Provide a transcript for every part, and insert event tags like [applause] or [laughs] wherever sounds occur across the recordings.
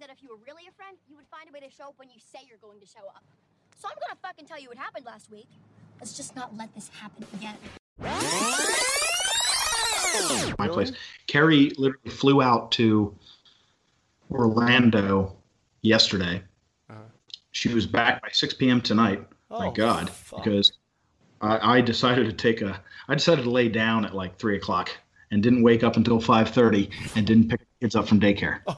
that if you were really a friend, you would find a way to show up when you say you're going to show up. So I'm gonna fucking tell you what happened last week. Let's just not let this happen again. my place. Carrie literally flew out to Orlando yesterday. Uh-huh. She was back by 6 p.m. tonight. Oh, my God, fuck. because I, I decided to take a. I decided to lay down at like three o'clock and didn't wake up until 5:30 and didn't pick the kids up from daycare. Oh.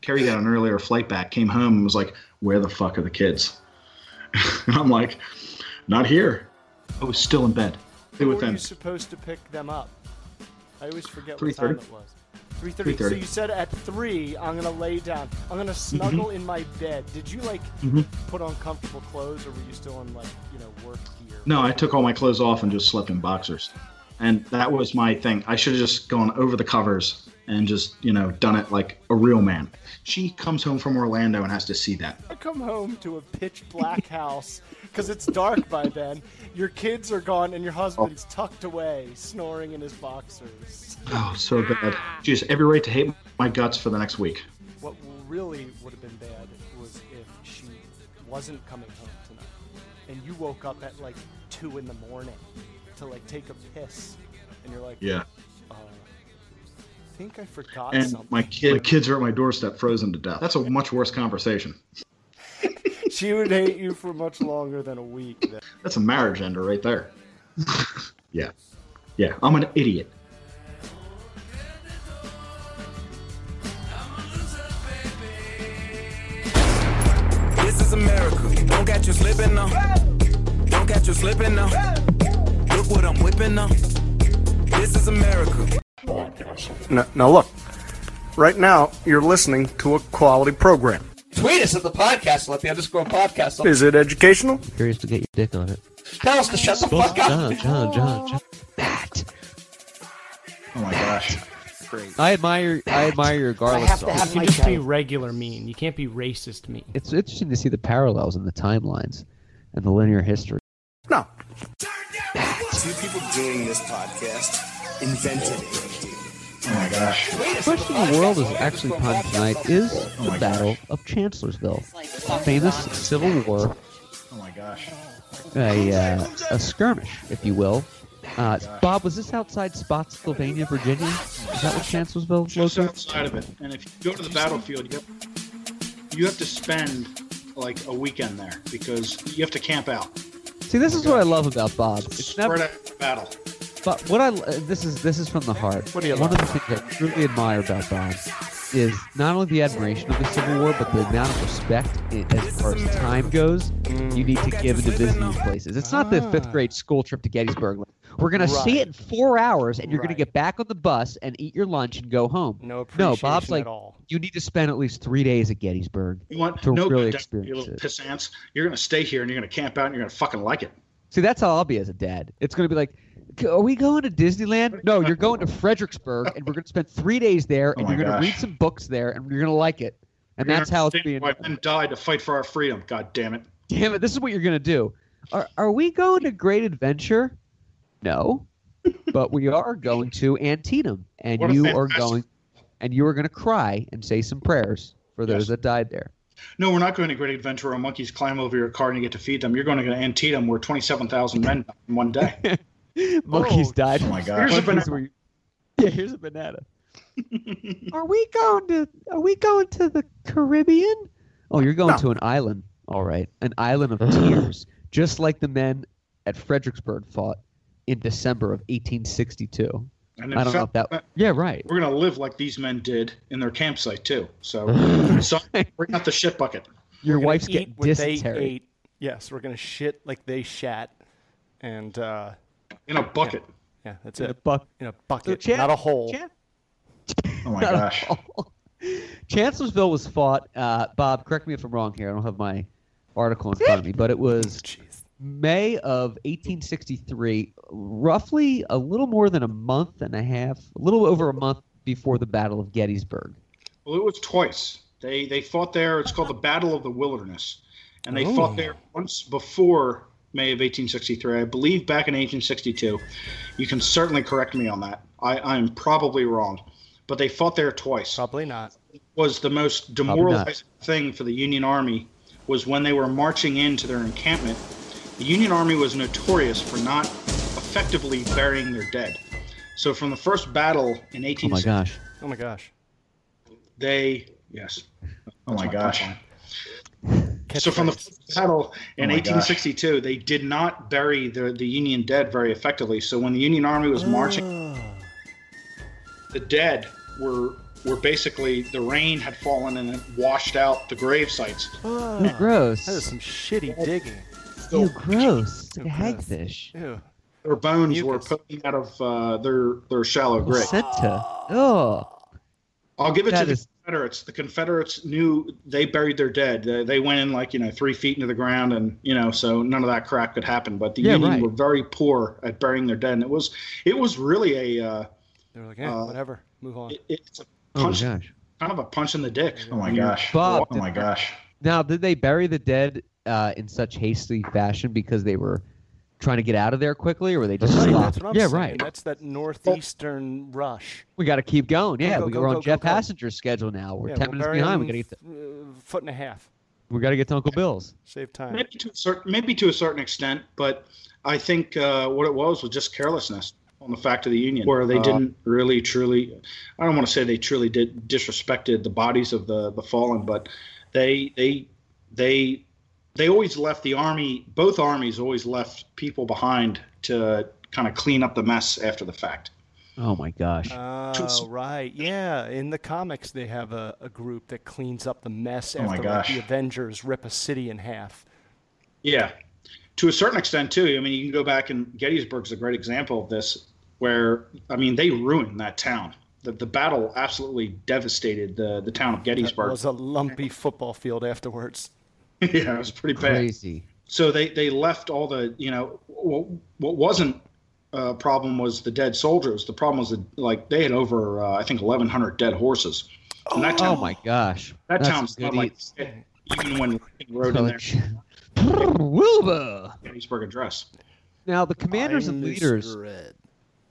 Carrie, got an earlier flight back, came home and was like, "Where the fuck are the kids?" [laughs] and I'm like, "Not here." I was still in bed. Stay with were them. you supposed to pick them up? I always forget what time 3:30. it was. 3.30. So you said at 3, I'm going to lay down. I'm going to snuggle in my bed. Did you, like, Mhm. put on comfortable clothes, or were you still in, like, you know, work gear? No, I took all my clothes off and just slept in boxers. And that was my thing. I should have just gone over the covers and just, you know, done it like a real man. She comes home from Orlando and has to see that. I come home to a pitch black house because it's dark by then. Your kids are gone, and your husband's tucked away, snoring in his boxers. Oh, so bad. She has every right to hate my guts for the next week. What really would have been bad was if she wasn't coming home tonight, and you woke up at like two in the morning to like take a piss, and you're like, Yeah. I think I forgot And something. my, kid, my kids are at my doorstep frozen to death. That's a much worse conversation. [laughs] she would hate you for much longer than a week. Then. That's a marriage ender right there. [laughs] yeah. Yeah, I'm an idiot. This is America. Don't catch you slipping now. Don't catch you slipping now. Look what I'm whipping now. This is America. No, now look. Right now, you're listening to a quality program. Tweet us at the podcast, let the underscore podcast. Is it educational? Curious to get your dick on it. Tell us to shut the fuck up. John, John, John, John. That. Oh my gosh. I admire, I admire you regardless. have to of- have You can just be regular mean. You can't be racist mean. It's interesting to see the parallels in the timelines and the linear history. No. Two people doing this podcast invented it. Oh my gosh. The question the world is actually pondering tonight is the my Battle of Chancellorsville, a famous Civil War, Oh my gosh. a, uh, a skirmish, if you will. Uh, Bob, was this outside Spotsylvania, Virginia? Is that what Chancellorsville was just located? outside of it. And if you go to the battlefield, you have, you have to spend like a weekend there because you have to camp out. See, this is what I love about Bob. It's never, Spread out the battle. But what I uh, this is this is from the heart. What do you One love? of the things I truly admire about Bob is not only the admiration of the Civil War, but the amount of respect i- as far as time goes. You need to give to visit these places. It's not the fifth grade school trip to Gettysburg. We're gonna see it in four hours, and you're gonna get back on the bus and eat your lunch and go home. No No, Bob's like, at all. you need to spend at least three days at Gettysburg. You want To no really goddamn- experience you little it. pissants. You're gonna stay here and you're gonna camp out and you're gonna fucking like it. See, that's how I'll be as a dad. It's going to be like, "G- are we going to Disneyland? No, you're going to Fredericksburg, and we're going to spend three days there, oh and Oh you're going to read some books there, and you're going to like it. And You're that's how it's being. Why men died to fight for our freedom. God damn it. Damn it! This is what you're going to do. Are Are we going to Great Adventure? No, but we are going to Antietam, and What you are going, and you are going to cry and say some prayers for those Yes. that died there. No, we're not going to Great Adventure where monkeys climb over your car and you get to feed them. You're going to Antietam where 27,000 men died in one day. [laughs] [laughs] Monkeys Oh, died. oh my god. Here's a banana. were- Yeah, here's a banana. [laughs] are we going to Are we going to the Caribbean? Oh, you're going No. to an island. All right, an island of [sighs] tears, just like the men at Fredericksburg fought in December of 1862. And I don't know if fact, that. Yeah, right. We're going to live like these men did in their campsite, too. So, [laughs] so bring out the shit bucket. Your We're wife's eat getting what they dysentery. ate. Yes, we're gonna shit like they shat, and uh, In a bucket. yeah, that's In a it. buck. In a bucket, Chan- not a hole. Chan- Oh my [laughs] gosh. Chancellorsville was fought. Uh, Bob, correct me if I'm wrong here. I don't have my article in front of me, but it was [laughs] Jeez. May of 1863, roughly a little more than a month and a half, a little over a month before the Battle of Gettysburg. Well, it was twice. They they fought there. It's called the Battle of the Wilderness, and they fought there once before May of 1863. I believe back in 1862. You can certainly correct me on that. I I'm probably wrong, but they fought there twice. Probably not. was the most demoralizing thing for the Union Army was when they were marching into their encampment. The Union Army was notorious for not effectively burying their dead. So from the first battle in Oh 18 my gosh. Oh my gosh. they yes. Oh my gosh. So from the Catchphrase. first battle in Oh my 1862, they did not bury the, the Union dead very effectively. So when the Union Army was marching, Oh. the dead were were basically the rain had fallen and it washed out the grave sites. Oh. Ew, gross. That is some shitty digging. Ew, gross. It's like a hagfish. Ew. Their bones were poking out of uh, their their shallow grave. Placenta. Oh. I'll give it That to the is- Confederates. The Confederates knew they buried their dead. They, they went in like you know three feet into the ground, and you know so none of that crap could happen. But the Yeah, Union right. were very poor at burying their dead, and it was it was really a uh, They were like, yeah, Uh, whatever. Move on. it, it's a Oh my punch, gosh. kind of a punch in the dick. Oh my gosh. Bob, oh my gosh. Now, did they bury the dead uh, in such hasty fashion because they were trying to get out of there quickly, or were they just Right, that's what I'm yeah, saying. right. That's that northeastern rush. We got to keep going. Yeah, go, we, go, we're go, on go, Jeff go. Passenger's schedule now. We're Yeah, ten we'll minutes bury behind. We got to get. To, uh, foot and a half. we got to get to Uncle Bill's. Save time. maybe to a certain maybe to a certain extent, but I think uh, what it was was just carelessness on the fact of the Union, where they Uh, didn't really truly. I don't want to say they truly did disrespected the bodies of the the fallen, but they they they they always left the army. Both armies always left people behind to kind of clean up the mess after the fact. Oh my gosh. Oh, right. Yeah. In the comics, they have a, a group that cleans up the mess Oh my after like, the Avengers rip a city in half. Yeah, to a certain extent too. I mean, you can go back and Gettysburg's a great example of this, where I mean they ruined that town. The, the battle absolutely devastated the the town of Gettysburg. It was a lumpy football field afterwards. [laughs] yeah, it was pretty bad. Crazy. So they they left all the you know what what wasn't a problem was the dead soldiers. The problem was that like they had over uh, I think 1,100 dead horses. And that Oh town, my gosh. that That's town's good not like eats. even when Lincoln rode in there [laughs] Wilbur. Gettysburg Address. Now the commanders and leaders. Red.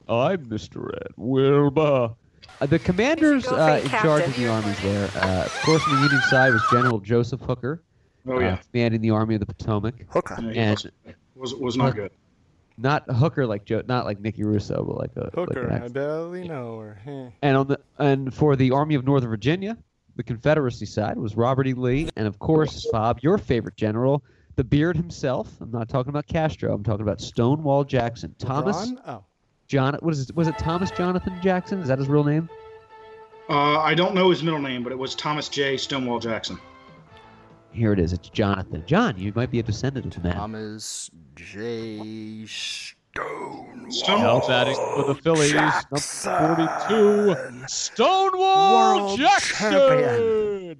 I'm Mr. Ed Wilbur. Uh, the commanders uh, in charge of the armies there, uh, of course, on the Union side was General Joseph Hooker, Oh uh, yeah, commanding the Army of the Potomac, Hooker. Yeah, and was, was was not good. not Hooker like Joe, not like Nicky Russo, but like a like Hooker. an I ex- barely know her. Eh. and on the and for the Army of Northern Virginia, the Confederacy side was Robert E. Lee, and of course, Bob, your favorite general, the Beard himself. I'm not talking about Castro. I'm talking about Stonewall Jackson, Thomas Oh. John. What is it? Was it Thomas Jonathan Jackson? Is that his real name? Uh, I don't know his middle name, but it was Thomas J. Stonewall Jackson. Here it is. It's Jonathan. John, you might be a descendant of the man. Thomas J. Stone. Stonewall. batting for the Phillies, number 42, Stonewall World Jackson. champion.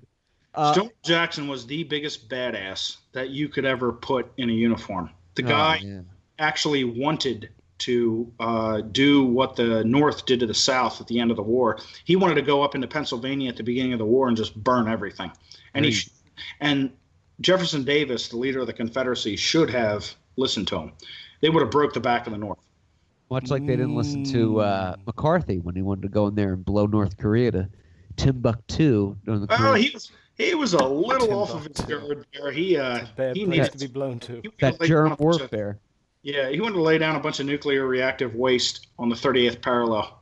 Uh, Stonewall Jackson was the biggest badass that you could ever put in a uniform. The oh, guy man. actually wanted to uh, do what the North did to the South at the end of the war. He wanted to go up into Pennsylvania at the beginning of the war and just burn everything. And he Great. sh- and Jefferson Davis, the leader of the Confederacy, should have listened to him. They would have broke the back of the North. Much like they didn't listen to uh, McCarthy when he wanted to go in there and blow North Korea to Timbuktu during the Well, Korean- he was he was a little off of his guard there. He uh, he place needed to be blown to. he to that germ down a bunch of- warfare. Yeah, he wanted to lay down a bunch of nuclear reactive waste on the 38th parallel.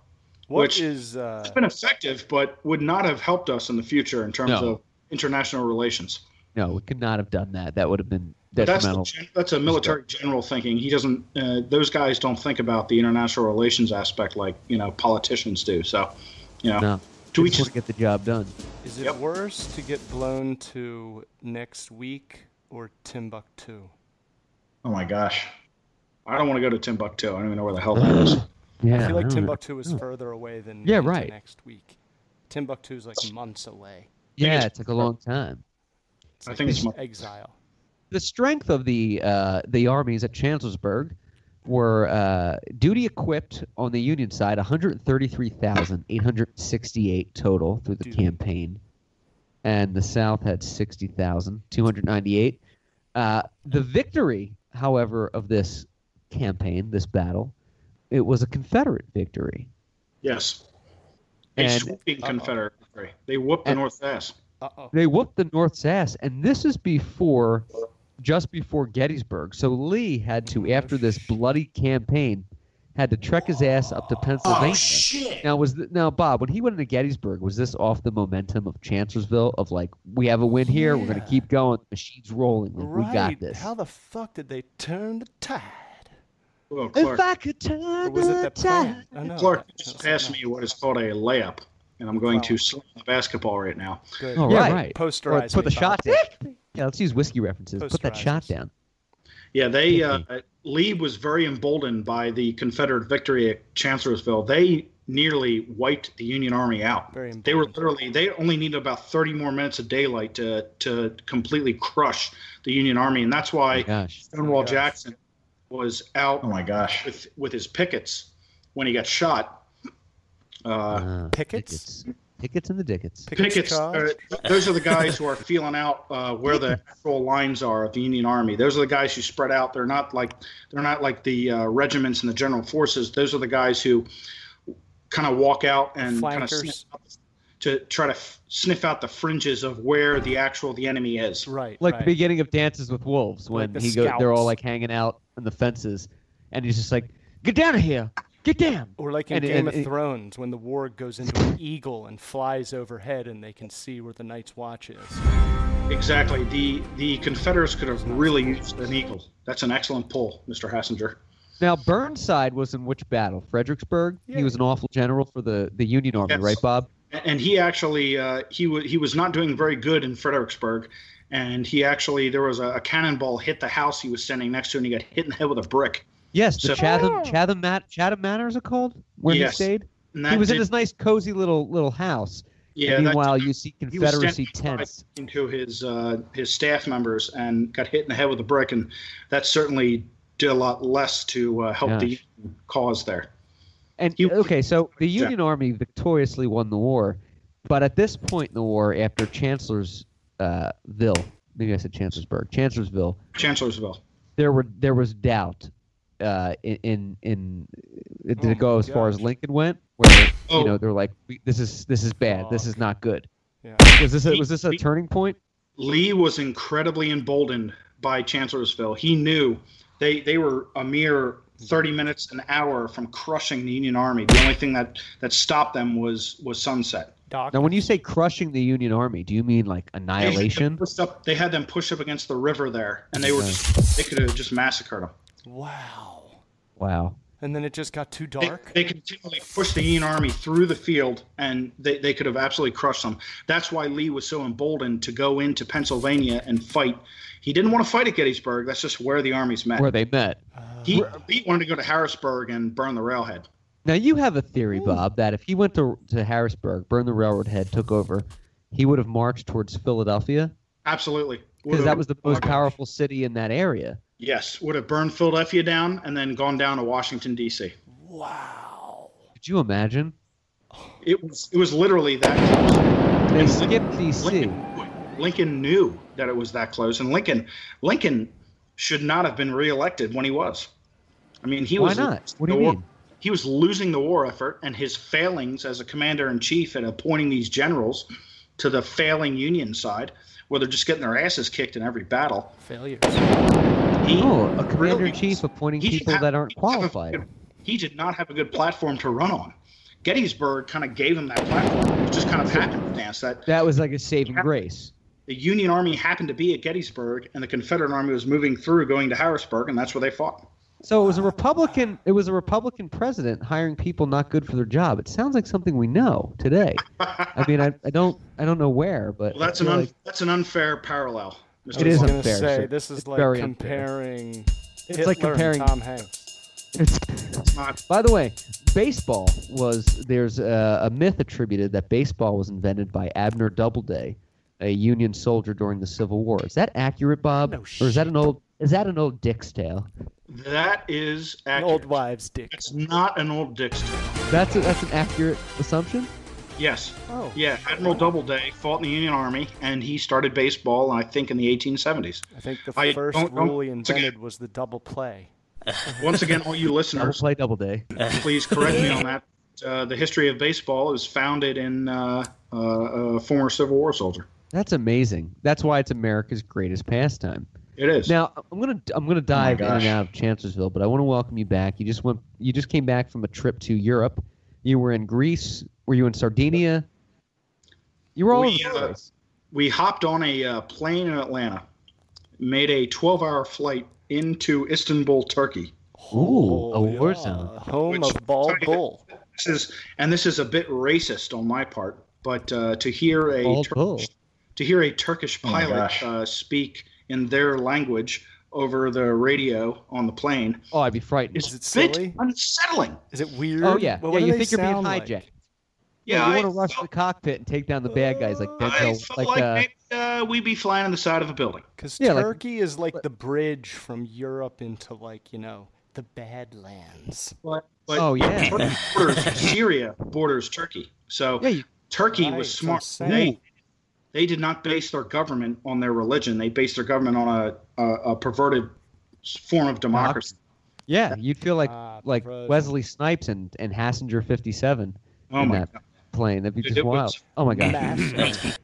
What which- is uh, It's been effective, but would not have helped us in the future in terms No. of international relations. No, we could not have done that. That would have been But that's the, gen- that's a military general thinking. He doesn't. Uh, those guys don't think about the international relations aspect like you know politicians do. So, you know, No, do we just want to get the job done. is it Yep. worse to get blown to next week or Timbuktu? Oh my gosh. I don't want to go to Timbuktu. I don't even know where the hell that is. [sighs] Yeah, I feel like don't know. Timbuktu is Oh. further away than Yeah, right. next week. Timbuktu is like months away. Yeah, it took a long time. It's I like think it's mo- exile. the strength of the uh, the armies at Chancellorsburg were uh, duty equipped on the Union side 133,868 total through the Dude. campaign, and the South had 60,298. Uh, the victory, however, of this campaign, this battle, it was a Confederate victory. Yes. A And sweeping Confederate victory. They whooped the And- North's ass. Uh oh. they whooped the North's ass, and this is before, just before Gettysburg. So Lee had to, after this bloody campaign, had to trek his ass up to Pennsylvania. Oh shit! Now was th- now Bob when he went into Gettysburg was this off the momentum of Chancellorsville of like we have a win here we're gonna keep going machines rolling like, Right. we got this. How the fuck did they turn the tide? Well, if Clark, I could turn Or was it the tide. plan? I know. Clark just I passed me what is called a layup, and I'm going Wow. to slam the basketball right now. Good. Oh, Yeah, right. right. Or Posterize put the shot down. Yeah, let's use whiskey references. Put that shot down. Yeah, they uh, Lee was very emboldened by the Confederate victory at Chancellorsville. They nearly wiped the Union Army out. Very They were literally they only needed about 30 more minutes of daylight to to completely crush the Union Army, and that's Oh why my gosh. Stonewall gosh. Jackson was out Oh my gosh. with with his pickets when he got shot. Uh, Ah, Pickets? Tickets. Tickets in the dickets. pickets. charge? Uh, those are the guys who are feeling out uh, where the actual lines are of the Union Army. Those are the guys who spread out. They're not like they're not like the uh, regiments and the general forces. Those are the guys who kind of walk out and kind of to try to f- sniff out the fringes of where the actual the enemy is. Right. Like right. the beginning of Dances with Wolves when Like the he goes they're all like hanging out in the fences and he's just like, Get down here. Get down. Or like in And- Game and of it- Thrones, when the warg goes into an eagle and flies overhead, and they can see where the Night's Watch is. Exactly. The the Confederates could have really used an eagle. That's an excellent pull, Mr. Hassinger. Now Burnside was in which battle? Fredericksburg? Yeah. He was an awful general for the, the Union Army, Yes. right, Bob? and he actually uh, he was he was not doing very good in Fredericksburg, and he actually there was a, a cannonball hit the house he was standing next to, and he got hit in the head with a brick. Yes, the So- Chatham Chatham Mat Chatham Manor is it called? Where Yes. he stayed? He was in his nice cozy little little house. yeah. and meanwhile did- you see Confederacy tents. into his uh, his staff members and got hit in the head with a brick, and that certainly did a lot less to uh, help the cause there. And He- okay, so the Yeah. Union Army victoriously won the war, but at this point in the war, after Chancellorsville, uh, maybe I said Chancellorsburg, Chancellorsville, Chancellorsville. there were there was doubt uh, in in, in did Oh it go my as far as. Lincoln went, where Oh. you know they're like this is this is bad, this is not good. Yeah. Was this a, was this a turning point? Lee was incredibly emboldened by Chancellorsville. He knew they they were a mere 30 minutes an hour from crushing the Union Army. The only thing that that stopped them was was sunset. Doc. Now, when you say crushing the Union Army, do you mean like They had them annihilation? pushed up- They had them push up against the river there, and they were just, they could have just massacred them. Wow. Wow. And then it just got too dark. they continually pushed the Union Army through the field, and they, they could have absolutely crushed them. That's why Lee was so emboldened to go into Pennsylvania and fight. He didn't want to fight at Gettysburg. That's just where the armies met. Where they met. Uh, he, he wanted to go to Harrisburg and burn the railhead. Now you have a theory, Bob, that if he went to to Harrisburg, burned the railroad head, took over, he would have marched towards Philadelphia Absolutely. because that was the most powerful city in that area. Yes, would have burned Philadelphia down and then gone down to Washington D.C. Wow. Could you imagine? It was it was literally that close. They And skipped DC. Lincoln, Lincoln knew that it was that close, and Lincoln Lincoln should not have been reelected when he was. I mean, he Why was not? What do you war- mean? He was losing the war effort, and his failings as a commander in chief and appointing these generals to the failing Union side, where they're just getting their asses kicked in every battle. Failures. He Oh, a commander in chief appointing people have- that aren't he a qualified. He did not have a good platform to run on. Gettysburg kind of gave him that platform. It just kind of happened dance that That was like a saving grace. the Union Army happened to be at Gettysburg, and the Confederate Army was moving through, going to Harrisburg, and that's where they fought. So it was a Republican. It was a Republican president hiring people not good for their job. It sounds like something we know today. I mean, I, I don't I don't know where, but Well, that's an un, like that's an unfair parallel. Mr. It is I was Clark. gonna unfair, say sir. this is like very unfair. comparing. It's Hitler like comparing- Tom Hanks. it's not. By the way, baseball was there's a, a myth attributed that baseball was invented by Abner Doubleday, a Union soldier during the Civil War. Is that accurate, Bob? No or is that an old is that an old dick's tale? That is An old wives' dick. It's not an old Dick's tale. That's a, that's an accurate assumption. Yes. Oh. Yeah, Admiral Doubleday fought in the Union Army, and he started baseball, I think, in the 1870s. I think the I 1st don't- don't- rule he once again- invented was the double play. [laughs] Once again, all you Double listeners, play, double day. [laughs] please correct me on that. uh, the history of baseball is founded in uh, uh, a former Civil War soldier. That's amazing. That's why it's America's greatest pastime. It is. Now I'm gonna I'm gonna dive in and out of Chancellorsville, but I want to welcome you back. You just went you just came back from a trip to Europe. You were in Greece. Were you in Sardinia? You were all We, over the uh, place. we hopped on a uh, plane in Atlanta, made a 12-hour flight into Istanbul, Turkey. Ooh, a war yeah. zone. Home Which- of Ball Bull. This is, and this is a bit racist on my part, but uh, to hear a Bald Turkish, bull. to hear a Turkish Oh pilot gosh. uh, speak in their language over the radio on the plane Oh, I'd be frightened. Is it silly? unsettling. Is it weird? Oh yeah, What yeah. You think you're being sound like? Hijacked? Yeah, you I want to rush felt- the cockpit and take down the bad guys like I Denzel, felt like, like, uh, maybe uh, we'd be flying on the side of a building. Because Yeah, like- Turkey is like the bridge from Europe into like you know the Badlands. But, but Oh, yeah. Turkey borders, Syria borders Turkey. So yeah. You, Turkey Right, was that's what I'm smart. They, they did not base their government on their religion. They based their government on a, a, a perverted form of democracy. yeah, you'd feel like Ah, like perversion. Wesley Snipes and and Hassinger 57 Oh in my that God. Plane. That'd be just it wild. Oh my god.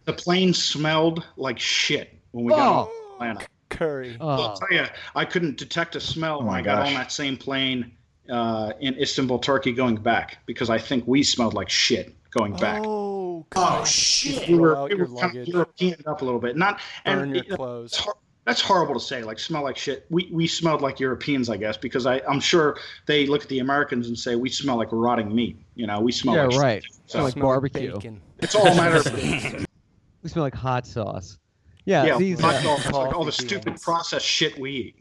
The plane smelled like shit when we got Oh. on Atlanta. Curry. I'll Oh, tell you, I couldn't detect a smell when I got gosh. on that same plane uh, in Istanbul, Turkey, going back because I think we smelled like shit going back. Oh, Oh, God. shit. we were, we were kind of luggage. Europeaned up a little bit. Not Burn and your you know, clothes. it's hor- that's horrible to say. Like smell like shit. We we smelled like Europeans, I guess, because I I'm sure they look at the Americans and say we smell like rotting meat. You know, we smell yeah, like shit. right. So like Smell barbecue. Bacon. it's all a matter of [laughs] We smell like hot sauce. Yeah. yeah, these. hot uh, dogs, like all the stupid beans. processed shit we eat.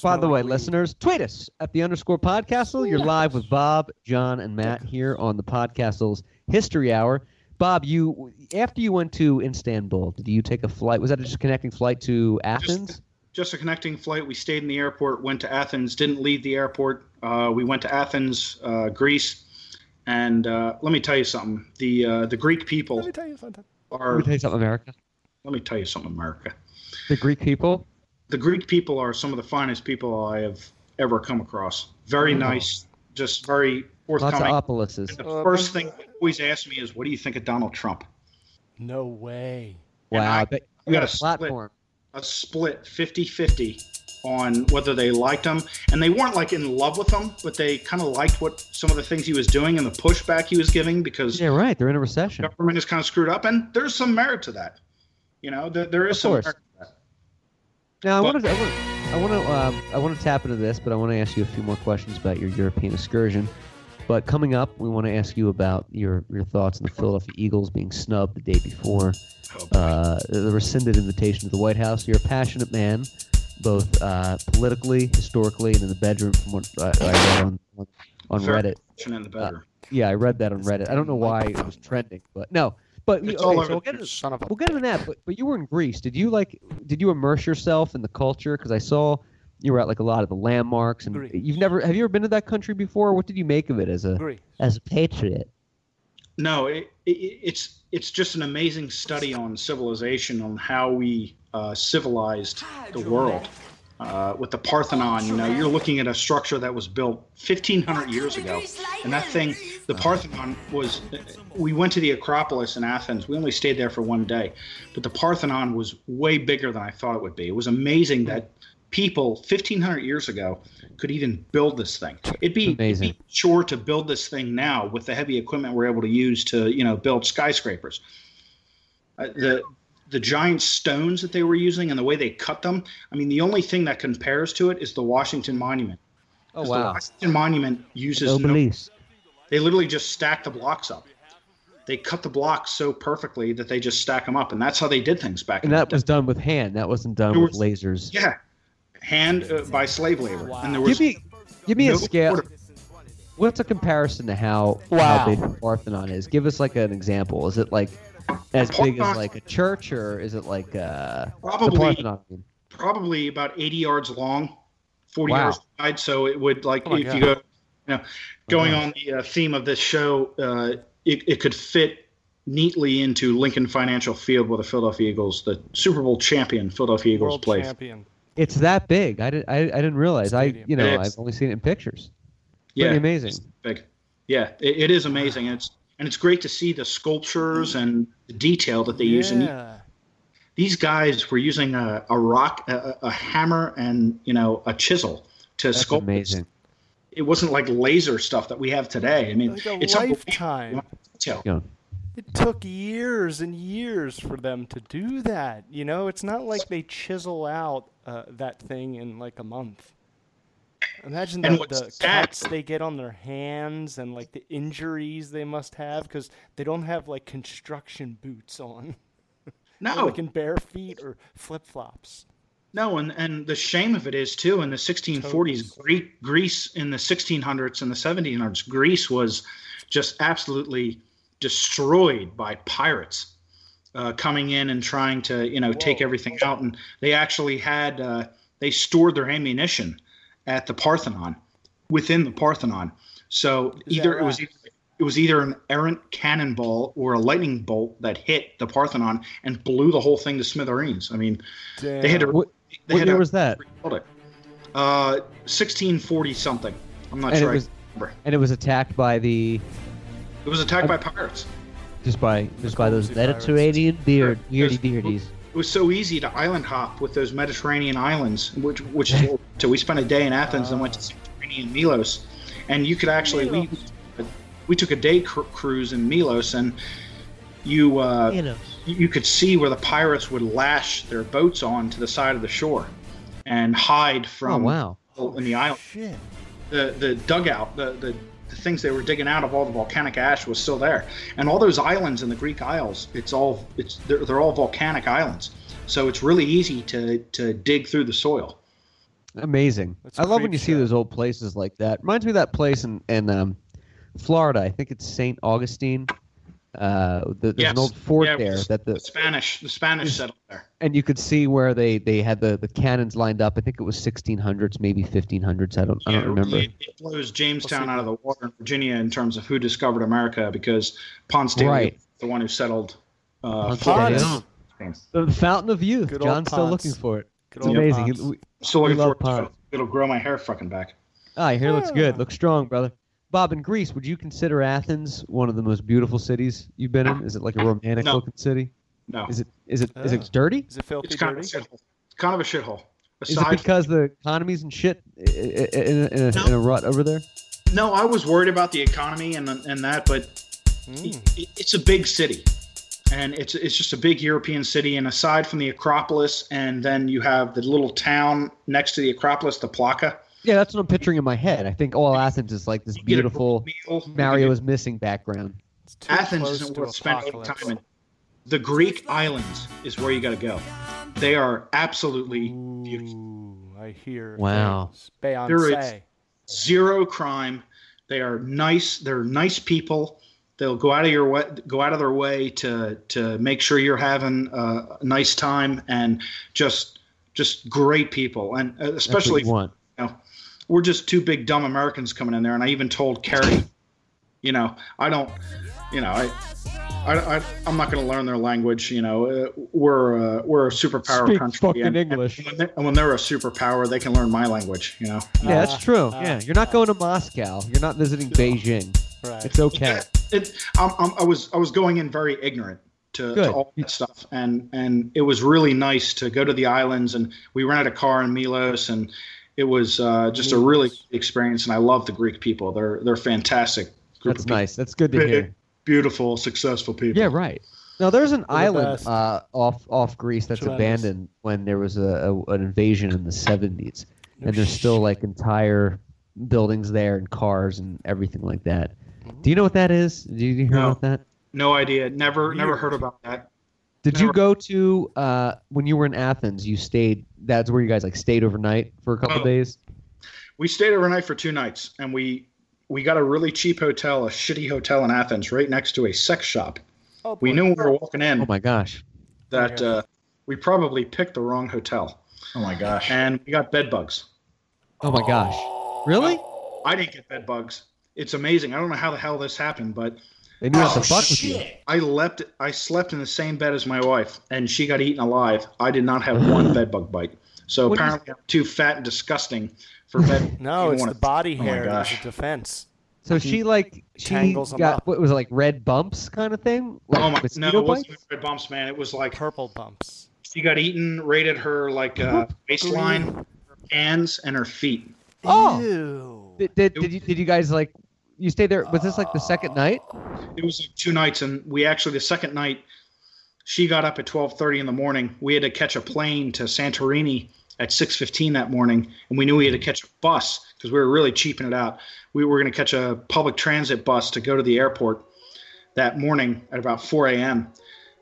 By the way, listeners, tweet us at the underscore podcastle. You're live with Bob, John, and Matt here on the podcastle's History Hour. Bob, you after you went to Istanbul, did you take a flight? Was that just a connecting flight to Athens? Just a connecting flight. We stayed in the airport, went to Athens, didn't leave the airport. Uh, we went to Athens, uh, Greece, and uh, let me tell you something. The uh, the Greek people Let me tell you something. Let me tell you something, America. Let me tell you something, America. The Greek people. the Greek people are some of the finest people I have ever come across. Very nice, just very Lots of forthcoming. the Uh, first thing they always ask me is, "What do you think of Donald Trump?" No way. And Wow. I- I we you got got a a split. A split 50-50 on whether they liked him, and they weren't like in love with him, but they kind of liked what some of the things he was doing and the pushback he was giving because Yeah, right. They're in a recession. The government is kind of screwed up, and there's some merit to that. You know, there, there is Of some course. merit to that. Now I But- want to, I want, I want to, um, I want to tap into this, but I want to ask you a few more questions about your European excursion. But coming up, we want to ask you about your your thoughts on the Philadelphia Eagles being snubbed the day before Oh, uh, the rescinded invitation to the White House. You're a passionate man, both uh, politically, historically, and in the bedroom. From what I, I read on on, Reddit. In the bedroom. Yeah, I read that on Reddit. I don't know why it was trending, but no. But It's okay, so we'll get, into, Son of a we'll get into that. But but you were in Greece. Did you like? Did you immerse yourself in the culture? Because I saw you were at like a lot of the landmarks, and Greece. you've never have you ever been to that country before? What did you make of it as a Agree. as a patriot? No, it, it, it's it's just an amazing study on civilization, on how we uh, civilized the world. Uh, with the Parthenon, you know, you're looking at a structure that was built 1,500 years ago, and that thing, the Parthenon was. We went to the Acropolis in Athens. We only stayed there for one day, but the Parthenon was way bigger than I thought it would be. It was amazing that people 1,500 years ago could even build this thing. It'd be, it'd Amazing. be sure to build this thing now with the heavy equipment we're able to use to, you know, build skyscrapers. Uh, the the giant stones that they were using and the way they cut them. I mean, the only thing that compares to it is the Washington Monument. Oh 'Cause The Washington Monument uses no, obelisk. they literally just stack the blocks up. They cut the blocks so perfectly that they just stack them up, and that's how they did things back. And in that was done with hand. That wasn't done There with lasers. yeah, hand uh, by slave labor, and there was Give me give me no a scale. order. What's a comparison to how Wow. how big the Parthenon is? Give us like an example. Is it like as big as like a church, or is it like uh, Probably- Parthenon? Probably about 80 yards long, 40 Wow. yards wide. So it would like Oh my if you go, you know, going on the uh, theme of this show, uh, it, it could fit neatly into Lincoln Financial Field where the Philadelphia Eagles, the Super Bowl champion Philadelphia Eagles, World play. champion. It's that big. I didn't. I, I didn't realize. I you know It I've only seen it in pictures. Yeah, Pretty amazing. big. Yeah, it, it is amazing. And It's and it's great to see the sculptures and the detail that they use. And Yeah. these guys were using a, a rock, a, a hammer, and you know a chisel to That's sculpt. amazing. It wasn't like laser stuff that we have today. I mean, Like a it's unbelievable lifetime. detail. Yeah. It took years and years for them to do that. You know, it's not like they chisel out uh, that thing in like a month. Imagine the, the cuts they get on their hands and like the injuries they must have because they don't have like construction boots on. [laughs] They're, No, like in bare feet or flip flops. No, and, and the shame of it is too in the 1640s, Gre- Greece in the 1600s and the 1700s, Greece was just absolutely destroyed by pirates uh, coming in and trying to you know take everything out, and they actually had uh, they stored their ammunition at the Parthenon, within the Parthenon. So Is that either it was either, it was either an errant cannonball or a lightning bolt that hit the Parthenon and blew the whole thing to smithereens. I mean, they had to Damn. What, they what had year to was that? rebuild it. Uh, 1640 something. I'm not And it sure. I was- remember. And it was attacked by the It was attacked by pirates. just by just by those. Mediterranean beard Sure. weirdy beardies. It was so easy to island hop with those Mediterranean islands, which which is [laughs] so we spent a day in Athens and went to Santorini and Milos, and you could actually we we took a day cr- cruise in Milos and you uh, You you could see where the pirates would lash their boats on to the side of the shore and hide Oh from wow. in the island. Shit. the the dugout, the, the the things they were digging out of all the volcanic ash was still there, and all those islands in the Greek Isles, it's all it's they're, they're all volcanic islands, so it's really easy to to dig through the soil. Amazing. That's I love when you see those old places like that. Reminds me of that place in, in um, Florida. I think it's St. Augustine. Uh, the, there's Yes. an old fort Yeah, there that the The Spanish the Spanish settled there. and you could see where they, they had the, the cannons lined up. I think it was 1600s, maybe 1500s. I don't I don't remember. It, it blows Jamestown out of the water in Virginia in terms of who discovered America because Ponce de Leon Right. the one who settled. Uh, Ponce de The fountain of youth. Good old John's still looking for it. Good It's amazing. Ponce. It- we- Still looking We love forward to Ponce. it. It'll grow my hair fucking back. Ah, your hair looks good. Yeah. Looks strong, brother. Bob, in Greece, would you consider Athens one of the most beautiful cities you've been in? Is it like a romantic No. looking city? No, Is it is it is it dirty? Is it filthy it's kind of a shithole. It's kind of a shithole. Is it because the economy's and shit i- i- in a, in, a, in a rut over there? No, I was worried about the economy and and that, but Mm. it, it's a big city, and it's it's just a big European city. And aside from the Acropolis, and then you have the little town next to the Acropolis, the Plaka. Yeah, that's what I'm picturing in my head. I think all Athens is like this You beautiful great. Mario is missing background. Athens isn't to worth spending time in. The Greek islands is where you got to go. They are absolutely beautiful. Ooh, I hear. Wow. Beyonce. is- Zero crime. They are nice. They're nice people. They'll go out of your way, go out of their way to to make sure you're having a nice time and just just great people. And uh, That's what especially you want. you know, we're just two big dumb Americans coming in there. And I even told Carrie, you know, I don't, you know, I, I, I I'm not going to learn their language. You know, uh, we're uh, we're a superpower Speak country, fucking and, English. And when, they're, and when they're a superpower, they can learn my language. You know, Yeah, that's Ah, true. ah. Yeah, you're not going to Moscow. You're not visiting Beijing. Right. It's okay. it, I'm, I'm, I was I was going in very ignorant to, to all that stuff, and and it was really nice to go to the islands, and we rented a car in Milos, and it was uh, just a really good experience, and I love the Greek people. They're they're fantastic. Group That's of people. nice. That's good to hear. Beautiful, successful people. Yeah, right. Now there's an They're the island uh, off off Greece that's Tremendous. abandoned when there was a, a an invasion in the 70s, No and there's still shit. like entire buildings there and cars and everything like that. Mm-hmm. Do you know what that is? Did you hear No. about that? No idea. Never never heard about that. Did you go to uh, when you were in Athens? You stayed. That's where you guys like stayed overnight for a couple Oh. days. We stayed overnight for two nights, and we we got a really cheap hotel, a shitty hotel in Athens, right next to a sex shop. Oh, We knew when we were walking in Oh my gosh! that yeah. uh, we probably picked the wrong hotel, Oh my gosh. and we got bed bugs. Oh my gosh! Really? I didn't get bed bugs. It's amazing. I don't know how the hell this happened, but They knew how Oh, to fuck with you. shit. I leapt. I slept in the same bed as my wife, and she got eaten alive. I did not have one [gasps] bed bug bite. So What is- apparently, I'm too fat and disgusting for bed. [laughs] No, You it's wanna- the body Oh my hair as gosh. a defense. So she like she Tangles 'em got up. what was it like red bumps kind of thing? Like oh my! No, it wasn't bites? red bumps, man. It was like Purple bumps. she got eaten, rated her like uh, waistline, her hands, and her feet. Oh. Ew. Did, did, did you did you guys like you stayed there? Was this like the second night? It was like two nights, and we actually the second night, she got up at twelve thirty in the morning. We had to catch a plane to Santorini at six fifteen that morning, and we knew we had to catch a bus because we were really cheaping it out. We were going to catch a public transit bus to go to the airport that morning at about four a.m.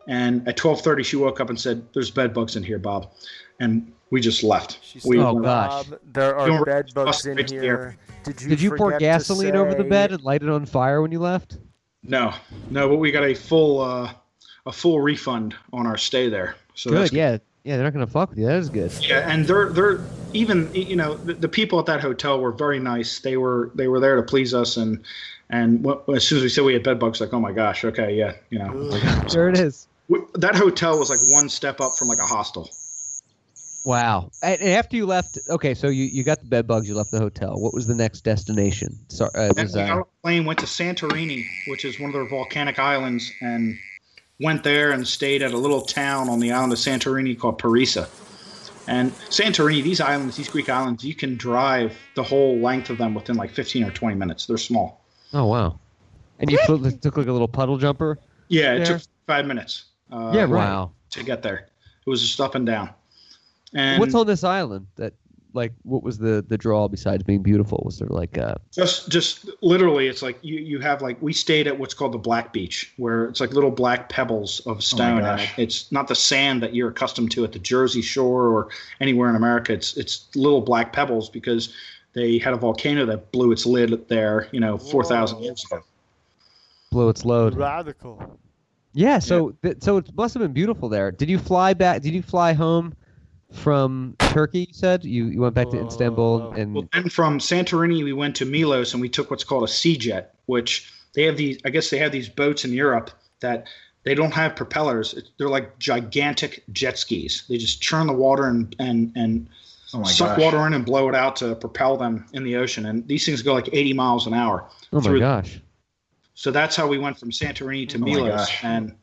And at twelve thirty, she woke up and said, "There's bed bugs in here, Bob," and we just left. She We- Oh, gosh. "Bob, there are Don't bed bugs in right here. Did you Did you pour forget to gasoline over the bed and light it on fire when you left? No, no, but we got a full uh, a full refund on our stay there. So that's Good, yeah, yeah. They're not gonna fuck with you. That is good. Yeah, and they're they're even you know the, the people at that hotel were very nice. They were they were there to please us, and and wh- as soon as we said we had bed bugs, like oh my gosh, okay, yeah, you know, There it is. we, that hotel was like one step up from like a hostel. Wow. And after you left, okay, so you, you got the bed bugs. You left the hotel. What was the next destination? Sorry, uh, was, uh, a plane, went to Santorini, which is one of their volcanic islands, and went there and stayed at a little town on the island of Santorini called Perissa. And Santorini, these islands, these Greek islands, you can drive the whole length of them within like 15 or 20 minutes. They're small. oh wow. And you took like a little puddle jumper. Yeah, it took five minutes. Uh, yeah, wow. To get there, it was just up and down. And What's on this island? That like what was the the draw besides being beautiful? Was there like uh just just literally, it's like you you have like we stayed at what's called the Black Beach, where it's like little black pebbles of stone. and gosh. it- it's not the sand that you're accustomed to at the Jersey Shore or anywhere in America. It's it's little black pebbles because they had a volcano that blew its lid there, you know, four thousand years ago. blew its load? Radical. Yeah, so th- so it must have been beautiful there. Did you fly back? Did you fly home from Turkey? You said you, you went back to Istanbul uh, and Well, then from Santorini, we went to Milos and we took what's called a sea jet, which they have these. I guess they have these boats in Europe that they don't have propellers. They're like gigantic jet skis. They just churn the water and and and Oh suck gosh. water in and blow it out to propel them in the ocean. And these things go like 80 miles an hour. oh my through- gosh, So that's how we went from Santorini to Oh my Milos, gosh. and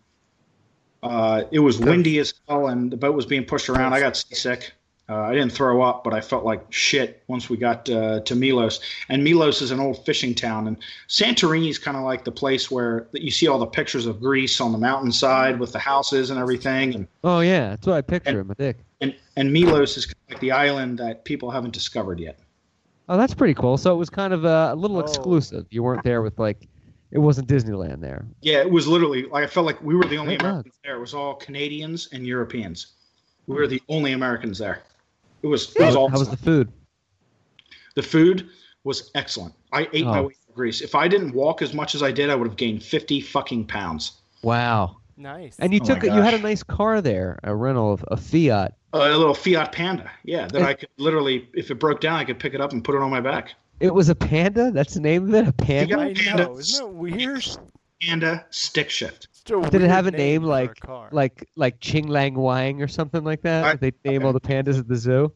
uh, it was windy as hell, and the boat was being pushed around. I got seasick. Uh, I didn't throw up, but I felt like shit once we got uh, to Milos. And Milos is an old fishing town, and Santorini is kind of like the place where that you see all the pictures of Greece on the mountainside with the houses and everything, and oh yeah, that's what I picture in my dick. and, and Milos is kind of like the island that people haven't discovered yet. Oh, that's pretty cool. So it was kind of uh, a little Oh. exclusive. You weren't there with like, it wasn't Disneyland there. Yeah, it was literally like I felt like we were the only Thank God. Americans there. It was all Canadians and Europeans. We were the only Americans there. It was it How, was how was the food? The food was excellent. I ate my Oh. way through Greece. If I didn't walk as much as I did, I would have gained fifty fucking pounds. Wow. Nice. And you Oh my took you had a nice car there, a rental of a Fiat. A little Fiat Panda, yeah, that I could literally, if it broke down, I could pick it up and put it on my back. It was a Panda. That's the name of it. A Panda. I Panda. know. Isn't that weird? Panda stick shift. Did it have a weird name like car. like like Ching Lang Wang or something like that? I- they name all the pandas at the zoo.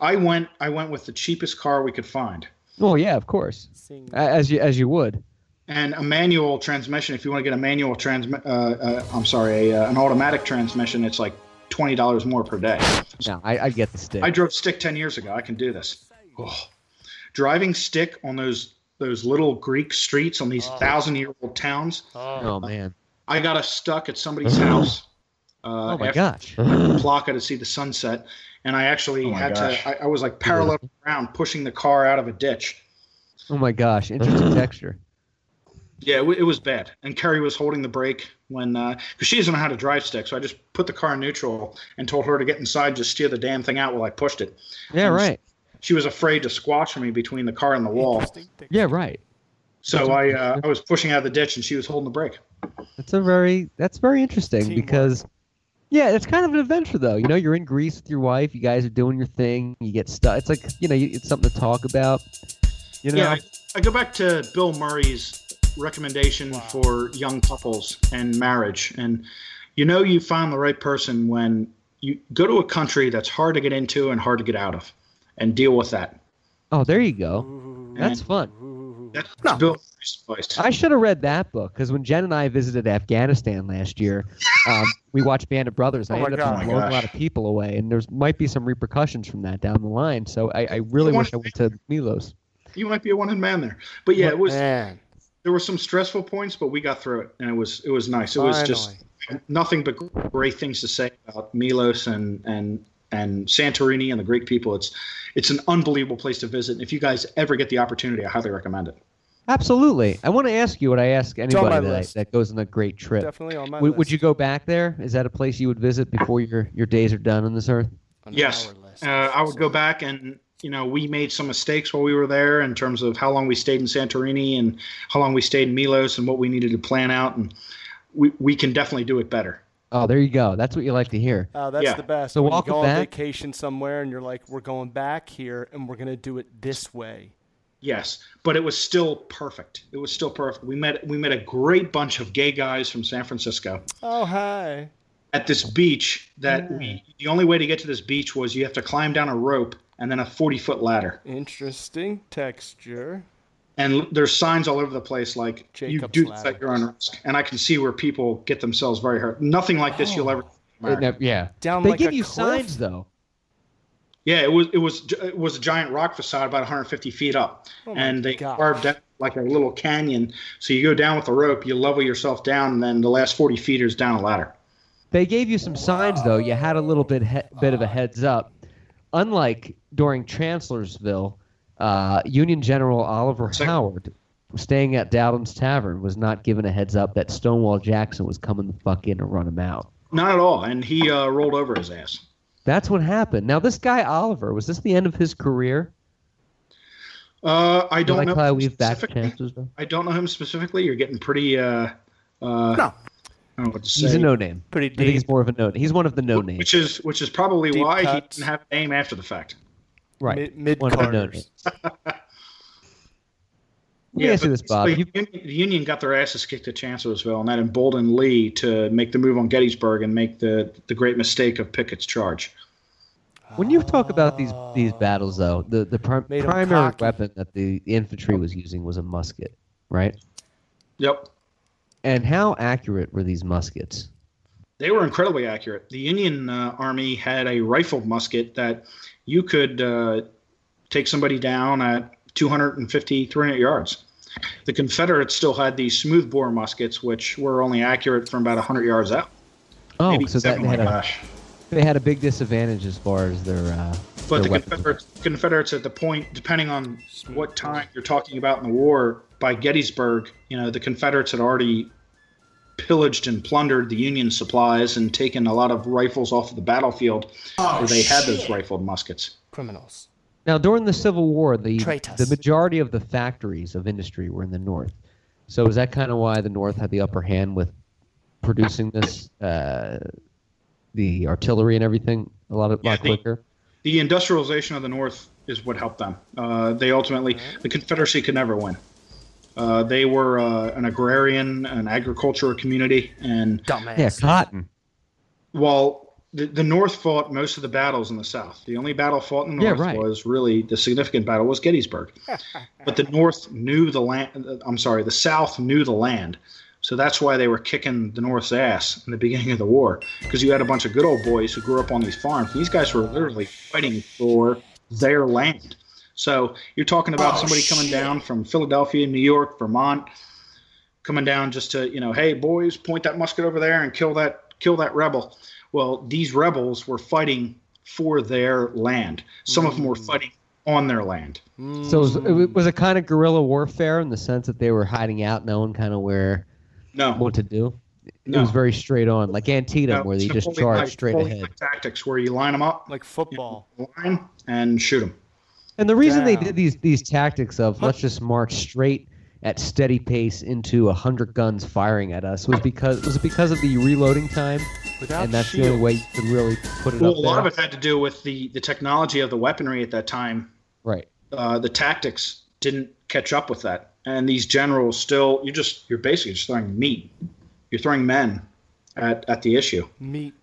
I went, I went with the cheapest car we could find, Oh yeah, of course. Sing- As you as you would. and a manual transmission. If you want to get a manual transmit, uh, uh, I'm sorry, a, uh, an automatic transmission, it's like twenty dollars more per day. No, I, I get the stick. I drove stick ten years ago. I can do this. Oh. Driving stick on those those little Greek streets on these thousand year old towns. oh man. I got us stuck at somebody's house. Uh, Oh my after gosh. Plaka to see the sunset, and I actually Oh had gosh. to. I, I was like parallel around, pushing the car out of a ditch. Oh my gosh. Interesting [laughs] texture. Yeah, it, w- it was bad. And Carrie was holding the brake when, because she doesn't know how to drive stick, so I just put the car in neutral and told her to get inside, just steer the damn thing out while I pushed it. Yeah, Um, right. She was afraid to squash me between the car and the wall, Yeah, right. so I uh, I was pushing out of the ditch and she was holding the brake. That's a very that's very interesting Teamwork. because yeah, it's kind of an adventure though. You know, you're in Greece with your wife. You guys are doing your thing. You get stuck. It's like you know, you, it's something to talk about. You know, Yeah, I, I go back to Bill Murray's recommendation for young couples and marriage. And you know, you find the right person when you go to a country that's hard to get into and hard to get out of and deal with that. oh, there you go. Ooh, That's fun. ooh. That's Bill Murray's suffice. I should have read that book because when Jen and I visited Afghanistan last year, um, we watched Band of Brothers. And Oh I my ended up blowing Oh a lot of people away, and there's might be some repercussions from that down the line. So I, I really wish I went to Milos. You might be a one-in man there, but yeah, it was. Man, There were some stressful points, but we got through it, and it was it was nice. It was just nothing but great things to say about Milos and and and Santorini and the Greek people. It's it's an unbelievable place to visit. And if you guys ever get the opportunity, I highly recommend it. Absolutely. I want to ask you what I ask anybody that, that goes on a great trip. definitely on my Would, list. would you go back there? Is that a place you would visit before your, your days are done on this earth? On Yes, uh, I would go back and you know we made some mistakes while we were there in terms of how long we stayed in Santorini and how long we stayed in Milos and what we needed to plan out, and we we can definitely do it better. Oh, there you go. That's what you like to hear. Oh, that's Yeah. the best. So when you welcome go on back. vacation somewhere and you're like, we're going back here and we're gonna do it this way. Yes, but it was still perfect. It was still perfect. We met we met a great bunch of gay guys from San Francisco Oh hi. at this beach. That we the only way to get to this beach was you have to climb down a rope and then a forty foot ladder. Interesting texture. And there's signs all over the place like you do this ladder. at your own risk. And I can see where people get themselves very hurt. Nothing like this you'll oh. ever. see in It America. nev- yeah. Down they like give a you cliff? signs, though. Yeah, it was it was it was a giant rock facade about 150 feet up, Oh and they gosh. carved out like a little canyon. So you go down with a rope, you level yourself down, and then the last 40 feet is down a ladder. They gave you some signs, though. You had a little bit he- bit of a heads up. Unlike during Chancellorsville, uh, Union General Oliver Sec- Howard, staying at Dowdall's Tavern, was not given a heads up that Stonewall Jackson was coming the fuck in to run him out. Not at all, and he uh, rolled over his ass. That's what happened. Now, this guy Oliver was this the end of his career? Uh, I don't I know. probably him weave back to specifically. I don't know him specifically. You're getting pretty. Uh, uh, No. I don't know what to say. He's a no name. Pretty I think he's more of a no. Name. He's one of the no names. Which is which is probably Deep why cuts. he didn't have a name after the fact. Right. Mid One of the no Carters. Let me ask you this, Bob. You, the Union, the Union got their asses kicked at Chancellorsville, and that emboldened Lee to make the move on Gettysburg and make the the great mistake of Pickett's charge. when you talk about these these battles, though, the the prim- primary weapon that the, the infantry was using was a musket, right? Yep. And how accurate were these muskets? They were incredibly accurate. The Union uh, Army had a rifled musket that you could uh, take somebody down at 250, 300 yards. The Confederates still had these smoothbore muskets, which were only accurate from about 100 yards out. Oh, Maybe so that they had Oh a they had a big disadvantage as far as their uh, But their the. Confederates, Confederates at the point, depending on what time you're talking about in the war, by Gettysburg, you know, the Confederates had already pillaged and plundered the Union supplies and taken a lot of rifles off of the battlefield where they had those rifled muskets. Criminals. Now, during the Civil War, the Traitors. the majority of the factories of industry were in the North. So is that kind of why the North had the upper hand with producing this, uh, the artillery and everything a lot, a Yeah, lot the- quicker? The industrialization of the North is what helped them. Uh, they ultimately, the Confederacy could never win. Uh, they were uh, an agrarian, an agricultural community, and Dumbass. Yeah, cotton. while the, the North fought most of the battles in the South, the only battle fought in the Yeah, North right. was really the significant battle was Gettysburg. [laughs] but the North knew the land. I'm sorry, the South knew the land, so that's why they were kicking the North's ass in the beginning of the war because you had a bunch of good old boys who grew up on these farms. These guys were literally fighting for their land. So you're talking about oh, somebody coming down from Philadelphia, New York, Vermont, coming down just to you know, hey boys, point that musket over there and kill that kill that rebel. Well, these rebels were fighting for their land. Some of them were mm. fighting on their land. So was, it was a kind of guerrilla warfare in the sense that they were hiding out, knowing kind of where No, what to do. It No. was very straight on, like Antietam, no, where they just Napoleon charged like- straight ahead. like tactics where you line them up, Like football. line, and shoot them. And the reason they did these these tactics of let's just march straight at steady pace into a hundred guns firing at us was because was it because of the reloading time, Without and that's the only way you could really put it Well, up a lot there. of it had to do with the the technology of the weaponry at that time. Right. Uh, the tactics didn't catch up with that, and these generals still you just you're basically just throwing meat. You're throwing men at at the issue. Meat.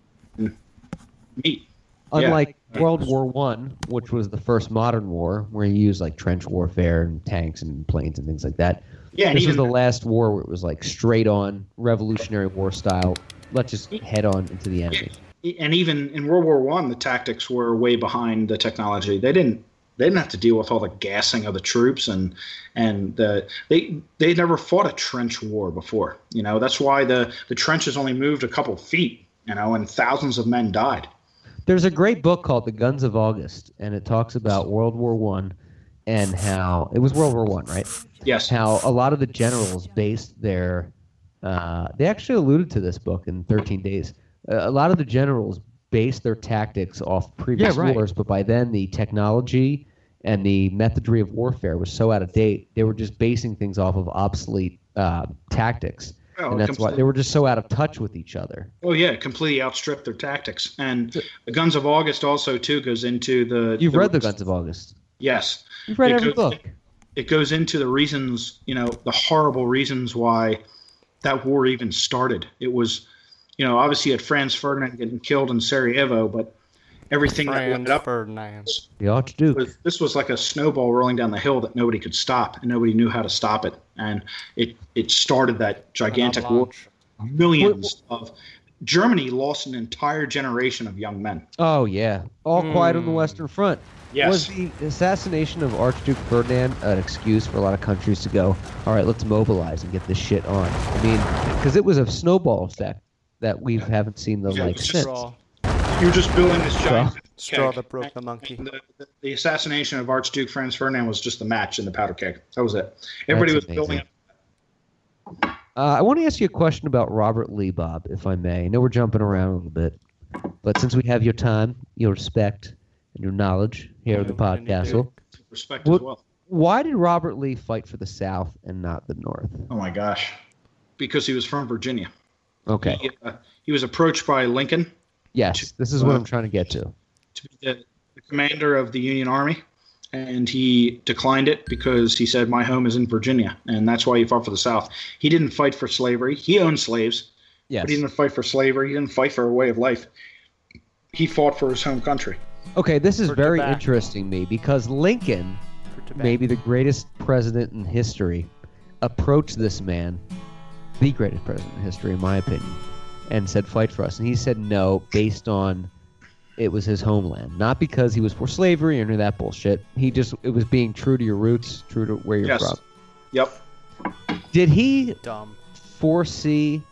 Meat. Yeah. Unlike World War One, which was the first modern war where you use like trench warfare and tanks and planes and things like that, Yeah, this was the last war where it was like straight on Revolutionary War style. Let's just head on into the enemy. and even in World War One, the tactics were way behind the technology. They didn't they didn't have to deal with all the gassing of the troops and and the, they they never fought a trench war before. You know that's why the the trenches only moved a couple feet. You know, and thousands of men died. There's a great book called The Guns of August, and it talks about World War One and how it was World War One, right? Yes. How a lot of the generals based their uh, they actually alluded to this book in 13 Days. Uh, a lot of the generals based their tactics off previous Yeah, right. wars, but by then the technology and the methodry of warfare was so out of date, they were just basing things off of obsolete uh, tactics. Oh, and that's why they were just so out of touch with each other. Oh yeah, completely outstripped their tactics. And the Guns of August also too goes into the. You've read The Guns of August. Yes. You've read It every goes- book. It goes into the reasons, you know, the horrible reasons why that war even started. It was, you know, obviously you had Franz Ferdinand getting killed in Sarajevo, but everything that Franz led up Ferdinand. The Archduke. was this was like a snowball rolling down the hill that nobody could stop and nobody knew how to stop it and it it started that gigantic war Avalanche. millions of germany lost an entire generation of young men Oh yeah, all quiet on the Hmm. Western Front. Yes. Was the assassination of Archduke Ferdinand an excuse for a lot of countries to go, all right, let's mobilize and get this shit on? I mean, because it was a snowball effect that we haven't seen the Yeah, like since. Straw, you're just building this giant straw keg. that broke the monkey. the, the, the assassination of archduke franz ferdinand was just the match in the powder keg that was it everybody That's was building amazing. Uh, I want to ask you a question about Robert Lee, Bob, if I may. I know we're jumping around a little bit, but since we have your time, your respect, and your knowledge here at the Yeah, we podcast, respect What- as well why did Robert Lee fight for the South and not the North? Oh my gosh. because he was from virginia Okay. he, uh, he was approached by lincoln Yes, this is what I'm trying to get to. to be the, the commander of the Union Army, and he declined it because he said, "My home is in Virginia," and that's why he fought for the South. He didn't fight for slavery. He owned slaves, Yes. but he didn't fight for slavery. He didn't fight for a way of life. He fought for his home country. Okay, this is For very tobacco. interesting to me because Lincoln, maybe the greatest president in history, approached this man, the greatest president in history, in my opinion, and said, "Fight for us." And he said no, based on it was his homeland, not because he was for slavery or any of that bullshit. He just it was being true to your roots, true to where you're Yes. from. Yep. Did he Dumb. foresee?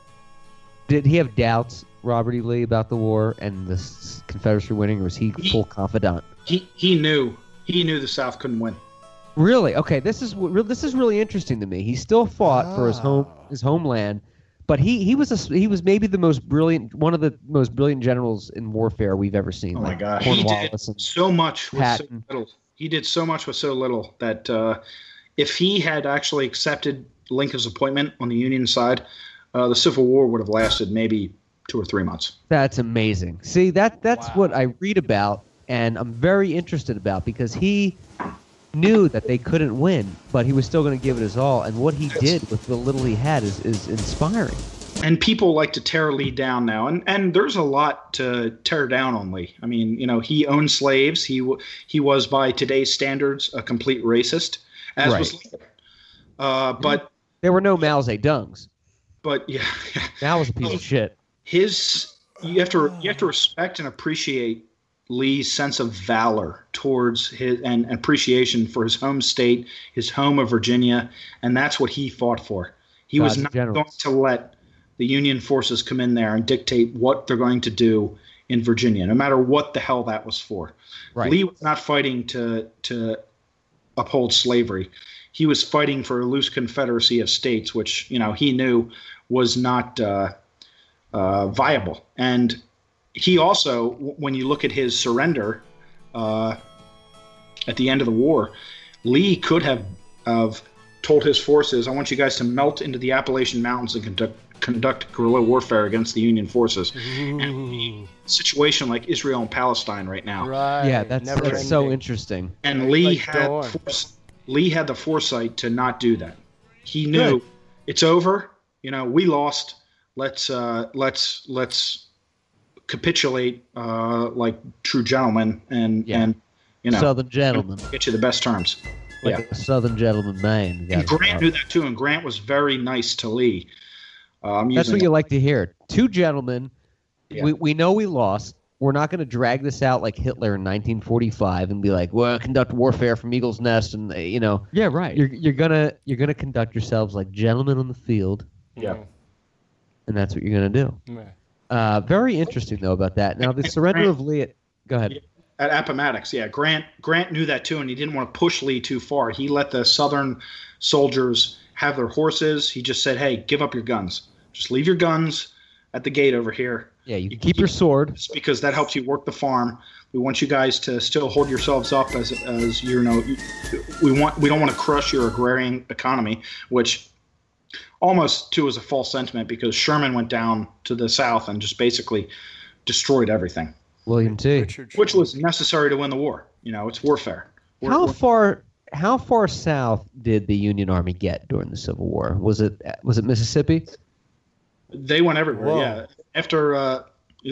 Did he have doubts, Robert E. Lee, about the war and the Confederacy winning, or was he He- full confidant? He he knew he knew the South couldn't win. Really? Okay, this is this is really interesting to me. He still fought for his ah. home Oh. his homeland, but he he was a s he was maybe the most brilliant one of the most brilliant generals in warfare we've ever seen. Oh my like gosh. He did so much with so little. He did so much with so little that uh, if he had actually accepted Lincoln's appointment on the Union side, uh, the Civil War would have lasted maybe two or three months. That's amazing. See, that that's Wow. what I read about and I'm very interested about because he knew that they couldn't win, but he was still going to give it his all. And what he did with the little he had is, is inspiring. and people like to tear Lee down now, and and there's a lot to tear down on Lee. I mean, you know, he owned slaves. He he was by today's standards a complete racist, as was Right. Uh, but There were no Mao Zedongs. but [laughs] yeah, Mao was a piece of shit. his you have to you have to respect and appreciate Lee's sense of valor towards his and appreciation for his home state, his home of Virginia, and that's what he fought for. He was not generals. going to let the Union forces come in there and dictate what they're going to do in Virginia, no matter what the hell that was for. Right. Lee was not fighting to to uphold slavery. He was fighting for a loose confederacy of states, which you know he knew was not uh, uh, viable. And he also, when you look at his surrender uh, at the end of the war, Lee could have have told his forces, "I want you guys to melt into the Appalachian Mountains and conduct conduct guerrilla warfare against the Union forces." Ooh, Situation like Israel and Palestine right now. right. yeah, that's, Never that's so interesting. and Lee Like had force, Lee had the foresight to not do that. He knew Good. it's over. You know, we lost. Let's uh, let's let's capitulate uh, like true gentlemen and Yeah. and you know Southern gentlemen. get you the best terms. like Yeah. a Southern gentleman man. And Grant knew that too, and Grant was very nice to Lee. Uh, That's what you like to hear. Two gentlemen. Yeah. We we know we lost. We're not going to drag this out like Hitler in 1945 and be like, "Well, conduct warfare from Eagle's Nest," and uh, you know, Yeah, right. you're you're gonna you're gonna conduct yourselves like gentlemen on the field, Yeah. and that's what you're gonna do. Yeah. Uh, very interesting though about that. Now the surrender of Lee. At, Go ahead. at Appomattox. Yeah, Grant Grant knew that too, and he didn't want to push Lee too far. He let the Southern soldiers have their horses. He just said, "Hey, give up your guns. Just leave your guns at the gate over here." Yeah, you keep your sword. It's because that helps you work the farm. We want you guys to still hold yourselves up as as you know. We want we don't want to crush your agrarian economy, which almost too is a false sentiment because Sherman went down to the south and just basically destroyed everything, William T. Which was necessary to win the war. You know, it's warfare. We're- How we're- far how far south did the Union Army get during the Civil War? Was it was it Mississippi? They went everywhere. Whoa. Yeah. After uh,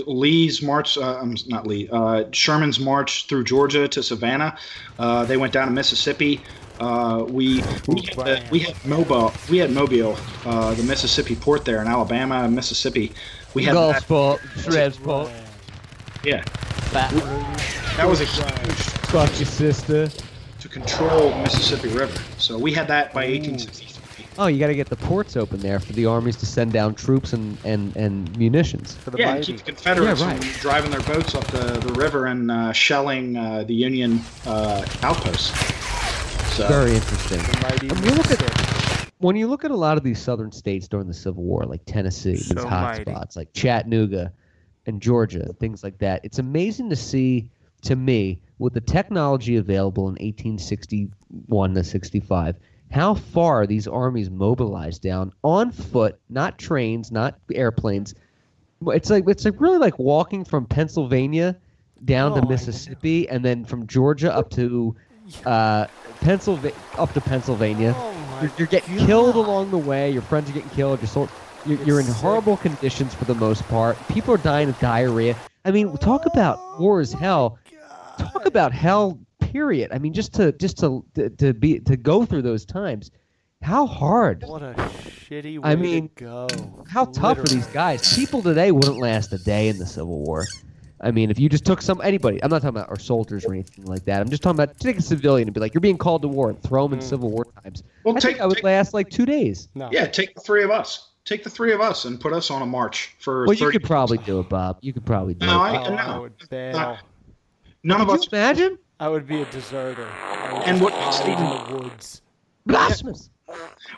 Lee's march, uh, um, not Lee, uh, Sherman's march through Georgia to Savannah, uh, they went down to Mississippi. Uh, we we had, uh, we had Mobile, we had Mobile, uh, the Mississippi port there in Alabama and Mississippi. We had that, Golf Shreds fault. yeah. Baton That was a huge Fuck your sister. to control Mississippi River. So we had that by 1863. Oh, you got to get the ports open there for the armies to send down troops and, and, and munitions. For the Yeah, and keep the Confederates Yeah, right. from driving their boats up the, the river and uh, shelling uh, the Union uh, outposts. So, Very interesting. The mighty I mean, you look at- When you look at a lot of these southern states during the Civil War, like Tennessee, these So hot mighty. spots, like Chattanooga and Georgia, things like that, it's amazing to see, to me, with the technology available in 1861 to 65, how far these armies mobilized down on foot, not trains, not airplanes. It's like it's like really like walking from Pennsylvania down Oh, to. Mississippi, and then from Georgia up to [laughs] uh, Pennsylvania, up to Pennsylvania. Oh You're, you're getting killed along the way. Your friends are getting killed. You're sort, you're, you're in sick. horrible conditions for the most part. People are dying of diarrhea. I mean, talk about war is hell. Talk about hell. Period. I mean, just to just to to, be to go through those times. How hard? What a shitty way I mean, to go. How tough are these guys? People today wouldn't last a day in the Civil War. I mean, if you just took some anybody, I'm not talking about our soldiers or anything like that. I'm just talking about take a civilian and be like, you're being called to war and throw them in Mm. Civil War times. well, I take, think I would take- last like two days. No. yeah, take the three of us. Take the three of us and put us on a march for. Well, you could probably do it, Bob. You could probably do No, it. I, Oh, I no. would bail. None of Could us. imagine? I would be a deserter. I would And just what- hide in the woods. Blasphemous.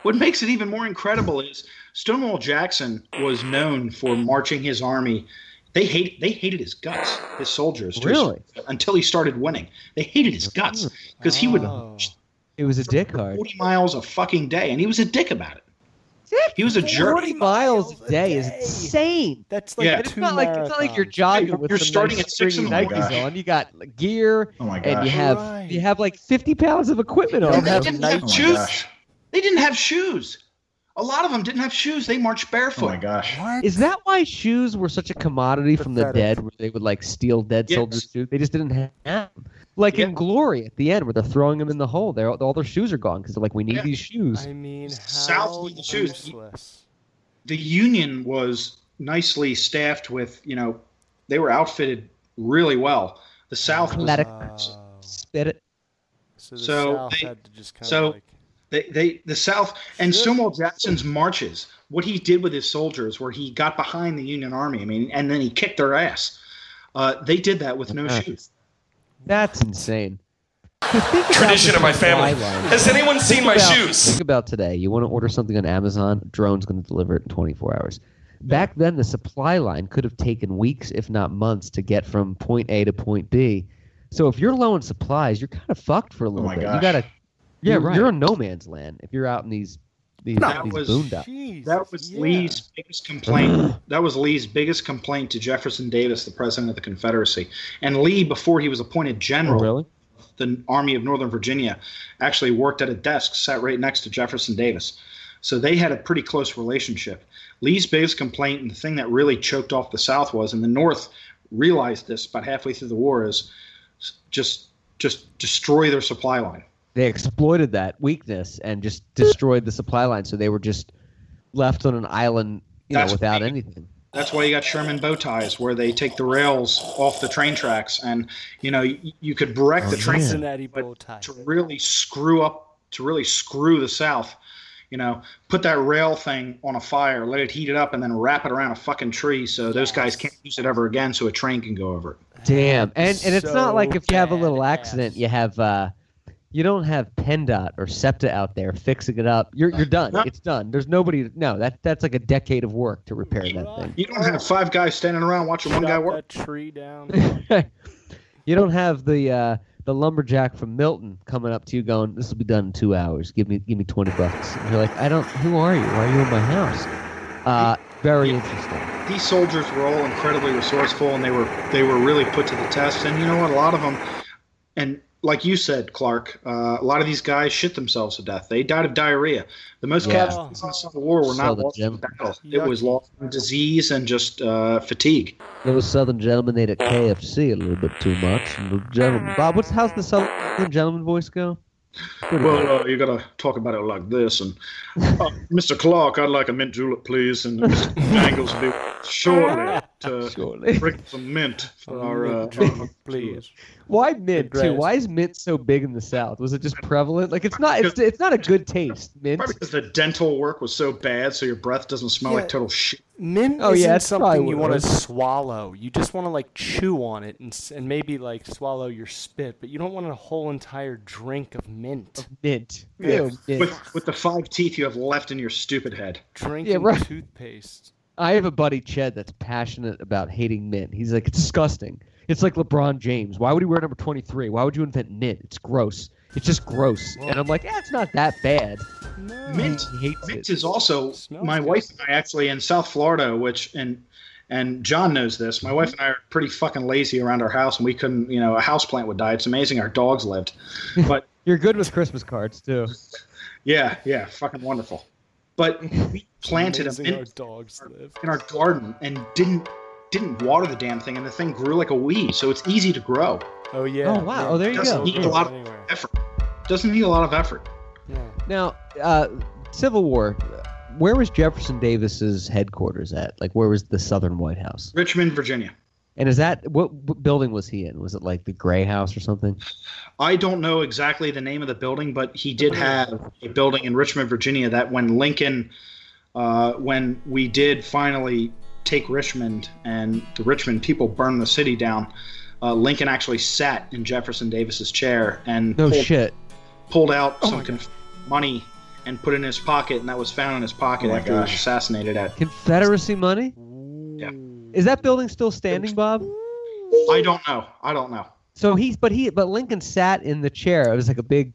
What makes it even more incredible is Stonewall Jackson was known for marching his army. They hate they hated his guts, his soldiers. to a- Really? Until he started winning, they hated his guts because he would Oh. It was a dick hard. 40 miles a fucking day, and he was a dick about it. He was a jerk. 40 miles a miles day is day. insane. That's like Yeah. And it's not like it's not like you're marathons. jogging You're with some starting nice at six stringy in the Nikes morning. on. You got like, gear, Oh my and you have Right. you have like 50 pounds of equipment on. They you. didn't have Oh shoes. gosh. They didn't have shoes. A lot of them didn't have shoes. They marched barefoot. Oh my gosh. What? Is that why shoes were such a commodity from the dead, where they would like steal dead Yes. soldiers' shoes? They just didn't have them. Like in Glory at the end, where they're throwing them in the hole. They're, all their shoes are gone because they're like, we need Yeah. these shoes. I mean, South how with the shoes. the Union was nicely staffed with, you know, they were outfitted really well. The South was Athletic. Spit it. So the So South they- had to just kind so- of like. They, they the South and Sure. Stonewall Jackson's marches. What he did with his soldiers, where he got behind the Union Army, I mean, and then he kicked their ass. Uh, they did that with no Uh, shoes. That's insane. To think about Tradition of my family. line- Has anyone seen Think my about- shoes? Think about today. You want to order something on Amazon, drone's going to deliver it in 24 hours. Back then, the supply line could have taken weeks, if not months, to get from point A to point B. So if you're low on supplies, you're kind of fucked for a little my bit. You gotta, Yeah, you're, right. you're in no man's land if you're out in these these, That these was- boondocks. Jesus, That was yeah. Lee's biggest complaint. [sighs] that was Lee's biggest complaint to Jefferson Davis, the president of the Confederacy. And Lee, before he was appointed Oh, general, really? the Army of Northern Virginia, actually worked at a desk sat right next to Jefferson Davis. So they had a pretty close relationship. Lee's biggest complaint and the thing that really choked off the South was, and the North realized this about halfway through the war, is just just destroy their supply line. They exploited that weakness and just destroyed the supply line. So they were just left on an island, you That's know, without what- anything. That's why you got Sherman bow ties, where they take the rails off the train tracks, and you know you, you could wreck Oh, the train man. Cincinnati but bow tie. to really screw up, to really screw the South. You know, put that rail thing on a fire, let it heat it up, and then wrap it around a fucking tree so those guys can't use it ever again, so a train can go over it. Damn. And and it's not like if you have a little badass. accident, you have uh you don't have PennDOT or SEPTA out there fixing it up. You're you're done. It's done. There's nobody. No, that that's like a decade of work to repair that thing. You don't have five guys standing around watching one guy work. that tree down. [laughs] you don't have the uh, the lumberjack from Milton coming up to you going, "This will be done in two hours. Give me give me twenty bucks." And you're like, "I don't. Who are you? Why are you in my house?" Uh, very interesting. These soldiers were all incredibly resourceful, and they were they were really put to the test. And you know what? A lot of them, and like you said, Clark, uh, a lot of these guys shit themselves to death. They died of diarrhea. The most Yeah. casualties in the Civil War were not lost in gem- battle. It was lost in disease and just uh, fatigue. Those Southern gentlemen ate at KFC a little bit too much. And the gentleman, Bob, what's how's the Southern gentleman voice go? Pretty. Well, uh, you gotta talk about it like this. And uh, Mr. Clark, I'd like a mint julep, please. And Mr. Dangles [laughs] will be shortly to Surely. bring some mint for our. Uh, Julep, please. Why mint too? Why is mint so big in the South? Was it just prevalent? Like it's not. It's it's not a good taste. Mint. Probably because the dental work was so bad, so your breath doesn't smell Yeah. like total shit. Mint Oh, isn't yeah, that's something you want to swallow. You just want to like chew on it and and maybe like swallow your spit, but you don't want a whole entire drink of mint. Mint. Yeah, Ew, mint. with with the five teeth you have left in your stupid head. Drinking right. toothpaste. I have a buddy Ched that's passionate about hating mint. He's like, it's disgusting. It's like LeBron James. Why would he wear number 23? Why would you invent mint? It's gross. It's just gross. And I'm like, yeah, it's not that bad. No. Mint, He hates mint it. is also Smells my good. wife and I actually in South Florida, which and and John knows this. My wife and I are pretty fucking lazy around our house, and we couldn't, you know, a house plant would die. It's amazing our dogs lived, [laughs] but You're good with Christmas cards too. [laughs] yeah, yeah, fucking wonderful. But [laughs] we planted a Amazing our mint dogs live. in our garden and didn't didn't water the damn thing, and the thing grew like a weed, so it's easy to grow. Oh yeah. Oh, wow. Oh, there you Doesn't go. need a lot of Anywhere. effort. Doesn't need a lot of effort. Yeah. Now, uh, Civil War. Where was Jefferson Davis's headquarters at? Like, where was the Southern White House? Richmond, Virginia. And is that what, what building was he in? Was it like the Gray House or something? I don't know exactly the name of the building, but he did have a building in Richmond, Virginia. That when Lincoln, uh, when we did finally take Richmond and the Richmond people burned the city down, uh, Lincoln actually sat in Jefferson Davis's chair and No pulled, shit. pulled out Oh some conf- money and put it in his pocket, and that was found in his pocket Oh after he was assassinated. At Confederacy money? Yeah. Is that building still standing, Bob? I don't know. I don't know. So he's, but he, but Lincoln sat in the chair. It was like a big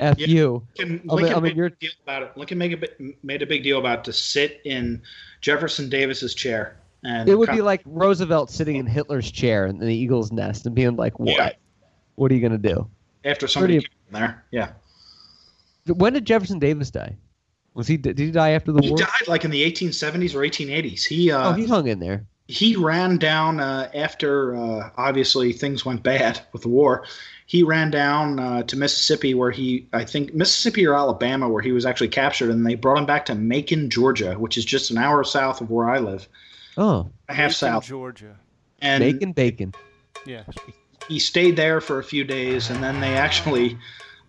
F Yeah. you. Lincoln, I mean- Lincoln I mean, made, you're- a big deal about it. Lincoln made a, bit, made a big deal about it to sit in Jefferson Davis's chair. And It would be of- like Roosevelt sitting in Hitler's chair in the eagle's nest and being like, "What? Yeah. What are you gonna do?" after somebody pretty- came in there. Yeah, When did Jefferson Davis die? Was he? Did he die after the he war? He died like in the 1870s or 1880s. He uh, oh, he hung in there. He ran down uh, after uh, obviously things went bad [laughs] with the war. He ran down uh, to Mississippi, where he I think Mississippi or Alabama, where he was actually captured, and they brought him back to Macon, Georgia, which is just an hour south of where I live, Oh, a half Macon, south. Georgia. And bacon, bacon. Yeah. he stayed there for a few days, and then they actually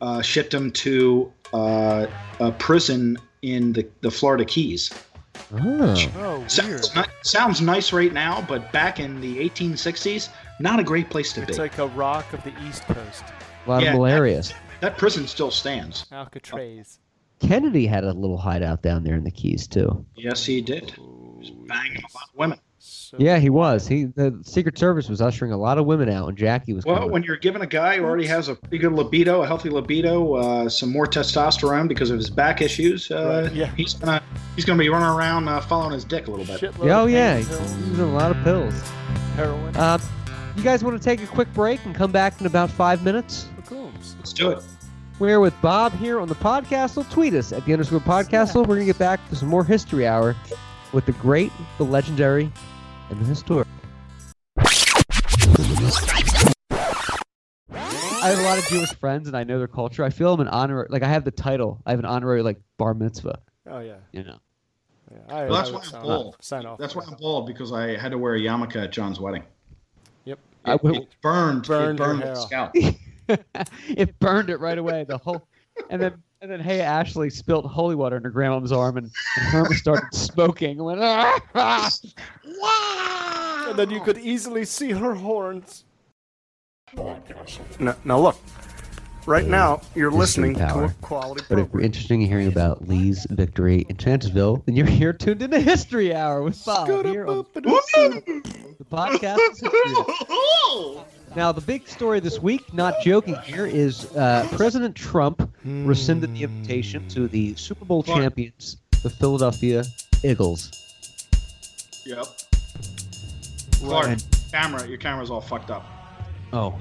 uh, shipped him to uh, a prison in the, the Florida Keys. Oh, Oh, weird. Sounds, ni- sounds nice right now, but back in the 1860s, not a great place to It's be. It's like a rock of the East Coast. a lot Yeah. of malaria. that prison still stands. Alcatraz. Kennedy had a little hideout down there in the Keys too. Yes, he did. Oh, banging a lot of women. So Yeah, he was. He the Secret Service was ushering a lot of women out, and Jackie was. Well, coming. when you're given a guy who already has a pretty good libido, a healthy libido, uh, some more testosterone because of his back issues, uh, Right, yeah. he's gonna he's gonna be running around uh, following his dick a little bit. shitload oh yeah, he's using a lot of pills. heroin. Uh, you guys want to take a quick break and come back in about five minutes? Cocoons. Let's do it. We're with Bob here on the podcastle. Tweet us at the underscore podcastle. We're gonna get back to some more history hour with the great, the legendary, and the historic. I have a lot of Jewish friends, and I know their culture. I feel I'm an honorary. Like I have the title. I have an honorary like bar mitzvah. Oh yeah. You know. yeah. I, Well, that's I why I'm bald. Sign off. That's on why I'm bald because I had to wear a yarmulke at John's wedding. Yep. I It, will- it burned. Burned it burned hair the scalp. [laughs] it burned it right away. The whole, and then and then hey Ashley spilled holy water in her grandma's arm, and, and Herman started [laughs] smoking. And went ah, ah. And then you could easily see her horns. Now, now look. Right now, you're History listening to Power. a quality But if you're interested in hearing about Lee's victory in Chancellorsville, then you're here tuned into History Hour with Bob here on the podcast. is History Hour. Now, the big story this week, not joking here, is uh, President Trump rescinded the invitation to the Super Bowl Fuck. champions, the Philadelphia Eagles. Yep. Clark, camera, your camera's all fucked up. Oh.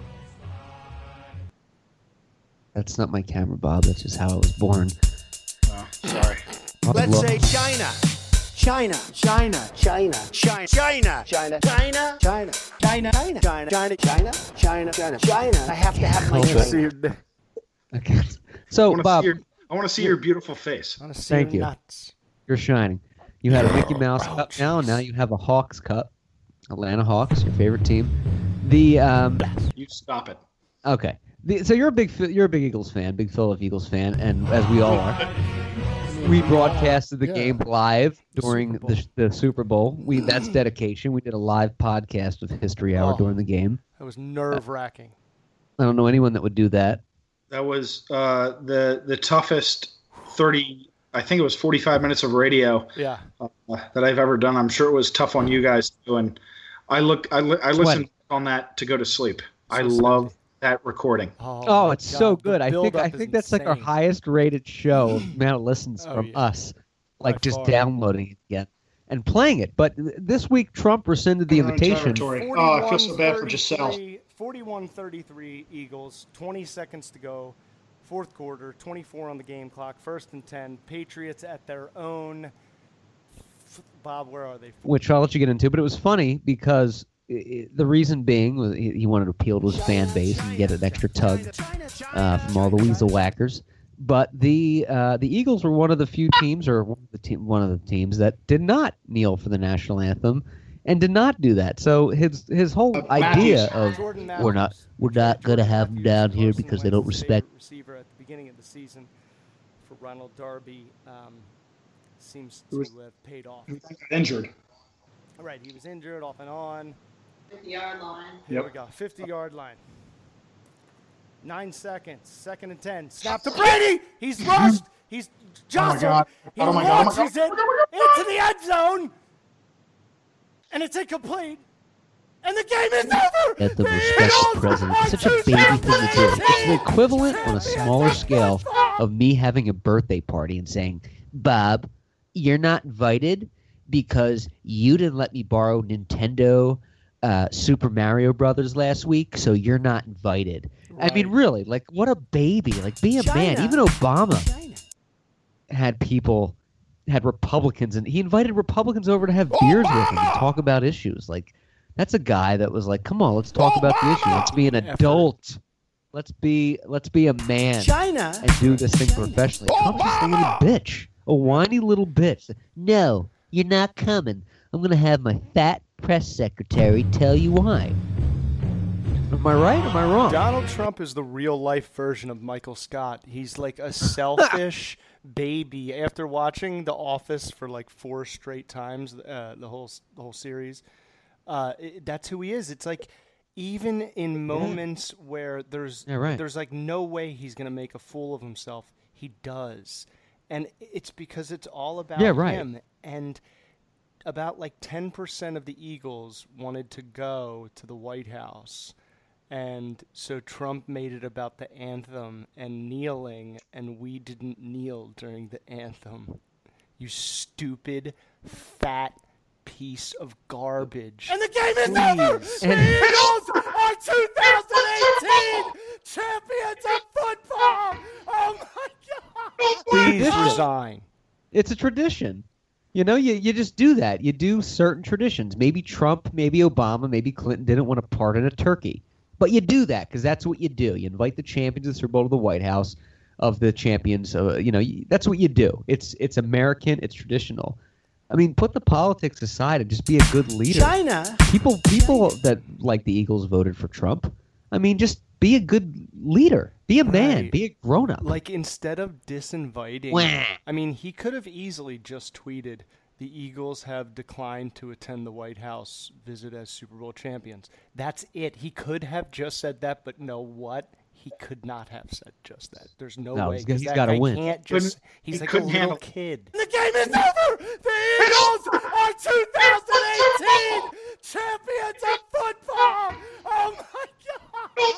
That's not my camera, Bob. That's just how I was born. Oh, sorry. Let's Let's say China. China. China. China. China. China. China. China. China. China. China. China. China. China. China. China. China. I have to have my Okay. See your, Okay. I So, want to Bob, see your, I want to see your beautiful face. I wanna see Thank your you. nuts. you're shining. You had a Mickey Mouse cup now, and now you have a Hawks cup. Atlanta Hawks, your favorite team. The um, You stop it. okay. The, so you're a big Phil- you're a big Eagles fan, big Philadelphia Eagles fan, and as we all are, we broadcasted the Yeah. game live during Super the, the Super Bowl. We that's dedication. We did a live podcast of History Hour Oh. during the game. That was nerve wracking. I don't know anyone that would do that. That was uh, the the toughest thirty. I think it was forty five minutes of radio Yeah. uh, that I've ever done. I'm sure it was tough on you guys too. And I look, I, li- I listened on that to go to sleep. I So love that recording. Oh, Oh, it's so God, the good. I think I think that's like our highest rated show [clears throat] amount of listens Oh, from yeah. us. Like By just far. downloading it again and playing it. But this week Trump rescinded the invitation. Oh, I feel so bad for Gisele. 41-33 Eagles. 20 seconds to go. Fourth quarter. 24 on the game clock. First and 10. Patriots at their own. Bob, where are they? which I'll let you get into. But it was funny because i i the reason being was he he wanted to appeal to his fan base and get an extra tug uh, from all the weasel whackers. But the uh, the Eagles were one of the few teams, or one of the team, one of the teams that did not kneel for the national anthem, and did not do that. So his his whole Uh, idea of we're not we're not gonna have them down here because they don't Wentz's respect. receiver at the beginning of the season for Ronald Darby um, seems Who was- to have paid off. Injured. All right, he was injured off and on. 50 yard line. Here we go. 50 yard line. Nine seconds. Second and 10. Snap to Brady. He's rushed. He's oh jostled. He Oh my God. Oh my launches it into the end zone. And it's incomplete. And the game is over. At the The respect Eagles president. are It's such a baby thing to do. It's the equivalent on a smaller scale of me having a birthday party and saying, Bob, you're not invited because you didn't let me borrow Nintendo uh, Super Mario Brothers last week, so you're not invited. I mean, really, like, what a baby. Like, be a man. Even Obama China. had people, had Republicans, and he invited Republicans over to have beers with him and talk about issues. Like, that's a guy that was like, come on, let's talk about the issue. Let's be an adult. Let's be let's be a man China. and do this thing professionally. Trump's just a little bitch, a whiny little bitch. No, you're not coming. I'm gonna have my fat press secretary tell you why. Am I right? Am I wrong? Donald Trump is the real life version of Michael Scott. He's like a [laughs] selfish baby. After watching The Office for like four straight times, uh, the whole the whole series, uh, it, that's who he is. It's like even in moments where there's Yeah, right. there's like no way he's gonna make a fool of himself, he does, and it's because it's all about Yeah, right. him and about like 10% of the Eagles wanted to go to the White House. And so Trump made it about the anthem and kneeling, and we didn't kneel during the anthem. You stupid, fat piece of garbage. And the game is over! The And- Eagles are 2018 champions of football! Oh my God! Please resign. It's a tradition. You know, you, you just do that. You do certain traditions. Maybe Trump, maybe Obama, maybe Clinton didn't want to pardon a turkey. But you do that because that's what you do. You invite the champions of the Super Bowl to the White House of the champions. Uh, you know, that's what you do. It's it's American. It's traditional. I mean, put the politics aside and just be a good leader. China. People people that like the Eagles voted for Trump. I mean, just be a good leader. Be a man. Right. Be a grown up. Like instead of disinviting, Wah. I mean, he could have easily just tweeted, "The Eagles have declined to attend the White House visit as Super Bowl champions." That's it. He could have just said that, but no, what? He could not have said just that. There's no, No, way. he's 'cause he's that gotta guy win. Can't Couldn't- just. He's he like a little handle- kid. The game is over. The Eagles are 2018 champions of football. Oh my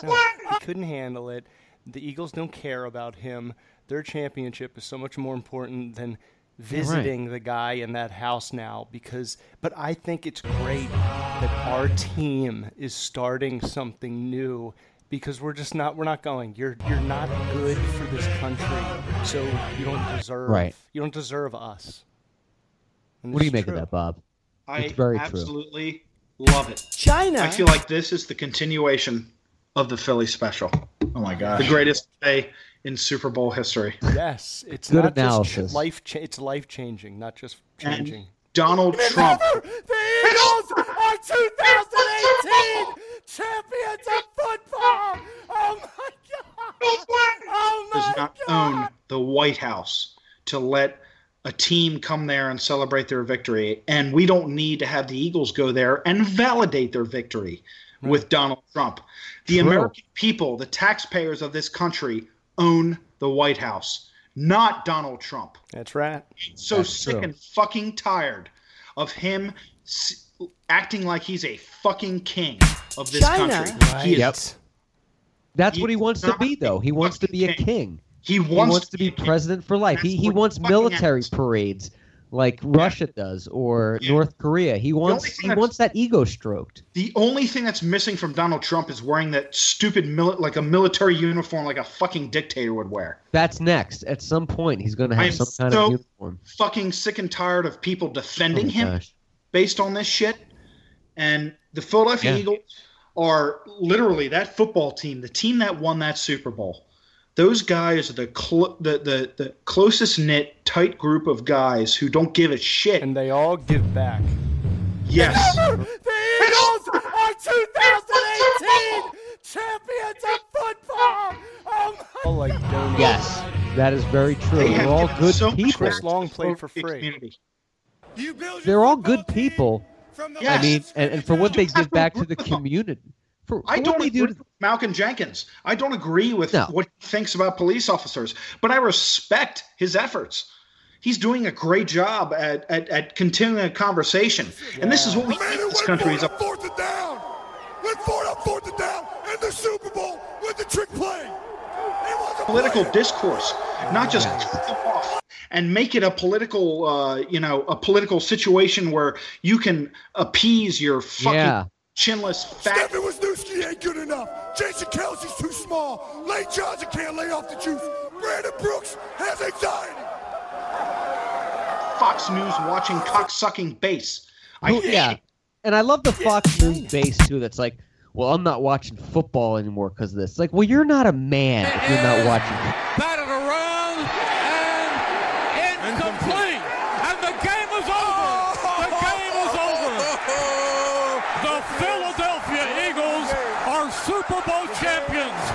God. he couldn't handle it. The Eagles don't care about him. Their championship is so much more important than visiting the guy in that house now because but I think it's great that our team is starting something new because we're just not we're not going. You're you're not good for this country. So you don't deserve Right. you don't deserve us. And what do you make true. of that, Bob? I It's very true. absolutely love it. China. I feel like this is the continuation of the Philly special. Oh my gosh. The greatest day in Super Bowl history. Yes, it's Good not just analysis. ch- life cha- it's life changing, not just And changing. Donald Trump. The Eagles are 2018 champions of football. Oh my God. Oh my does not God. own the White House to let a team come there and celebrate their victory. And we don't need to have the Eagles go there and validate their victory with Donald Trump. The True. American people, the taxpayers of this country, own the White House, not Donald Trump. That's right. So That's sick true. and fucking tired of him s- acting like he's a fucking king of this China. country. He is Yep. That's what he wants to be, though. He wants to be a fucking king. He He wants, wants to be a king. president for life. He That's he what wants military happens. parades like Russia does or Yeah. North Korea. He wants he wants that ego stroked. The only thing that's missing from Donald Trump is wearing that stupid mili- like a military uniform like a fucking dictator would wear. That's next. At some point, he's going to have some kind so of uniform. fucking sick and tired of people Oh defending my him gosh. based on this shit. And the Philadelphia Yeah. Eagles are literally that football team, the team that won that Super Bowl. Those guys are the cl- the, the the closest knit, tight group of guys who don't give a shit. And they all give back. yes, [laughs] The Eagles are 2018 champions of football. Oh my like donate. Yes, that is very true. they They're all good so people. Chris Long to the played for free. community. They're all good people. I Yes. mean, and, and for what they give back to to the agree with them. community. For, for I don't agree do with Malcolm Jenkins. I don't agree with No. what he thinks about police officers, but I respect his efforts. He's doing a great job at, at, at continuing a conversation. And this is what we need in this country. Is a, fourth and down. Went for it on fourth and down in the Super Bowl with the trick play. It was a political play. discourse, not just cut off and make it a political, uh, you know, a political situation where you can appease your fucking Yeah. Chinless fat. Stephen Wisniewski ain't good enough. Jason Kelce's too small. Lane Johnson can't lay off the juice. Brandon Brooks has anxiety. Fox News watching cocksucking base. I Who- yeah, it. and I love the Fox News base too. That's like, well, I'm not watching football anymore because of this. Like, well, you're not a man if you're not watching. batted around and incomplete. And the game is over. The game is over. The Philadelphia Eagles are Super Bowl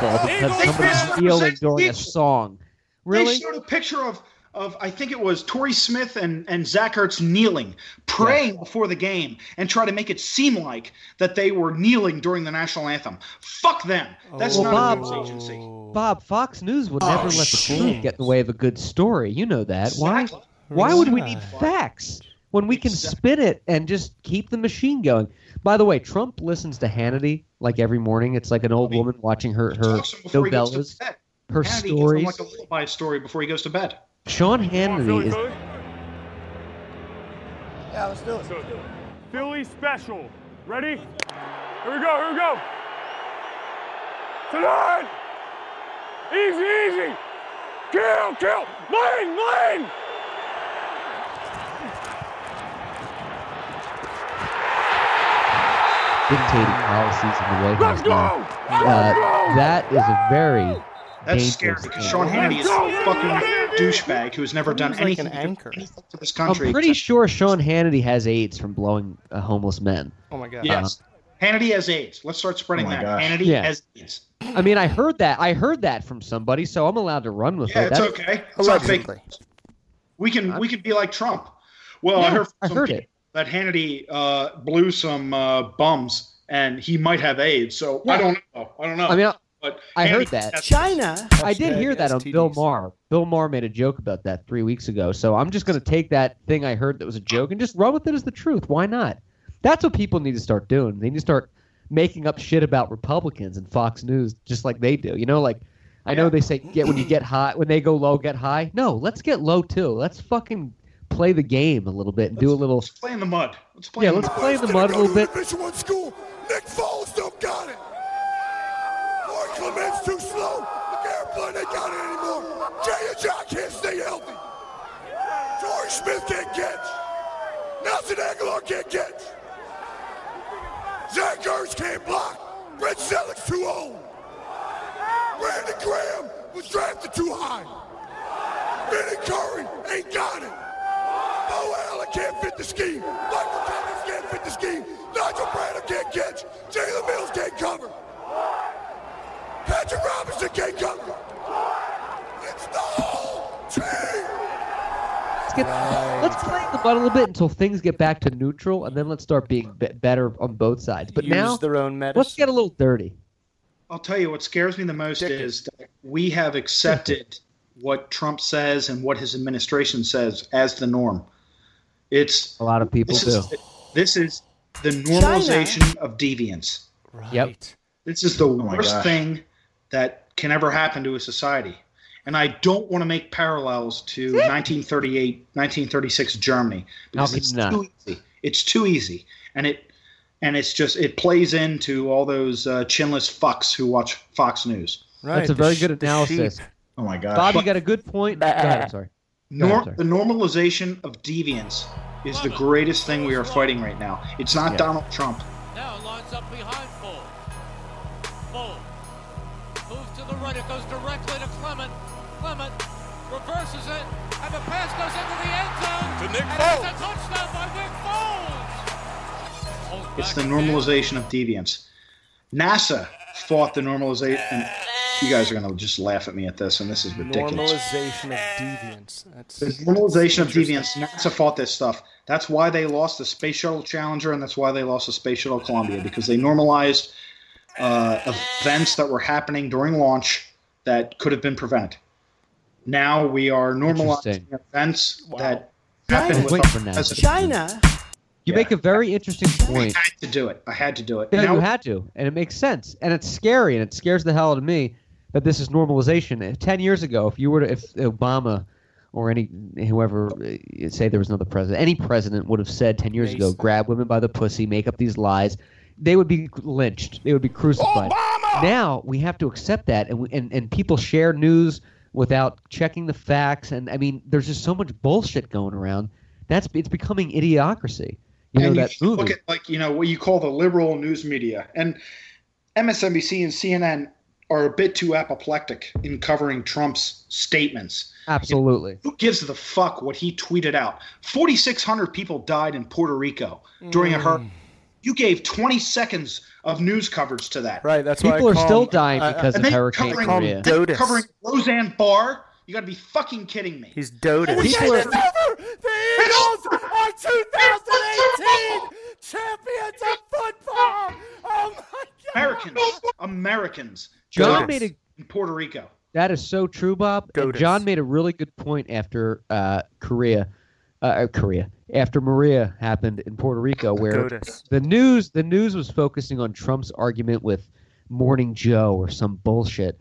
champions. Because Eagles somebody's fans kneeling during a people. song. They Really? showed a picture of of I think it was Torrey Smith and and Zach Ertz kneeling, praying before the game, and try to make it seem like that they were kneeling during the national anthem. Fuck them. That's Well, not Bob- a news agency. Oh. Bob, Fox News would oh, never let the shit. truth get in the way of a good story. You know that. Why? Exactly. Why would we need facts when we can Exactly. spin it and just keep the machine going? By the way, Trump listens to Hannity like every morning. It's like an old woman watching her her Talks before he goes novellas, to bed. her Hannity gives him stories. like a lullaby story before he goes to bed. Sean Hannity is Yeah, let's do it. Philly special. Ready? Here we go, here we go. Tonight! Easy, easy! Kill, kill! Lane, lane! Dictating policies in the White House now. Uh, that is a very That's scary because. Sean Hannity is a fucking douchebag who has never done like anything an anchor. for this country. I'm country. pretty sure Sean Hannity has AIDS from blowing uh, homeless men. Oh my god. Yes. Hannity has AIDS. Let's start spreading Oh that. gosh. Hannity Yeah. has AIDS. I mean, I heard that. I heard that from somebody, so I'm allowed to run with Yeah, it. it's That's- okay. It's not fake. Allegedly. We can we can be like Trump. Well, I heard, from I some heard people it. That Hannity uh, blew some uh, bums and he might have AIDS. So I don't know. I don't know. I mean, I- but I heard that. has- China. I did hear that on Bill Maher. Bill Maher made a joke about that three weeks ago. So I'm just going to take that thing I heard that was a joke and just run with it as the truth. Why not? That's what people need to start doing. They need to start making up shit about Republicans and Fox News, just like they do. You know, like I know they say get when you get high, when they go low, get high. No, let's get low too. Let's fucking play the game a little bit and do a little. Let's play in the mud. Let's play. Yeah, in let's mud. play in the mud a little bit. Division One school. Nick Foles don't got it. Mark Clement's too slow. The airplane ain't got it anymore. Jay and John can't stay healthy. Torrey Smith can't catch. Nelson Agholor can't catch. Zach Ertz can't block. Brent Celek's too old. Brandon Graham was drafted too high. Vinny Curry ain't got it. Beau Allen can't fit the scheme. Michael Thomas can't fit the scheme. Nigel Bradham can't catch. Jalen Mills can't cover. Patrick Robinson can't cover. It's the whole team. Let's get let's play the mud a little bit until things get back to neutral, and then let's start being be- better on both sides. But Use now their own medicine. let's get a little dirty. I'll tell you what scares me the most is that we have accepted [laughs] what Trump says and what his administration says as the norm. It's A lot of people this do. is this is the normalization of deviance. Right. Yep. This is the my worst thing that can ever happen to a society. And I don't want to make parallels to [laughs] 1938, 1936 Germany because How it's not? too easy. It's too easy, and it and it's just it plays into all those uh, chinless fucks who watch Fox News. Right. That's a very sh- good analysis. Oh my god, Bob, you got a good point. [laughs] Go ahead, I'm sorry. Go ahead, the normalization of deviance is the greatest thing we are fighting right now. It's not Yeah. Donald Trump. Now lines up behind Full. Full. Moves to the right. It goes directly to Clement. Clement reverses it. And the pass goes into the end zone. To Nick and Foles. It's a touchdown by Nick Foles. Foles It's the normalization of deviance. NASA fought the normalization. And you guys are going to just laugh at me at this, and this is ridiculous. Normalization of deviance. That's The normalization of deviance. NASA fought this stuff. That's why they lost the Space Shuttle Challenger, and that's why they lost the Space Shuttle Columbia because they normalized uh, events that were happening during launch that could have been prevented. Now we are normalizing Interesting. events that I happen with for China. You Yeah. make a very interesting point. I had to do it. I had to do it. Yeah, Now- you had to, and it makes sense, and it's scary, and it scares the hell out of me that this is normalization. Ten years ago, if you were to, if Obama or any whoever uh, say there was another president, any president would have said ten years ago, grab women by the pussy, make up these lies, they would be lynched, they would be crucified. Now we have to accept that, and we, and and people share news without checking the facts, and I mean, there's just so much bullshit going around. That's it's becoming idiocracy. You know and that movie. look at like you know what you call the liberal news media and MSNBC and CNN are a bit too apoplectic in covering Trump's statements. Absolutely. Who gives the fuck what he tweeted out? 4,600 people died in Puerto Rico during a Mm. hurricane. You gave 20 seconds of news coverage to that. Right. That's why I People are call still him- dying I- I- because And of then Hurricane covering, call him Maria. Doe- then Dotus. covering Roseanne Barr. You got to be fucking kidding me. He's doted. People are- It's over. The Eagles are 2018 champions of football. Oh my God. Americans, Americans, John died made a in Puerto Rico. That is so true, Bob. John made a really good point after uh, Korea, uh, uh, Korea, after Maria happened in Puerto Rico, where Dotus. the news the news was focusing on Trump's argument with Morning Joe or some bullshit.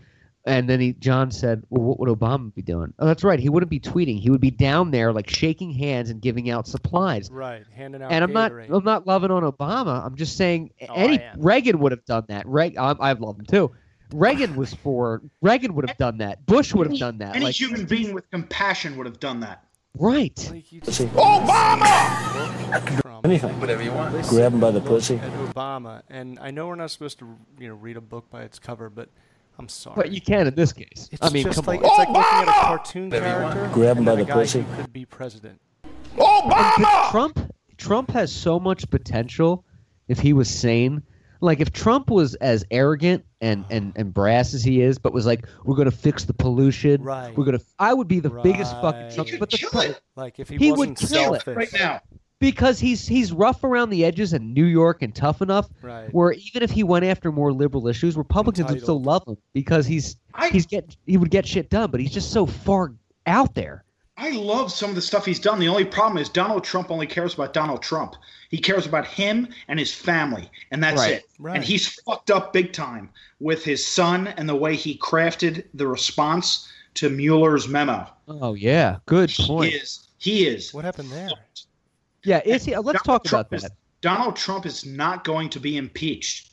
And then he, John said, "Well, what would Obama be doing?" Oh, that's right. He wouldn't be tweeting. He would be down there, like shaking hands and giving out supplies. Right. Handing out. And I'm not, I'm not loving on Obama. I'm just saying Oh, any Reagan would have done that. Reg, I, I love him too. Reagan was for Reagan would have done that. Bush would have done that. Any Like human being with compassion would have done that. Right. Obama! Anything. Whatever you want. Grab him by the pussy. Obama, and I know we're not supposed to, you know, read a book by its cover, but I'm sorry. But you can in this case. It's I mean, just come like on. it's like looking at a cartoon Whatever you want. character Grab him by the pussy. who could be president. But Trump Trump has so much potential if he was sane. Like if Trump was as arrogant and, and, and brass as he is, but was like, we're gonna fix the pollution. Right. We're gonna I would be the biggest fucking Trump. He could But the kill pro- it. Like if he, He would wasn't kill it right now. Because he's he's rough around the edges in New York and tough enough Right. where even if he went after more liberal issues, Republicans would still love him because he's I- he's get he would get shit done, but he's just so far out there. I love some of the stuff he's done. The only problem is Donald Trump only cares about Donald Trump. He cares about him and his family, and that's Right. it. Right. And he's fucked up big time with his son and the way he crafted the response to Mueller's memo. Oh yeah, good He point. is. He is. What happened there? Yeah, is he? Uh, let's Donald talk Trump about is- that. Donald Trump is not going to be impeached.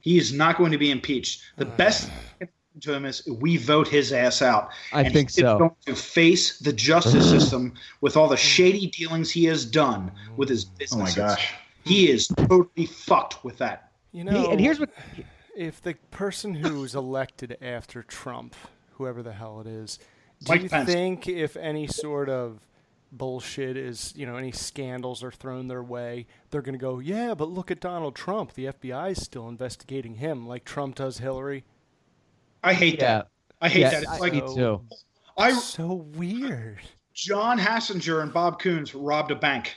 He is not going to be impeached. The uh. best thing to him is we vote his ass out. I and think he so. going to face the justice [sighs] system with all the mm. shady dealings he has done with his Oh my gosh. He is totally fucked with that. You He- know, and here's what if the person who's elected after Trump, whoever the hell it is, do Mike you Pence. think if any sort of bullshit is, you know, any scandals are thrown their way, they're going to go, yeah, but look at Donald Trump. The FBI is still investigating him like Trump does Hillary. I hate Yeah. that. I hate Yeah, that. It's I- like me too. I So weird. John Hassinger and Bob Coons robbed a bank.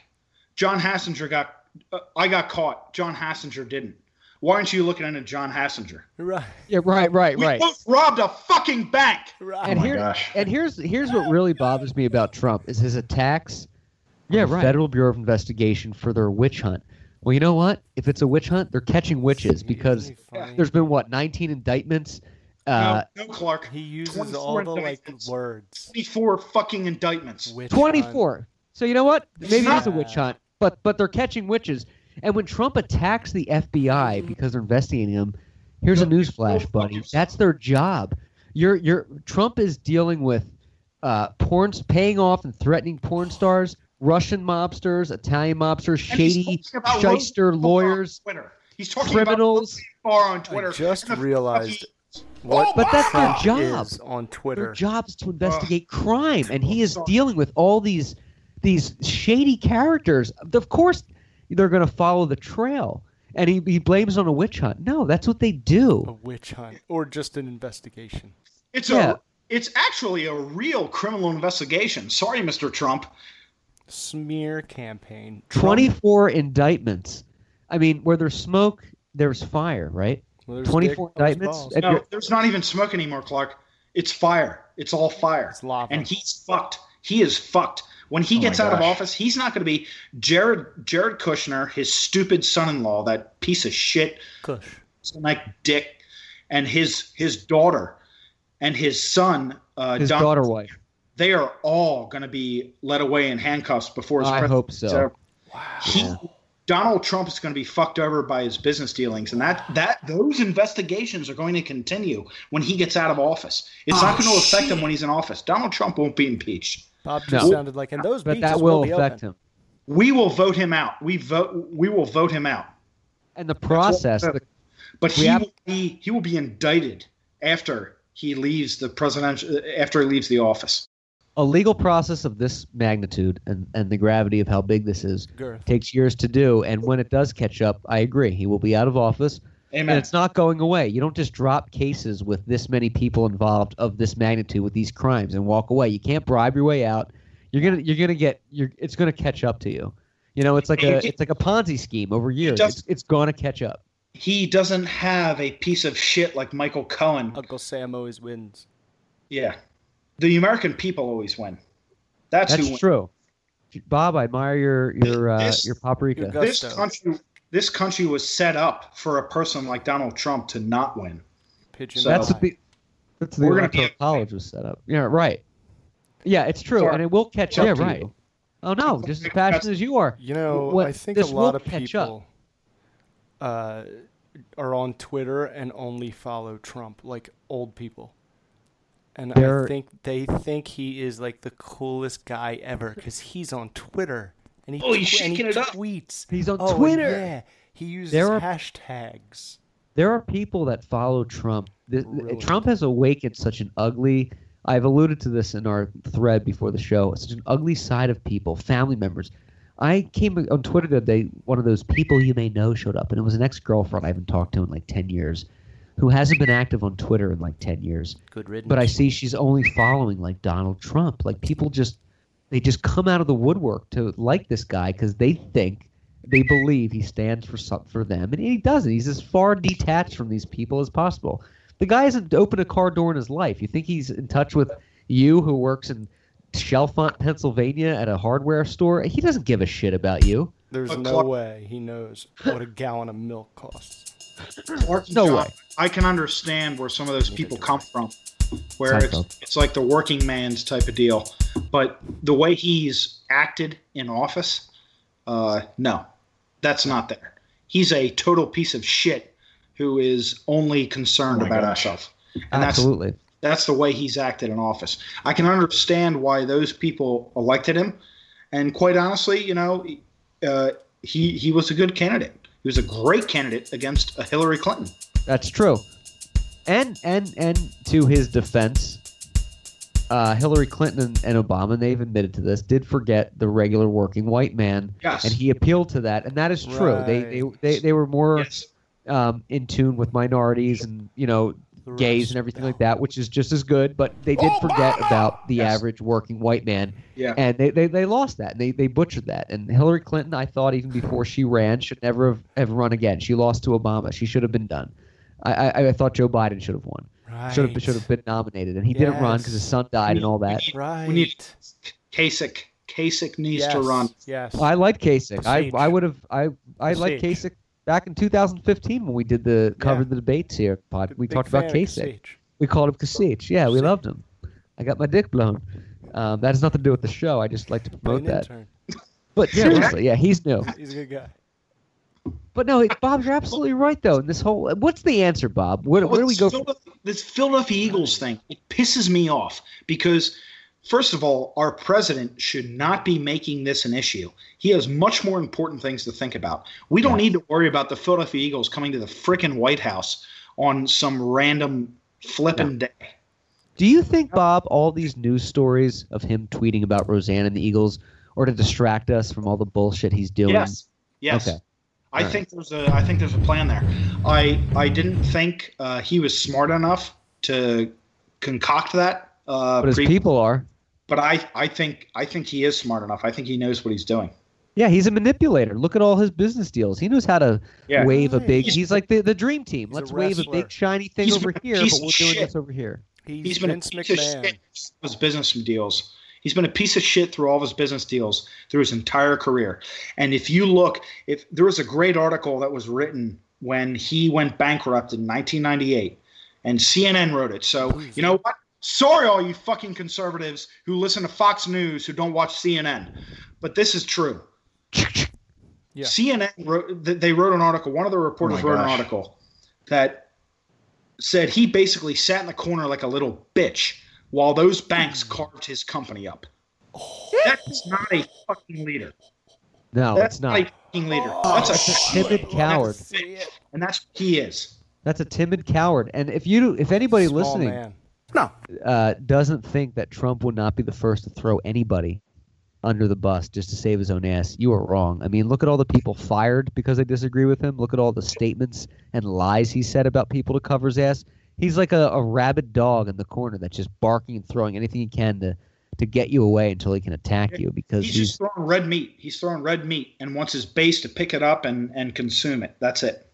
John Hassinger got uh, I got caught. John Hassinger didn't. Why aren't you looking into John Hassinger? Right. Yeah, right, right, We right. both robbed a fucking bank. Right. And my here, gosh. and here's here's what really bothers me about Trump is his attacks. Yeah, right. Federal Bureau of Investigation for their witch hunt. Well, you know what? If it's a witch hunt, they're catching witches because Isn't he funny? there's been what 19 indictments. Uh, no, no, Clark. he uses all the like words. 24 fucking indictments. Witch hunt. 24. So you know what? Maybe it is not- a witch hunt, but but they're catching witches. And when Trump attacks the FBI because they're investigating him, here's a Go- news flash, buddy. That's their job. You're you're Trump is dealing with uh, porn, paying off and threatening porn stars, Russian mobsters, Italian mobsters, shady shyster Roseanne Barr on lawyers. Twitter. He's talking criminals. about Roseanne on Twitter. I just realized fucking- what But that's their Obama! job. is on Their Twitter. job is to investigate crime, and he is dealing with all these these shady characters. Of course, they're going to follow the trail, and he, he blames on a witch hunt. No, that's what they do. a witch hunt or just an investigation. It's Yeah. a it's actually a real criminal investigation. Sorry, Mr. Trump. Smear campaign. Trump- Twenty four indictments. I mean, where there's smoke, there's fire, right? Well, there's Twenty dick, indictments. No, you're- there's not even smoke anymore, Clark. It's fire. It's all fire. It's lava. And he's fucked. He is fucked. When he Oh gets out of office, he's not going to be Jared Jared Kushner, his stupid son-in-law, that piece of shit, Kush. like dick, and his his daughter and his son, uh, his Don- daughter wife. They are all going to be led away in handcuffs before his. I hope so. over. He, Donald Trump is going to be fucked over by his business dealings, and that that those investigations are going to continue when he gets out of office. It's not going to affect him when he's in office. Donald Trump won't be impeached. Bob just No. sounded like, and those But beaches that will be affect open. him. We will vote him out. We vote. We will vote him out. And the process, what- the, But We he have- will be he will be indicted after he leaves the presidential after he leaves the office. a legal process of this magnitude and, and the gravity of how big this is Girth. takes years to do. And when it does catch up, I agree. He will be out of office. Amen. And it's not going away. You don't just drop cases with this many people involved of this magnitude with these crimes and walk away. You can't bribe your way out. You're gonna you're gonna get you're it's gonna catch up to you. You know, it's like a it's like a Ponzi scheme over years. does- It's, it's gonna catch up. he doesn't have a piece of shit like Michael Cohen. Uncle Sam always wins. Yeah, the American people always win. That's, who That's wins. true. Bob, I admire your your uh, This- your paprika. Your This country, this country was set up for a person like Donald Trump to not win. Pigeon. So- That's the that's the We're gonna electoral be- college was set up. Yeah, right. Yeah, it's true, Sorry. and it will catch up Yeah, to right. you. Oh no, just as passionate as you are. You know, What- I think this a lot of people uh, are on Twitter and only follow Trump, like old people. And They're- I think they think he is like the coolest guy ever because he's on Twitter and he, Oh, he's tw- and he shaking it up. tweets. He's on Oh, Twitter. Yeah, he uses There are- hashtags. There are people that follow Trump. Th- Really? Trump has awakened such an ugly. I've alluded to this in our thread before the show. Such an ugly side of people, family members. I came on Twitter the other day. One of those people you may know showed up, and it was an ex-girlfriend I haven't talked to in like ten years, who hasn't been active on Twitter in like ten years. Good riddance. But I see she's only following like Donald Trump. Like people just they just come out of the woodwork to like this guy because they think they believe he stands for some for them, and he doesn't. He's as far detached from these people as possible. The guy hasn't opened a car door in his life. You think he's in touch with you, who works in Chalfont, Pennsylvania, at a hardware store? He doesn't give a shit about you. There's But no Clark- way he knows what a gallon of milk costs. Clark No John, way. I can understand where some of those people come from, where it's, it's like the working man's type of deal. But the way he's acted in office, uh, no, that's not there. He's a total piece of shit who is only concerned Oh about gosh. himself. And that's Absolutely. that's the way he's acted in office. I can understand why those people elected him, and quite honestly, you know, uh, he he was a good candidate. He was a great candidate against a Hillary Clinton. That's true. And and and to his defense, uh, Hillary Clinton and, and Obama, and they've admitted to this, did forget the regular working white man, Yes. and he appealed to that, and that is true. They, they they they were more Yes. um, in tune with minorities and you know gays and everything like that, which is just as good. But they did forget about the Yes. average working white man, Yeah. and they, they, they lost that and they, they butchered that. And Hillary Clinton, I thought even before she ran, should never have, have run again. She lost to Obama. She should have been done. I, I, I thought Joe Biden should have won. Should have should have been nominated, and he didn't run because his son died and all that. Right. We need Kasich. Kasich needs yes. to run. Yes. Well, I like Kasich. I, I would have I I like Kasich. Kasich back in 2015 when we did the covered the debates here. Pod, we Big talked about Kasich. Kasich. We called him Kasich. Yeah, we loved him. I got my dick blown. Um, that has nothing to do with the show. I just like to promote that. intern. But [laughs] seriously, yeah, he's new. He's a good guy. But no, Bob, you're absolutely right though. In this whole, what's the answer, Bob? Where, where do we go? Philadelphia- This Philadelphia Eagles thing it pisses me off because, first of all, our president should not be making this an issue. He has much more important things to think about. We don't need to worry about the Philadelphia Eagles coming to the frickin' White House on some random flippin' day. do you think, Bob, all these news stories of him tweeting about Roseanne and the Eagles, or to distract us from all the bullshit he's doing? Yes. Yes. Okay. I All right. think there's a I think there's a plan there. I I didn't think uh, he was smart enough to concoct that. Uh, But his pre- people are. but I I think I think he is smart enough. I think he knows what he's doing. Yeah, he's a manipulator. Look at all his business deals. He knows how to Yeah. wave a big. He's- He's, like the, the dream team. He's Let's wave a big shiny thing He's over here, piece but of we're doing shit. this over here. He's, He's been Vince a piece of McMahon. shit through his business deals. He's been a piece of shit through all of his business deals through his entire career. And if you look, if there was a great article that was written when he went bankrupt in 1998, and CNN wrote it. So you know what? Sorry, all you fucking conservatives who listen to Fox News who don't watch CNN, but this is true. [laughs] Yeah. CNN wrote. They wrote an article. One of the reporters Oh wrote an article that said he basically sat in the corner like a little bitch while those banks carved his company up. That's not a fucking leader. No, That's it's not. a fucking leader. That's a That's a timid coward. and that's what he is. That's a timid coward. And if you, if anybody Small listening man. uh, doesn't think that Trump would not be the first to throw anybody under the bus just to save his own ass, you are wrong. I mean, look at all the people fired because they disagree with him. Look at all the statements and lies he said about people to cover his ass. He's like a, a rabid dog in the corner that's just barking and throwing anything he can to to get you away until he can attack you because He's he's, just throwing red meat. He's throwing red meat and wants his base to pick it up and, and consume it. That's it.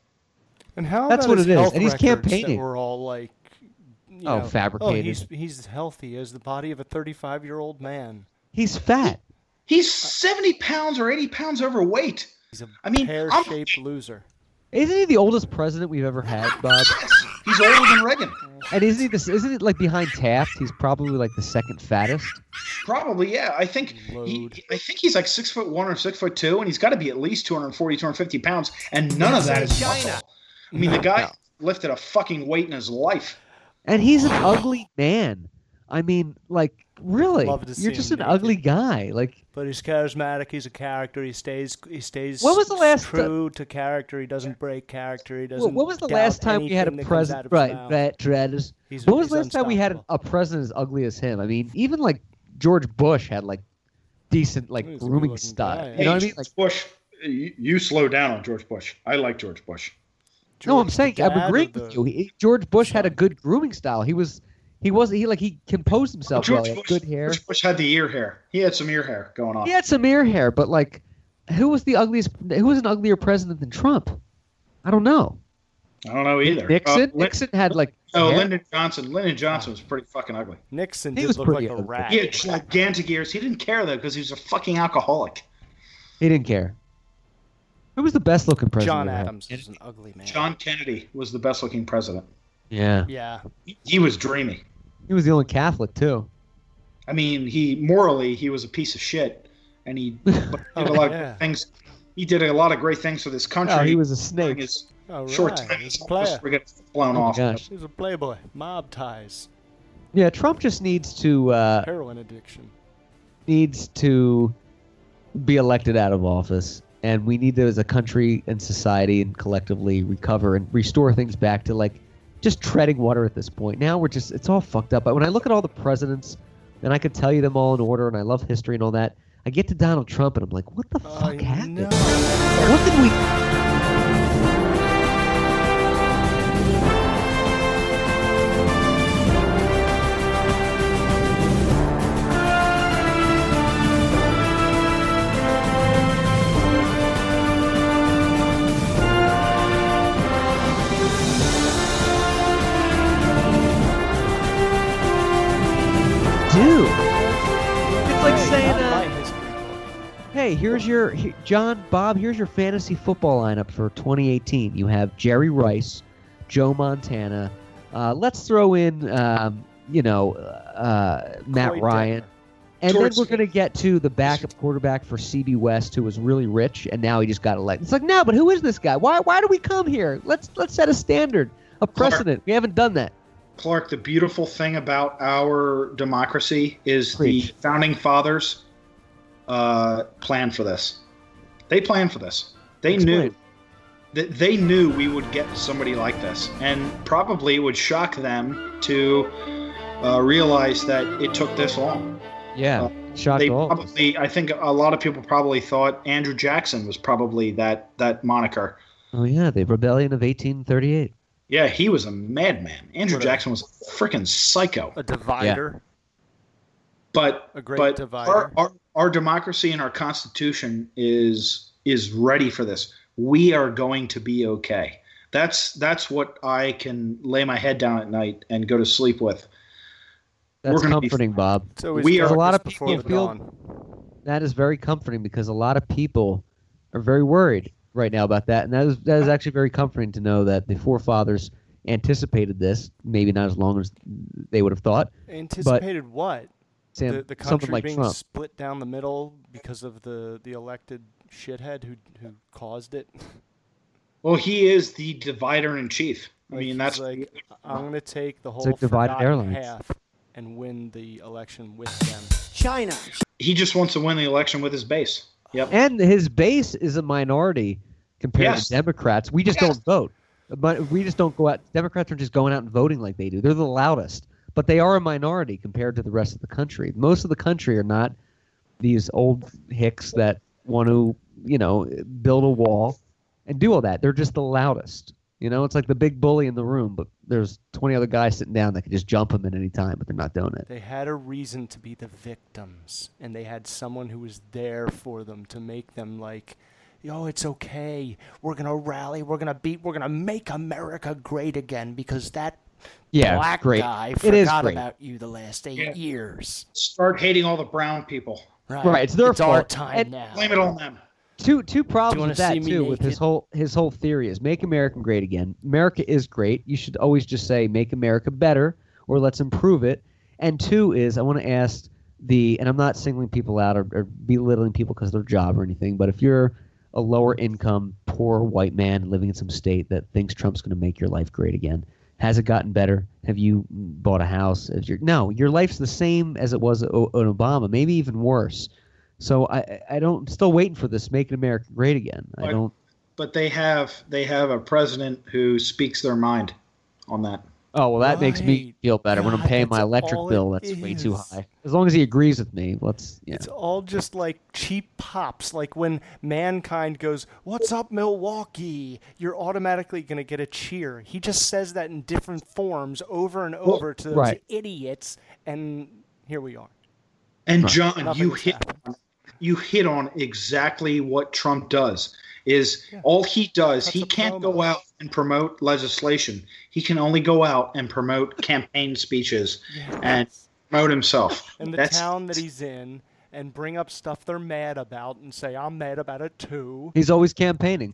And how That's about what his it is, and he's records campaigning. We're all like, you Oh, know, oh, fabricated. Oh, he's he's healthy as the body of a 35 year old man. he's fat. He's 70 pounds or 80 pounds overweight. He's a I mean, pear I'm- shaped loser. Isn't he the oldest president we've ever had, Bob? He's older than Reagan. And isn't he this? Isn't it like behind Taft? He's probably like the second fattest. Probably, yeah. I think he, I think he's like six foot one or six foot two, and he's got to be at least 240, 250 pounds, and none of that is muscle. I mean, the guy lifted a fucking weight in his life. And he's an ugly man. I mean, like, really, Love to see you're just him an naked. ugly guy. Like, But he's charismatic. He's a character. He stays. He stays. What was the last ti- true to character? He doesn't break character. He doesn't. when was the last time we had a that comes out president? Right, mouth. right, Travis. He's- was the last time we had a president as ugly as him? I mean, even like George Bush had like decent like He's grooming good-looking style. guy, You know what I mean? Like, Bush, you, you slow down on George Bush. I like George Bush. no, I'm saying I'm agreeing with you. He, George Bush had a good grooming style. He was, he was, he like he composed himself well. George He had Bush, good hair. George Bush had the ear hair. He had some ear hair going on. He had some ear hair, but like, who was the ugliest? Who was an uglier president than Trump? I don't know. I don't know either. Nixon. Uh, Nixon had like. Oh, hair. Lyndon Johnson. Lyndon Johnson was pretty fucking ugly. Nixon He did was look like pretty a rat. He had gigantic ears. He didn't care though because he was a fucking alcoholic. He didn't care. Who was the best looking president? John? Adams was an ugly man. John Kennedy was the best looking president. Yeah. Yeah. He, he was dreamy. He was the only Catholic too. I mean, he morally he was a piece of shit, and he [laughs] did a lot yeah. of things. He did a lot of great things for this country. Oh, he was a snake. His Oh, short time He's as a player. we're getting blown Oh off. gosh. He's a playboy. Mob ties. Yeah, Trump just needs to uh, Heroin addiction. needs to be elected out of office, and we need to, as a country and society and collectively, recover and restore things back to like just treading water at this point. Now we're just it's all fucked up. But when I look at all the presidents, and I could tell you them all in order, and I love history and all that. I get to Donald Trump, and I'm like, what the oh, fuck happened? What did we? Do? It's like saying, uh, "Hey, here's your he- John Bob. Here's your fantasy football lineup for 2018. You have Jerry Rice, Joe Montana. Uh, let's throw in, um, you know, uh, Matt Koy Ryan." Detmer. And then we're going to get to the backup quarterback for CB West, who was really rich, and now he just got elected. It's like, no, but who is this guy? Why? Why do we come here? Let's let's set a standard, a precedent. We haven't done that. Clark, the beautiful thing about our democracy is Preach. the founding fathers uh, planned for this. They planned for this. They knew that they knew we would get somebody like this, and probably it would shock them to uh, realize that it took this long. Yeah, shocked They all. probably, I think, a lot of people probably thought Andrew Jackson was probably that that moniker. Oh yeah, the rebellion of 1838. Yeah, he was a madman. Andrew a- Jackson was a freaking psycho. A divider. but A great but divider. Our, our our democracy and our constitution is is ready for this. We are going to be okay. That's that's what I can lay my head down at night and go to sleep with. That's We're gonna be comforting, Bob. We are- a lot of people feel that is very comforting because a lot of people are very worried right now about that, and that is that is actually very comforting to know that the forefathers anticipated this, maybe not as long as they would have thought. Anticipated what? Sam, the, the something country like being Trump. split down the middle because of the, the elected shithead who who caused it. [laughs] Well, he is the divider in chief. I Like, mean, that's like I'm going to take the whole like divided forgotten airlines. half and win the election with them. China. he just wants to win the election with his base. Yep. And his base is a minority compared Yes. to Democrats. We just Yes. don't vote. But we just don't go out. Democrats are just going out and voting like they do. They're the loudest, but they are a minority compared to the rest of the country. Most of the country are not these old hicks that want to, you know, build a wall and do all that. They're just the loudest. You know, it's like the big bully in the room, but there's 20 other guys sitting down that can just jump him at any time, but they're not doing it. They had a reason to be the victims, and they had someone who was there for them to make them like, "Yo, it's okay. We're gonna rally. We're gonna beat. We're gonna make America great again because that Yeah, it's black great. guy It is forgot great. about you the last eight Yeah. years." Start hating all the brown people. Right. Right, it's their It's our fault. time And- now. Blame it on them. two two problems with that see me too with his whole his whole theory is make america great again america is great you should always just say make america better or let's improve it and two is i want to ask the and i'm not singling people out or, or belittling people because of their job or anything but if you're a lower income poor white man living in some state that thinks trump's going to make your life great again Has it gotten better? Have you bought a house? Your, no, your life's the same as it was o- on Obama, maybe even worse. So I, I- don't. Still waiting for this "Make America Great Again." I But- don't. But they have they have a president who speaks their mind on that. Oh well, that makes me feel better when I'm paying my electric bill. it That's way too high. As long as he agrees with me, let's. Yeah. It's all just like cheap pops. Like when mankind goes, "What's up, Milwaukee?" You're automatically gonna get a cheer. He just says that in different forms over and over to those right. idiots, and here we are. And John, Nothing you hit on, you hit on exactly what Trump does. Is all he does, Cuts he can't promo. go out and promote legislation. He can only go out and promote [laughs] campaign speeches and promote himself. And the That's town that he's in, and bring up stuff they're mad about, and say, "I'm mad about it too." He's always campaigning.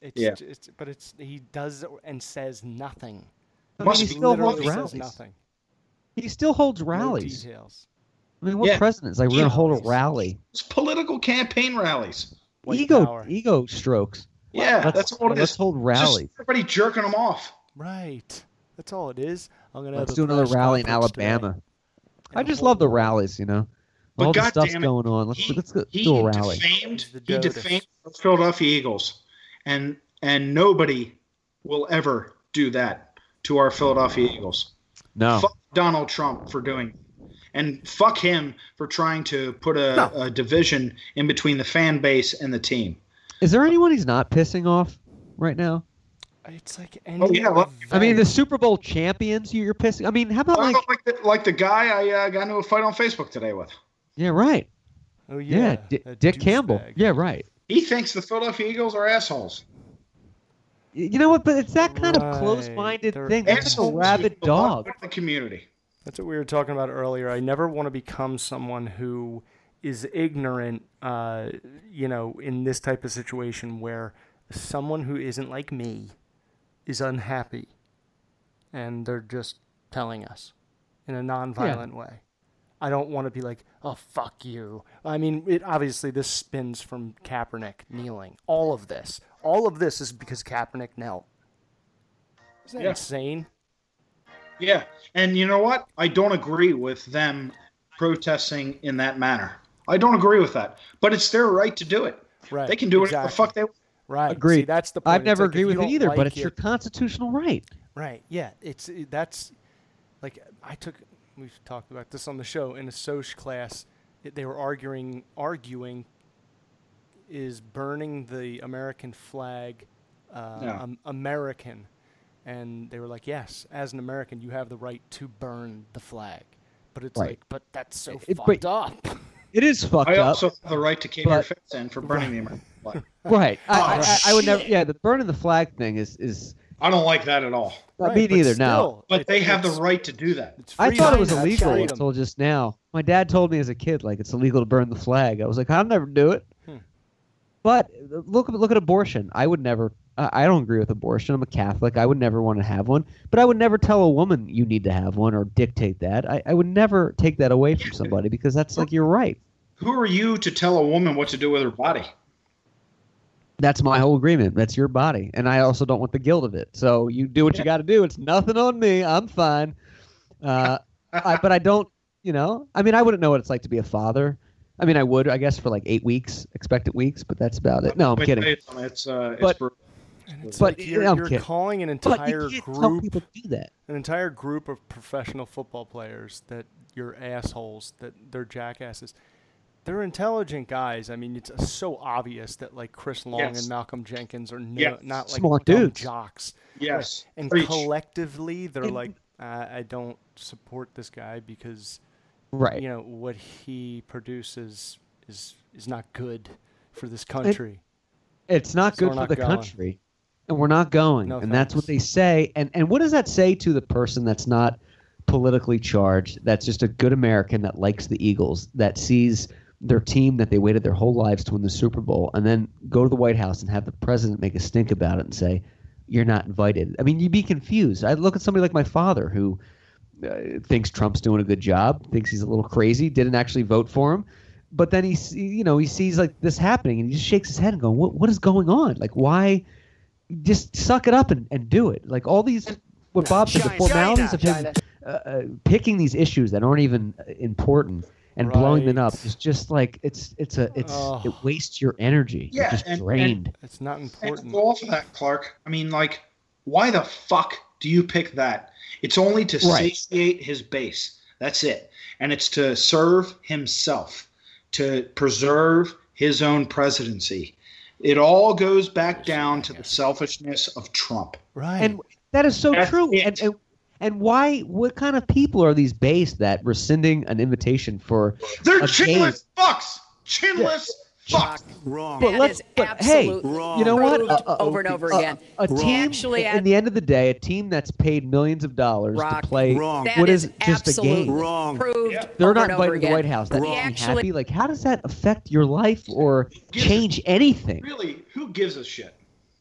It's, Yeah. it's, but it's he does and says nothing. I mean, Must he still Literally holds says rallies. nothing. He still holds No rallies. details. I mean, what Yeah. president's like? We're Yeah. gonna hold a rally. it's political campaign rallies. White ego, power. ego strokes. Yeah, Let's- that's all it let's is. hold Just everybody jerking them off. Right. That's all it is. I'm gonna Let's do another rally in conference today. Alabama. I just love the rallies, you know. But All the God stuff's damn it, going on. Let's he, let's go, he do a rally. defamed the he defamed the Philadelphia Eagles, and and nobody will ever do that to our Philadelphia Eagles. No, Fuck Donald Trump for doing, it. And fuck him for trying to put a, a division in between the fan base and the team. is there anyone he's not pissing off right now? It's like any Oh, yeah, well, I mean, the. Super Bowl champions you're pissing. I mean, how about Like, like? like, the, like the guy I uh, got into a fight on Facebook today with. Yeah, right. Oh Yeah, yeah, Di- that Dick Campbell. douchebag. Yeah, right. He thinks the Philadelphia Eagles are assholes. You know what? But it's that kind of close-minded They're thing. It's like a rabid dog. the community. That's what we were talking about earlier. I never want to become someone who is ignorant, uh, you know, in this type of situation where someone who isn't like me is unhappy and they're just telling us in a non-violent way. I don't want to be like, "Oh fuck you." I mean, it obviously this spins from Kaepernick kneeling. All of this, all of this is because Kaepernick knelt. Isn't that Yeah. insane? Yeah, and you know what? I don't agree with them protesting in that manner. I don't agree with that, but it's their right to do it. Right. They can do whatever the fuck they want. Right. Agreed. See, that's the point. I've never like, agreed with it don't either, but like it's your constitutional right. right. Yeah. It's that's like I took. We've talked about this on the show in a Soch class. It, they were arguing arguing is burning the American flag uh, Yeah. um, American, and they were like, yes, as an American, you have the right to burn the flag. But it's Right. like, but that's so It- fucked but- up. [laughs] It is fucked I up. also have the right to cave your but- fence in for burning the American flag. [laughs] Right. I, I, oh, I, I would never. Yeah, the burning the flag thing is is. I don't like that at all. Uh, Not Right, me neither. No. But it- they have the right to do that. I thought it was illegal freedom. until just now. My dad told me as a kid, like it's illegal to burn the flag. I was like, I'll never do it. But uh, look, look at abortion. I would never. I I don't agree with abortion. I'm a Catholic. I would never want to have one. But I would never tell a woman you need to have one or dictate that. I, I would never take that away from somebody because that's like your right. Who are you to tell a woman what to do with her body? That's my whole agreement. That's your body, and I also don't want the guilt of it. So you do what you got to do. It's nothing on me. I'm fine. Uh, I, but I don't. You know, I mean, I wouldn't know what it's like to be a father. I mean, I would, I guess, for like eight weeks, expected weeks, but that's about it. No, I'm Wait, kidding. wait, It's uh, it's But- it's But, like you're, I'm you're kidding. calling an But entire you can't tell group people do that. an entire group of professional football players that you're assholes, that they're jackasses. They're intelligent guys. I mean, it's uh, so obvious that like Chris Long Yes. and Malcolm Jenkins are no, Yes. not like Smart dumb dudes. jocks. Yes. And Preach. collectively, they're And- like, uh, I don't support this guy because Right. you know what he produces is is not good for this country. It's not So good for not the going. country, and we're not going. No and that's what they say. And and what does that say to the person that's not politically charged? That's just a good American that likes the Eagles, that sees their team that they waited their whole lives to win the Super Bowl, and then go to the White House and have the president make a stink about it and say, "You're not invited." I mean, you'd be confused. I look at somebody like my father who. Uh, thinks Trump's doing a good job. Thinks he's a little crazy. Didn't actually vote for him but then he you know he sees like this happening and he just shakes his head and going what what is going on like why just suck it up and, and do it like all these what Bob said, the formalities of him China. uh, uh, picking these issues that aren't even uh, important and blowing them up is just like it's it's a it's Oh. it wastes your energy. Yeah, You're just and- and- drained. It's not important. to go off of that, Clark. I mean, like, why the fuck do you pick that? It's only to Right. satiate his base. That's it. And it's to serve himself, to preserve his own presidency. It all goes back down to the selfishness of Trump. Right. and that is so That's true. And, and and why? What kind of people are these based that rescinding an invitation for? They're a chinless fucks. Chinless fucks. Wrong. But That let's. is But hey, absolute Wrong. you know what? proved A- a- over and over a- again. A, team. Actually, in at- the end of the day, a team that's paid millions of dollars Rock. to play Wrong. That what is is just a game. Wrong. proved They're not and over invited to the. White House. That He makes me actually, happy. Like, how does that affect your life or change anything? Really, who gives a shit?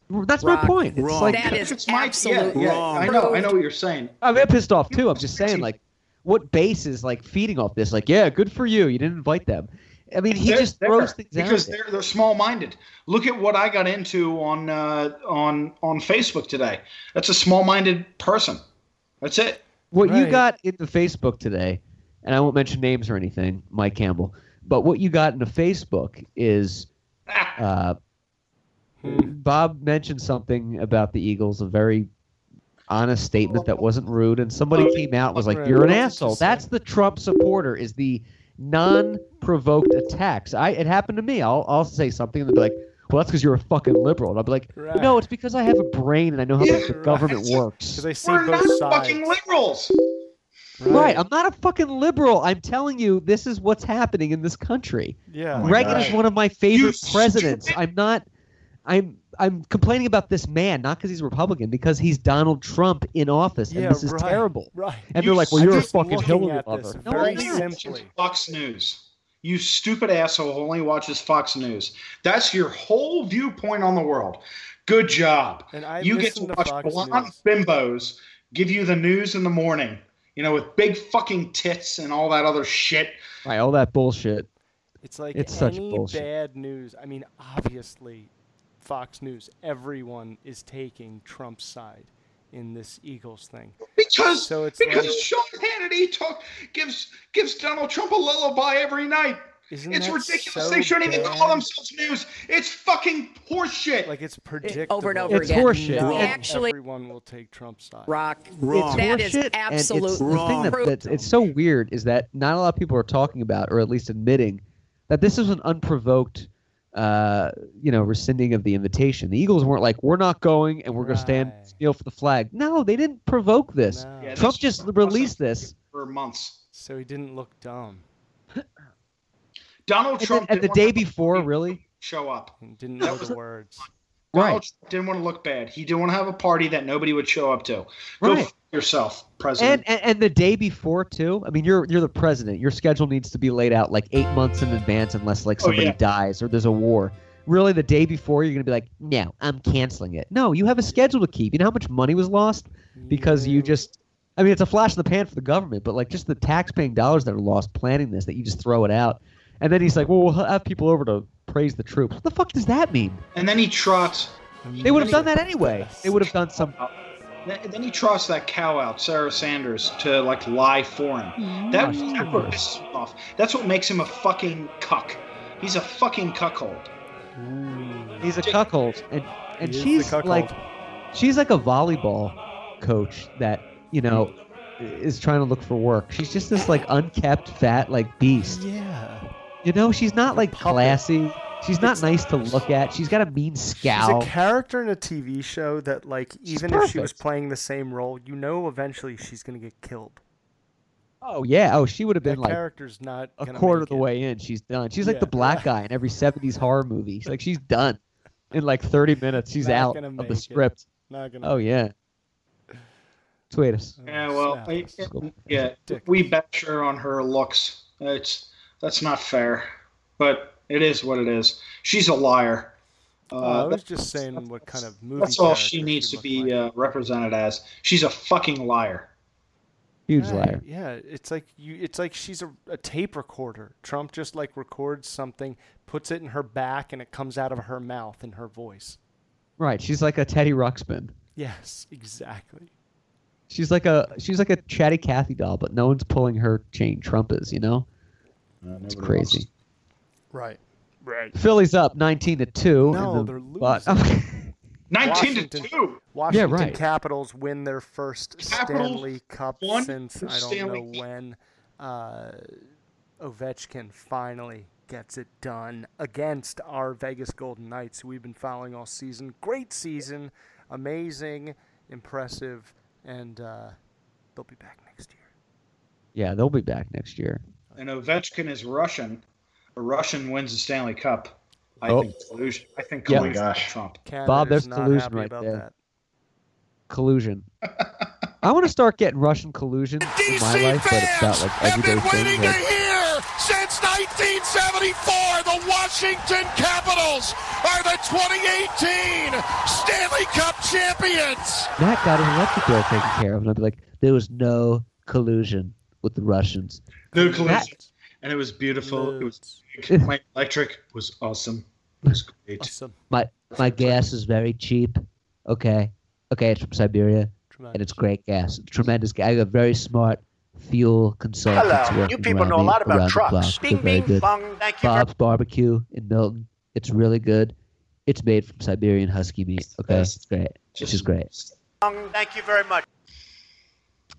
That's Rock. my point. It's Wrong. like That If is it's my yeah, absolute yeah, Wrong. I know, I know what you're saying. I'm pissed off too. I'm just saying, like, what base is like feeding off this? Like, yeah, good for you. You didn't invite them. I mean, he They're just throws things because out. there. they're they're small minded. Look at what I got into on uh, on on Facebook today. That's a small minded person. That's it. What you got into Facebook today, and I won't mention names or anything, Mike Campbell, but what you got into Facebook is Ah, uh, Bob mentioned something about the Eagles, a very honest statement that wasn't rude, and somebody came out and was like, "You're an What did you asshole." That's the Trump supporter. Is the non-provoked attacks. I it happened to me. I'll I'll say something and they'll be like. Well, that's because you're a fucking liberal. And I'll be like, Right. no, it's because I have a brain and I know how Yeah, the government works. Because I see we're both not sides. fucking liberals. Right. I'm not a fucking liberal. I'm telling you, this is what's happening in this country. Yeah. Oh Reagan gosh. is one of my favorite You presidents. stupid- I'm not. I'm. I'm complaining about this man, not because he's Republican, because he's Donald Trump in office, Yeah, and this is right, terrible. Right. And You they're like, "Well, I'm you're a fucking Hillary at lover." No, very I'm simply. Fox News. You stupid asshole who only watches Fox News. That's your whole viewpoint on the world. Good job. And I you get to to watch Fox blonde News. bimbos give you the news in the morning. You know, with big fucking tits and all that other shit. Right, all that bullshit. It's like It's such any bullshit. bad news. I mean, obviously, Fox News, everyone is taking Trump's side in this Eagles thing. Because So it's because like- Sean Hannity talk, gives gives Donald Trump a lullaby every night. Isn't it's ridiculous. so they shouldn't even call themselves news. It's fucking horseshit. Like it's predictable. over and over It's again. horseshit. No, actually everyone will take Trump's side. rock. Wrong. That it's is and it's absolute the thing that, that's it's so weird is that not a lot of people are talking about, or at least admitting, that this is an unprovoked, uh, you know, rescinding of the invitation. The Eagles weren't like, "We're not going, and we're going to stand Right. kneel for the flag." No, they didn't provoke this. No. Yeah, Trump just released this, for months. So he didn't look dumb. Donald Trump at the day want before, really, show up. and Didn't know the words. Donald right? Trump didn't want to look bad. He didn't want to have a party that nobody would show up to. Go Right. Yourself, President. And, and and the day before too. I mean, you're you're the president. Your schedule needs to be laid out like eight months in advance, unless like Oh, somebody yeah. dies or there's a war. Really, the day before, you're gonna be like, no, I'm canceling it. No, you have a schedule to keep. You know how much money was lost because you just. I mean, it's a flash in the pan for the government, but like just the tax-paying dollars that are lost planning this, that you just throw it out. And then he's like, well, we'll have people over to praise the troops. What the fuck does that mean? And then he trots. They would have done that anyway. They would have done some. Oh, oh. Then then he trots that cow out, Sarah Sanders, to like lie for him. Mm-hmm. That, Gosh, that's what pisses me off. That's what makes him a fucking cuck. He's a fucking cuckold. He's a cuckold, and and He she's like, she's like a volleyball coach that you know is trying to look for work. She's just this like unkept, fat like beast. Yeah. You know, she's not like puppet. classy. She's not nice to look at. She's got a mean scowl. She's a character in a TV show that, like, even if she was playing the same role, you know, eventually she's gonna get killed. oh yeah. Oh, she would have That been like character's not a quarter of the it. way in. She's done. She's like Yeah, the black guy in every [laughs] '70s horror movie. She's like she's done in like 30 minutes. She's Not out of the script. Not gonna. Oh yeah. Tweet us. Oh, yeah, well. I- School. yeah, we bash her on her looks. It's that's not fair, but it is what it is. She's a liar. Oh, I Uh, was just saying what kind of movie. that's all she character needs to be like. uh, represented as. She's a fucking liar. Huge Right, liar. Yeah, it's like you. It's like she's a, a tape recorder. Trump just like records something, puts it in her back, and it comes out of her mouth in her voice. Right. She's like a Teddy Ruxpin. Yes, exactly. She's like a she's like a chatty Cathy doll, but no one's pulling her chain. Trump is, you know. It's crazy. Right. Right. Philly's up 19 to two. No, the, they're but- [laughs] 19 to Washington- 2. Washington right. Capitals win their first Capitals Stanley Cup since I don't Stanley know Cup. when. Uh, Ovechkin finally gets it done against our Vegas Golden Knights, who we've been following all season. Great season, amazing, impressive, and uh, they'll be back next year. yeah, they'll be back next year. And Ovechkin is Russian. A Russian wins the Stanley Cup. I Oh. think collusion. I think Yeah. collusion. Oh my with Trump. Bob, there's collusion right about there. that. Collusion. [laughs] I want to start getting Russian collusion in my life, but it's not like everyday thing. Waiting to Like, hear since 1974, the Washington Capitals are the 2018 Stanley Cup champions. Matt got his electric bill taken care of, and I'd be like, there was no collusion with the Russians. No collusion. And it was beautiful. It was my [laughs] electric was awesome. It was great. Awesome. My my gas is very cheap. Okay, okay, it's from Siberia, and it's great gas. Tremendous. gas. I have very smart fuel consultants Hello. You people know a lot about trucks. Bing, bing, good. bong. Thank you Bob's Barbecue in Milton. It's really good. It's made from Siberian husky meat. Okay, it's great. Which is great. bong. Thank you very much.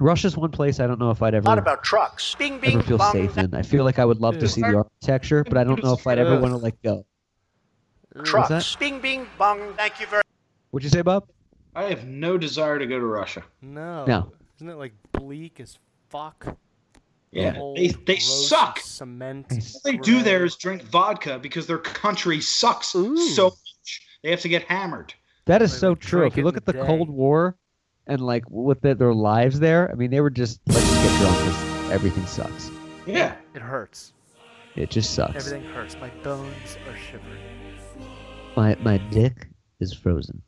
Russia's one place I don't know if I'd ever lot about trucks. Bing, bing, ever feel bong. safe in. I feel like I would love to see the architecture, but I don't know if I'd ever Ugh. want to let go. What's Trucks. that? Bing, bing, bong. Thank you very What'd you say, Bob? I have no desire to go to Russia. No. No. Isn't it like bleak as fuck? Yeah, Cold, they they suck. Cement. All they do there is drink vodka because their country sucks so much. They have to get hammered. That is Like, so true. If you look at the the day. Cold War and like with the, their lives there, I mean, they were just let's just get drunk 'cause everything sucks. Yeah. It hurts. It just sucks. Everything hurts. My bones are shivering. My my dick is frozen.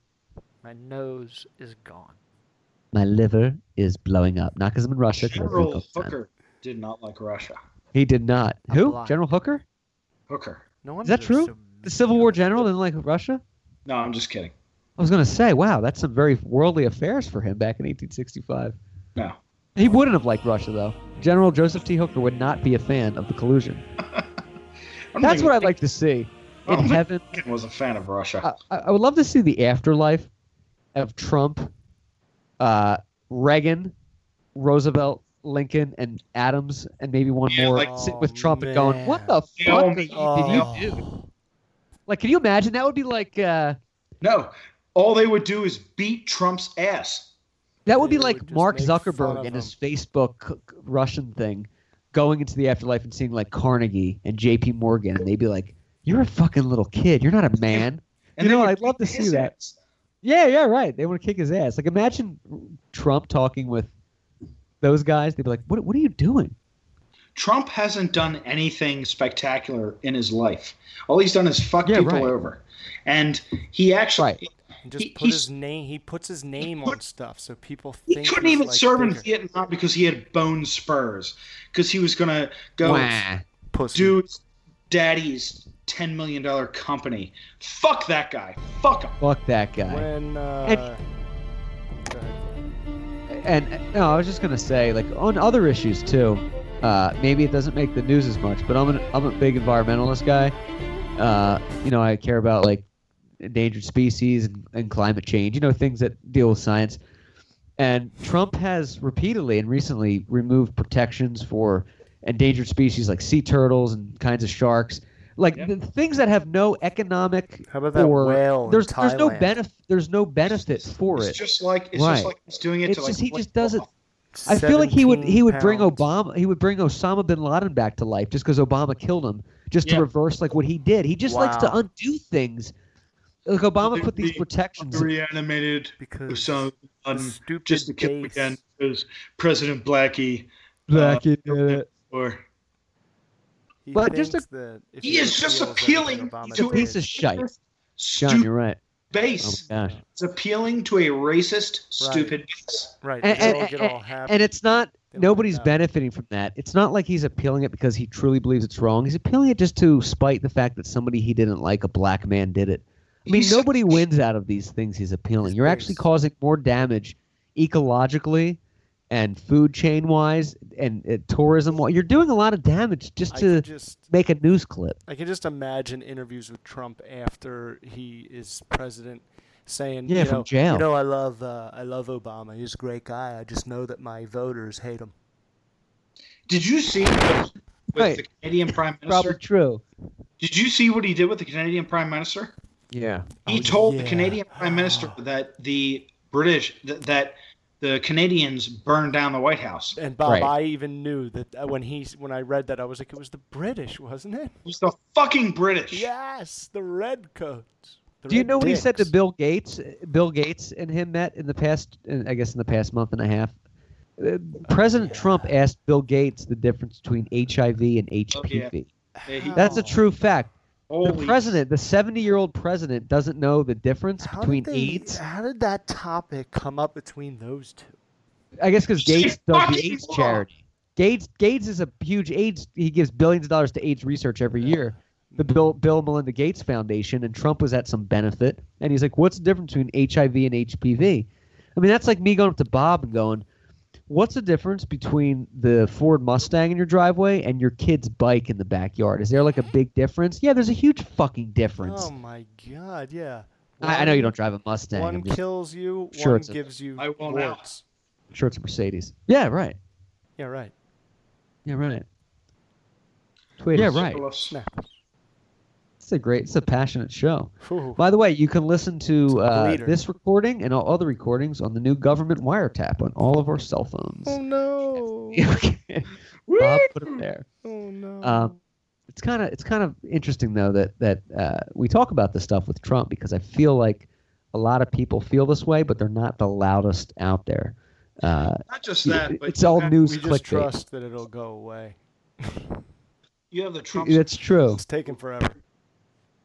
My nose is gone. My liver is blowing up. Not because I'm in Russia. 'cause I drink all General the time. Hooker did not like Russia. He did not. I'm Who? blind. General Hooker? Hooker. No one. Is that true? the Civil War general didn't like Russia? No, I'm just kidding. I was gonna say, wow, that's some very worldly affairs for him back in 1865. No. He wouldn't have liked Russia though. General Joseph T. Hooker would not be a fan of the collusion. [laughs] That's what I'd like to see I don't in think heaven. Lincoln was a fan of Russia. I, I would love to see the afterlife of Trump, uh, Reagan, Roosevelt, Lincoln, and Adams, and maybe one Yeah, more like- sit with Oh, Trump and going, "What the fuck oh, did oh. you do?" Like, can you imagine? That would be like uh, no, all they would do is beat Trump's ass. that would be They like would Mark Zuckerberg and his Facebook c- c- Russian thing, going into the afterlife and seeing like Carnegie and J.P. Morgan, and they'd be like, "You're a fucking little kid. You're not a man." And you know, would I'd love to see his that. Yeah, yeah, right. They want to kick his ass. Like imagine Trump talking with those guys. They'd be like, "What? What are you doing?" Trump hasn't done anything spectacular in his life. All he's done is fuck Yeah, people right. over. And he actually Right. He just He- put his name. He puts his name put- on stuff, so people think he couldn't he's, even like, serve in. Vietnam because he had bone spurs. Because he was gonna go Wah. Do daddy's ten million dollar company. Fuck that guy. Fuck him. Fuck that guy. When uh, go ahead. And uh, no, I was just gonna say, like on other issues too. Uh, maybe it doesn't make the news as much, but I'm an, I'm a big environmentalist guy. Uh, you know, I care about like endangered species and, and climate change. You know, things that deal with science. And Trump has repeatedly and recently removed protections for endangered species like sea turtles and kinds of sharks, like the things that have no economic How about that or whale in there's there's no benefit there's no benefit for It's it. just like it's Right. just like he's doing it It's to like just he flip just does it. I feel like he would he would bring pounds. Obama he would bring Osama bin Laden back to life just because Obama killed him just Yeah. to reverse like what he did. He just likes to undo things. Like Obama put these protections. reanimated Because Osama bin stupid just to kill again because President Blackie. Blackie uh, it, uh, or He But just thinks that He is just appealing to a to did- piece of shit. John, you're right. Oh base. my gosh. It's appealing to a racist, Right. stupid base. Right. And, and, all get and- all and it's not They nobody's benefiting from that. It's not like he's appealing it because he truly believes it's wrong. He's appealing it just to spite the fact that somebody he didn't like, a black man, did it. I mean, He's- nobody wins out of these things he's appealing. You're actually causing more damage ecologically and food chain wise and uh, tourism. wise. You're doing a lot of damage just I to just make a news clip. I can just imagine interviews with Trump after he is president, saying, Yeah, you from know, jail. You know, I love uh, I love Obama. He's a great guy. I just know that my voters hate him. Did you see with Right. the Canadian Prime Minister? Probably true. Did you see what he did with the Canadian Prime Minister? Yeah. He Oh, told yeah. the Canadian Prime Minister [gasps] that the British that, that the Canadians burned down the White House. And Bob, Right. I even knew that uh, when he when I read that, I was like, it was the British, wasn't it? It was the fucking British. Yes, the redcoats. the Do you red know what he said to. Bill Gates? Bill Gates and him met in the past, I guess, in the past month and a half. Uh, President Trump asked Bill Gates the difference between HIV and HPV. Yeah, That's a true fact. The president, the 70 year old president, doesn't know the difference How between they, AIDS. How did that topic come up between those two? I guess because Gates does the fucking AIDS won. charity. Gates Gates is a huge AIDS. He gives billions of dollars to AIDS research every year. The Bill Bill Melinda Gates Foundation, and Trump was at some benefit, and he's like, "What's the difference between HIV and HPV?" I mean, that's like me going up to Bob and going, "What's the difference between the Ford Mustang in your driveway and your kid's bike in the backyard? Is there like a big difference?" Yeah, there's a huge fucking difference. Oh my God, yeah. I, I know you don't drive a Mustang. One kills you, sure one it's a- gives you I won't out. sure it's a Mercedes. Yeah, right. Yeah, right. Yeah, right. Yeah, right. Syphilis. Nah. It's a great, it's a passionate show. Whew. By the way, you can listen to uh, this recording and all other recordings on the new government wiretap on all of our cell phones. Oh no. [laughs] Okay. Bob put it there. Oh no. Um, it's kind of it's kind of interesting though that that uh, we talk about this stuff with Trump because I feel like a lot of people feel this way, but they're not the loudest out there. Uh, Not just y- that, but it's all you news we just trust that it'll go away. You have the Trump. That's true. It's taken forever.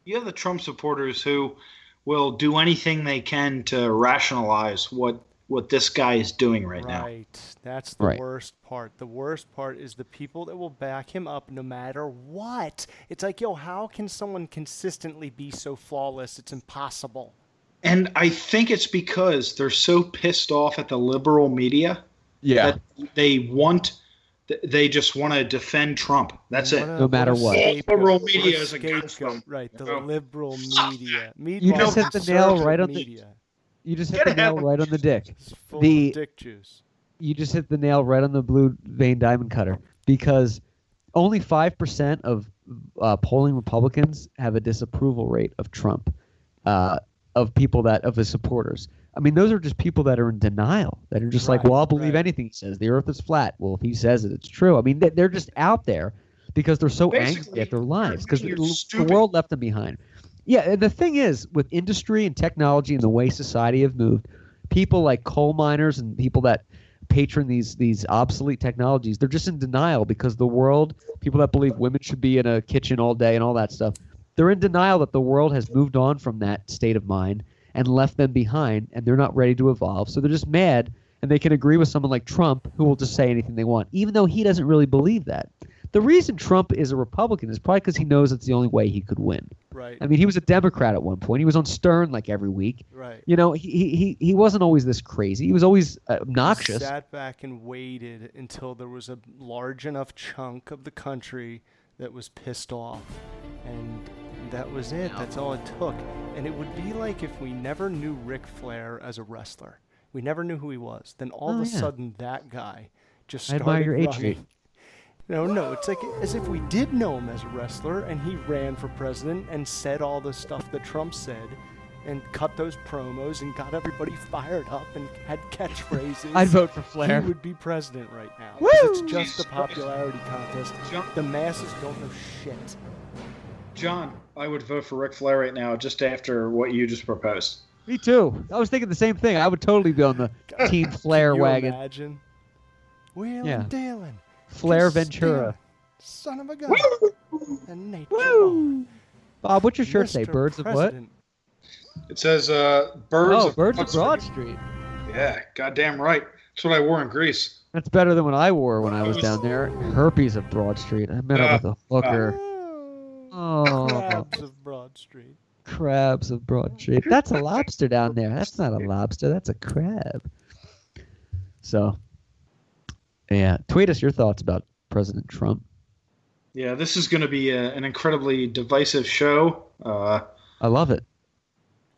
You have the Trump supporters who will do anything they can to rationalize what what this guy is doing right, now. Right. That's the Right. worst part. The worst part is the people that will back him up no matter what. It's like, yo, how can someone consistently be so flawless? It's impossible. And I think it's because they're so pissed off at the liberal media Yeah. that they want th- they just want to defend Trump. That's it. What a- No matter what. scapegoat. Liberal media is against scapegoat. them. Right. The Oh. liberal media. You just hit the nail right on the- You just hit Get the nail of right on the dick. full The- of dick juice. you just hit the nail right on the blue vein diamond cutter because only 5% of uh, polling Republicans have a disapproval rate of Trump, uh, of people that, of his supporters. I mean, those are just people that are in denial, that are just like, well, I'll believe right. anything he says. The earth is flat. Well, if he says it, it's true. I mean, they- they're just out there because they're so angry at their lives because the, the world left them behind. Yeah, and the thing is, with industry and technology and the way society have moved, people like coal miners and people that patron these these obsolete technologies, they're just in denial because the world, people that believe women should be in a kitchen all day and all that stuff, they're in denial that the world has moved on from that state of mind and left them behind, and they're not ready to evolve. So they're just mad, and they can agree with someone like Trump, who will just say anything they want, even though he doesn't really believe that. The reason Trump is a Republican is probably because he knows it's the only way he could win. Right. I mean, he was a Democrat at one point. He was on Stern like every week. Right. You know, he he he wasn't always this crazy. He was always uh, obnoxious. Sat back and waited until there was a large enough chunk of the country that was pissed off, and that was it. That's all it took. And it would be like if we never knew Ric Flair as a wrestler. We never knew who he was. Then all Oh, of a yeah. sudden, that guy just I started admire your age running. rate. No, no, it's like as if we did know him as a wrestler and he ran for president and said all the stuff that Trump said and cut those promos and got everybody fired up and had catchphrases. [laughs] I'd vote for Flair. He would be president right now. 'cause It's just Jesus a popularity contest. John- The masses don't know shit. John, I would vote for Ric Flair right now just after what you just proposed. Me too. I was thinking the same thing. I would totally be on the [laughs] Team Flair Can you wagon. imagine? Wheeling Yeah. dealing. Flair Christina, Ventura. Son of a gun. And Nate Woo! Bob, what's your shirt say? Mr. Birds of what? It says uh, birds. Oh, of Birds of Broad Broad Street. Street. Yeah, goddamn right. That's what I wore in Greece. That's better than what I wore when I was down there. Herpes of Broad Street. I met up with a hooker. Oh, Crabs of Broad Street. crabs of Broad Street. That's a lobster down there. That's not a lobster. That's a crab. So, Yeah. Tweet us your thoughts about President Trump. Yeah, this is going to be a, an incredibly divisive show, uh, I love it.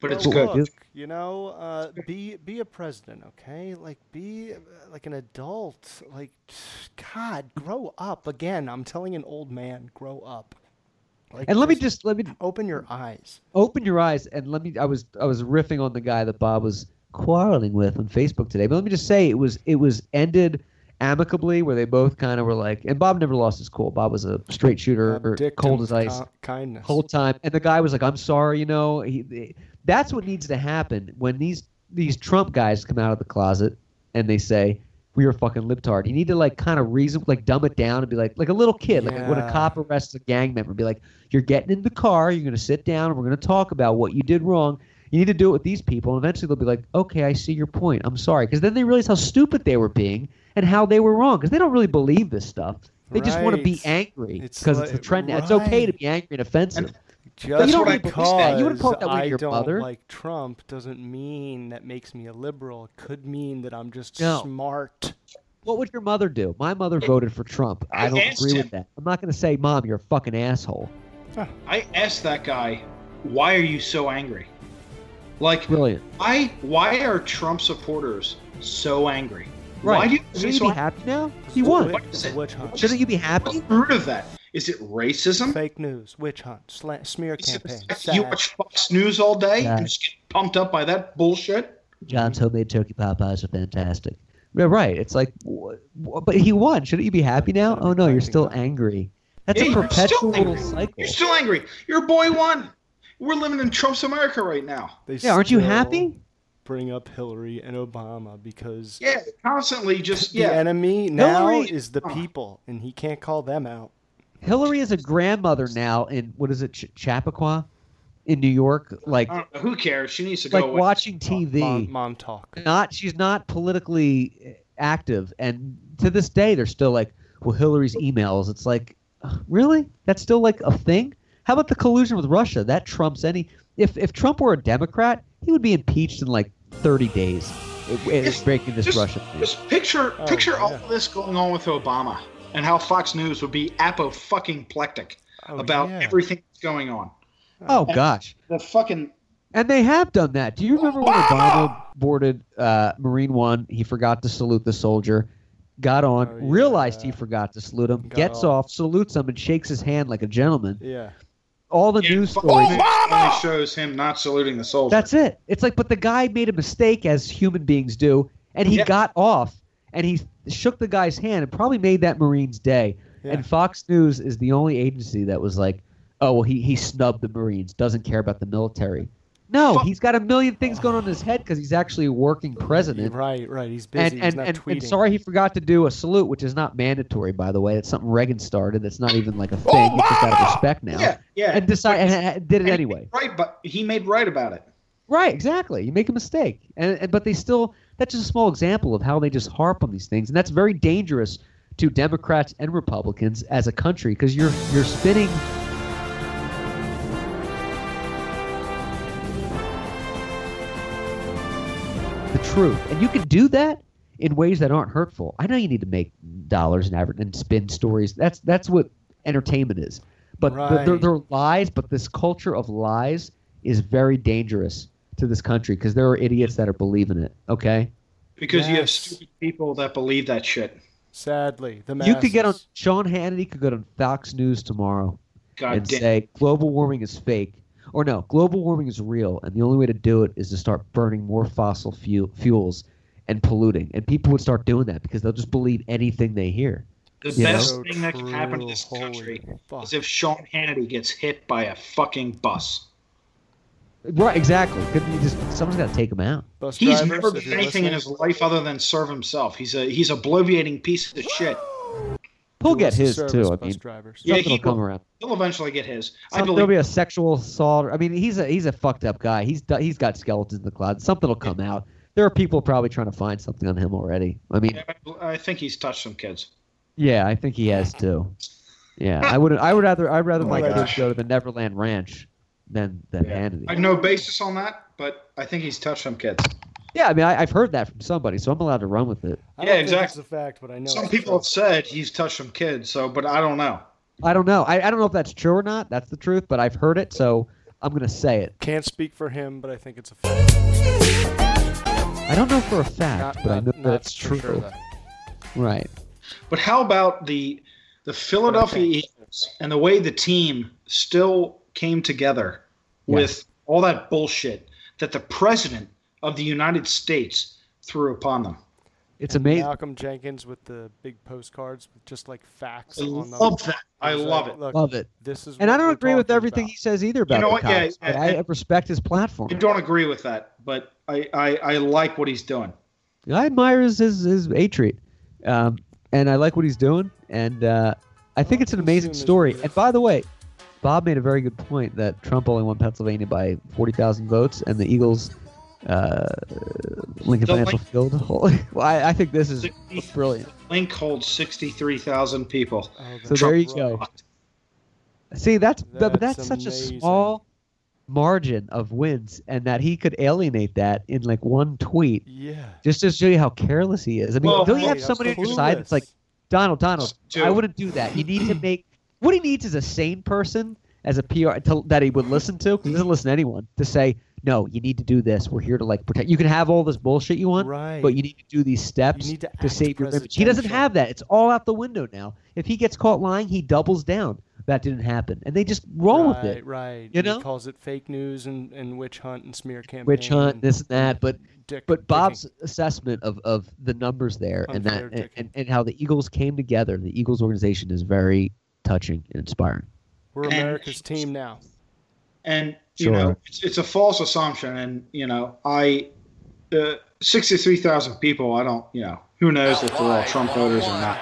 but it's Well, good. Look, you know, uh, be be a president, okay? Like be uh, like an adult. Like, [sighs] God, grow up. Again, I'm telling an old man, grow up. Like, And let me just let me open your eyes. open your eyes and let me I was I was riffing on the guy that Bob was quarreling with on Facebook today. But let me just say it was it was ended amicably where they both kind of were like and Bob never lost his cool. Bob was a straight shooter, or cold as ice. ki- kindness. whole time. And the guy was like, "I'm sorry," you know. He, that's what needs to happen when these these Trump guys come out of the closet and they say we were fucking libtard. You need to like kind of reason, like dumb it down and be like, like a little kid, like when a cop arrests a gang member, be like, "You're getting in the car. You're gonna sit down. and We're gonna talk about what you did wrong." You need to do it with these people, and eventually they'll be like, "Okay, I see your point. I'm sorry," because then they realize how stupid they were being and how they were wrong, because they don't really believe this stuff. They just want to be Right. angry It's because it's the trend. now. It's okay to be angry and offensive. Just you don't what I to post that. You wouldn't because that with I your don't mother. like Trump doesn't mean that makes me a liberal. It could mean that I'm just No. smart. What would your mother do? My mother voted for Trump. I I don't agree him. with that. I'm not going to say, "Mom, you're a fucking asshole." I asked that guy, "Why are you so angry?" Like, Brilliant. why why are Trump supporters so angry? Right. Why do you Shouldn't be you so be happy now? He won. What is it? Shouldn't you be happy? What's the root of that? Is it racism? Fake news, witch hunt, sla- smear Is campaign. you watch Fox News all day Sad. and just get pumped up by that bullshit? John's homemade turkey pot pies are fantastic. Yeah, right. It's like, wh- wh- but he won. Shouldn't you be happy now? Oh no, you're still angry. That's Yeah, a you're perpetual cycle. You're still angry. Your boy won. We're living in Trump's America right now. They Yeah, aren't you happy? Bring up Hillary and Obama because Yeah, constantly just yeah. the enemy now Hillary- is the people, and he can't call them out. Hillary is a grandmother now in what is it, Ch- Chappaqua, in New York. Like, I who cares? She needs to go like away. watching TV. Mom, mom talk. not she's not politically active and to this day they're still like well hillary's emails it's like uh, really that's still like a thing how about the collusion with russia that trumps any if if trump were a democrat he would be impeached in like 30 days it, it's Just- breaking this just, russian. Just picture Oh, picture all this going on with Obama and how Fox News would be apo fucking plectic Oh, about yeah. everything that's going on. oh gosh The fucking and they have done that do you remember when obama boarded uh, marine one he forgot to salute the soldier got on Oh, realized he forgot to salute him Got gets off. off salutes him and shakes his hand like a gentleman Yeah. all the Yeah, news Fox stories News only shows him not saluting the soldier. That's it. It's like, but the guy made a mistake as human beings do, and he Yeah. got off, and he shook the guy's hand, and probably made that Marine's day. Yeah. And Fox News is the only agency that was like, oh well, he he snubbed the Marines, doesn't care about the military. No, Fuck. he's got a million things going on in his head because he's actually a working president. Right, right. He's busy. And He's and, not and, tweeting. and sorry he forgot to do a salute, which is not mandatory, by the way. It's something Reagan started. That's not even like a oh, thing. You just out of respect now. Yeah, yeah. And decide and, did it anyway. Right, but he made right about it. Right, exactly. You make a mistake, and, and but they still that's just a small example of how they just harp on these things, and that's very dangerous to Democrats and Republicans as a country because you're you're spinning. The truth, and you can do that in ways that aren't hurtful. I know you need to make dollars and advert and spin stories. That's that's what entertainment is. But th- they're, they're lies. But this culture of lies is very dangerous to this country because there are idiots that are believing it. Okay, Because you have stupid people that believe that shit. Sadly, the you could get on. Sean Hannity could go on Fox News tomorrow God and damn. say global warming is fake, or no, global warming is real, and the only way to do it is to start burning more fossil fu- fuels and polluting, and people would start doing that because they'll just believe anything they hear. The You best So thing that can happen to this Holy country fuck. is if Sean Hannity gets hit by a fucking bus. Right, exactly. Could you just someone's got to take him out. Bus He's drivers, never if done anything in his life other than serve himself. He's a he's a bloviating piece of shit. He'll who get wants to his serve too. I mean, drivers. Yeah, something he will come around. He'll eventually get his. I Some- there'll be a sexual assault. I mean, he's a he's a fucked up guy. He's he's got skeletons in the closet. Something will come out. There are people probably trying to find something on him already. I mean, I think he's touched some kids. yeah, I think he has too. Yeah, I would I would rather I'd rather Oh my my kids go to the Neverland Ranch than than Yeah. Hannity. I have no basis on that, but I think he's touched some kids. Yeah, I mean, I, I've heard that from somebody, so I'm allowed to run with it. I Yeah, don't think exactly. It's a fact, but I know Some people true. have said he's touched some kids, so but I don't know. I don't know. I, I don't know if that's true or not. That's the truth, but I've heard it, so I'm gonna say it. Can't speak for him, but I think it's a fact. I don't know for a fact, Not- but I know that not it's true. sure, right. But how about the the Philadelphia Eagles and the way the team still came together with all that bullshit that the president of the United States threw upon them? It's And amazing. Malcolm Jenkins with the big postcards with just like facts I on them. love that. I He's love it. Look, Love it. This is And I don't agree with everything about. he says either about know the what? Yeah, cops, but yeah, I and- respect his platform. I don't agree with that, but I, I, I like what he's doing. I admire his his, his A treat, um, and I like what he's doing, and uh, I think it's an amazing story. And by the way, Bob made a very good point that Trump only won Pennsylvania by forty thousand votes, and the Eagles, uh, Lincoln The Financial Field. [laughs] well, I, I think this is Sixty- brilliant. Link holds sixty three thousand people. Oh, So that's there you right. go. See, that's but but That's that's such a small margin of wins, and that he could alienate that in like one tweet. Yeah. just to show you how careless he is. I mean, Well, don't you hey, have that's somebody on your side that's like. Donald, Donald, Dude. I wouldn't do that. You need to make what he needs is a sane person as a PR to, that he would listen to. He doesn't listen to anyone to say, no, you need to do this. We're here to like protect. You can have all this bullshit you want, Right. but you need to do these steps to to save your image. He doesn't have that. It's all out the window now. If he gets caught lying, he doubles down. That didn't happen, and they just roll right, with it. Right. You know? He calls it fake news and, and witch hunt and smear campaign. Witch hunt, and this and that, but dick but. Bob's assessment of, of the numbers there and that and, and, and how the Eagles came together, the Eagles organization is very touching and inspiring. We're and- America's team now. and you Sure. know it's, it's a false assumption and you know i uh, 63000 people i don't you know who knows if they're all trump voters or not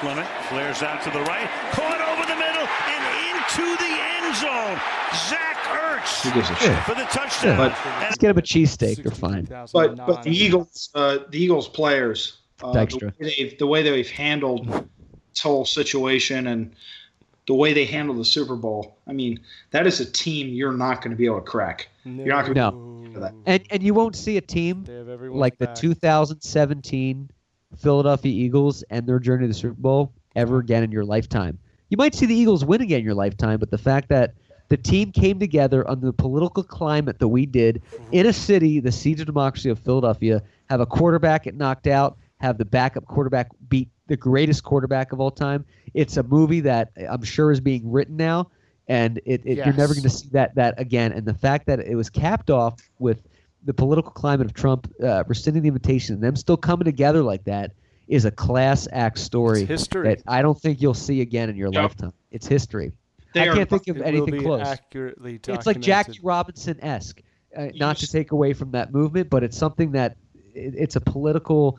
Clement flares out to the right, caught over the middle and into the end zone. Zach Ertz who gives a shit for the touchdown. But- Let's get him a cheesesteak. You're fine. but but the eagles uh, the eagles players uh, the, way they've, the way they've handled this whole situation and the way they handle the super bowl i mean that is a team you're not going to be able to crack you're not going to No. that. And and you won't see a team They have everyone like the 2017 Philadelphia Eagles and their journey to the Super Bowl ever again in your lifetime. You might see the Eagles win again in your lifetime, but the fact that the team came together under the political climate that we did in a city, the siege of democracy of Philadelphia, have a quarterback get knocked out, have the backup quarterback beat the greatest quarterback of all time. It's a movie that I'm sure is being written now, and it, it you're never going to see that that again. And the fact that it was capped off with the political climate of Trump uh, rescinding the invitation and them still coming together like that is a class act story It's history. that I don't think you'll see again in your Yep. lifetime. It's history. They I can't think of anything close. accurately It's like documented. Jackie Robinson esque. Uh, not to take away from that movement, but it's something that it, it's a political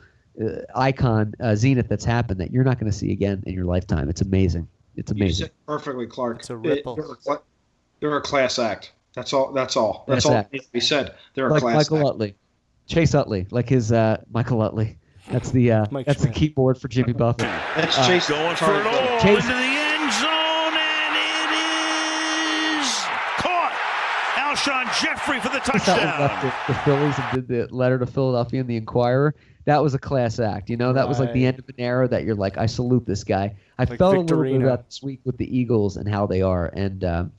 icon uh, zenith that's happened that you're not going to see again in your lifetime. It's amazing. It's You amazing. said perfectly, Clark. It's a ripple. they're, a, they're a class act. That's all. That's all. That's Class all act. that needs to be said. They're a like class Michael act. Utley, Chase Utley, like his uh, Michael Utley. That's the uh, Mike that's the keyboard for Jimmy Buffett. That's Uh, Chase Going for Charlie it Brown. all Chase- Jeffrey for the Chase Utley left touchdown. the, the Phillies and did the letter to Philadelphia and the Inquirer. That was a class act. You know, that was like the end of an era that you're like, I salute this guy. I Like felt a little bit Victorino. about this week with the Eagles and how they are, and um,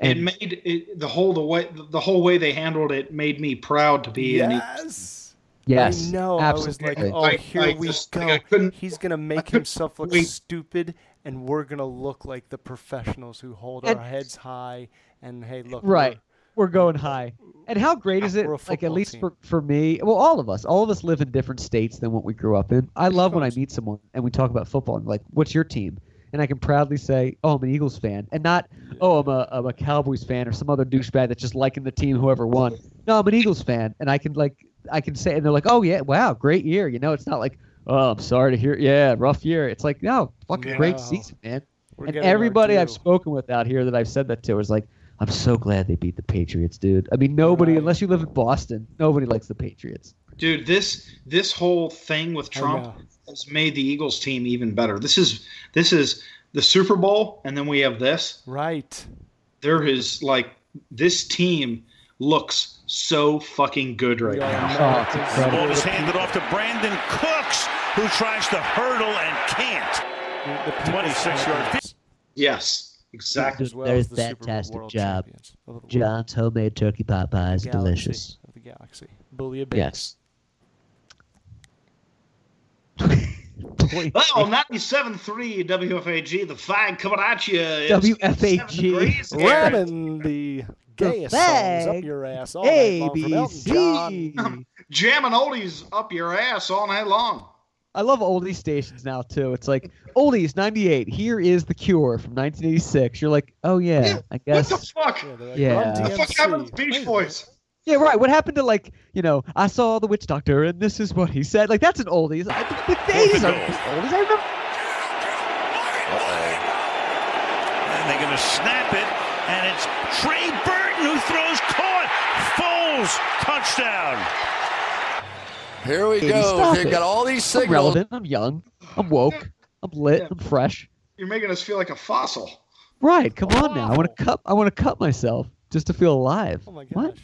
It and made it, the whole the way the whole way they handled it made me proud to be an Eagles. Yes. yes, I know. absolutely. I was like, oh, I- here I we just- go. like, He's gonna make himself look wait. stupid, and we're gonna look like the professionals who hold And- our heads high. And hey, look, right. We're going high. And how great is it? Like at least team. for, for me, well, all of us, all of us live in different states than what we grew up in. I love when I meet someone and we talk about football and like, what's your team? And I can proudly say, oh, I'm an Eagles fan, and not, oh, I'm a, I'm a Cowboys fan or some other douchebag that's just liking the team, whoever won. No, I'm an Eagles fan, and I can like, I can say, and they're like, oh yeah, wow, great year. You know, it's not like, oh, I'm sorry to hear, yeah, rough year. It's like, no, fucking great season, man. We're and everybody I've spoken with out here that I've said that to is like, I'm so glad they beat the Patriots, dude. I mean, nobody, Right. unless you live in Boston, nobody likes the Patriots. Dude, this this whole thing with I Trump know. has made the Eagles team even better. This is this is the Super Bowl, and then we have this. Right. There is like this team looks so fucking good right now. Oh, it's incredible. Ball is handed off to Brandin Cooks, who tries to hurdle and can't. 26 yard. Yes, exactly. As well There's as the Super fantastic world job. champions world. John's homemade turkey pot pies, Galaxy delicious. Of the galaxy. Bouillabix. Yes. [laughs] Oh, [laughs] 97.3 WFAG, the fag coming at you. WFAG. 7 degrees here. Ramming the gayest songs up your ass all night long from Elton John. ABC. [laughs] Jamming oldies up your ass all night long. I love oldie stations now too. It's like oldies '98. Here is the Cure from 1986. You're like, oh yeah, Yeah, I guess. What the fuck? Yeah, like, Yeah. What What the fuck happened to Beach Boys? Yeah, right. What happened to like, you know, I saw the witch doctor and this is what he said. Like that's an oldies. I, the, the days are oldies. I remember. And they're going to snap it, and it's Trey Burton who throws caught. Foles touchdown. Here we Baby, go. stop They've it. got all these I'm signals. relevant. I'm young. I'm woke. I'm lit. Yeah. I'm fresh. You're making us feel like a fossil. Right. Come on now. I want to cut. I want to cut myself just to feel alive. Oh my gosh. What?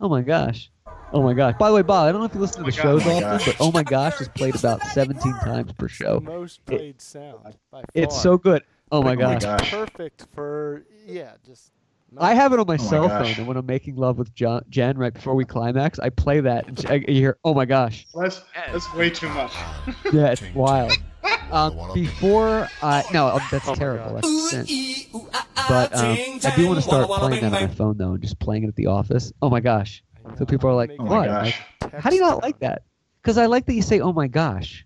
Oh my gosh. Oh my gosh. By the way, Bob, I don't know if you listen to oh the my shows oh often, gosh. but oh my gosh is played about 17 times per show. The most played sound by far. It's so good. Oh my Oh my gosh. gosh. perfect for yeah, just I have it on my Oh cell gosh. phone, and when I'm making love with John, Jen right before we climax, I play that, and I you hear, "Oh my gosh!" That's, that's way too much. Yeah, it's wild. Um, before I no, um, that's Oh terrible. That's. But um, I do want to start playing that on my phone though, and just playing it at the office. Oh my gosh! So people are like, Oh "What? Like, how do you not like that?" Because I like that you say, "Oh my gosh,"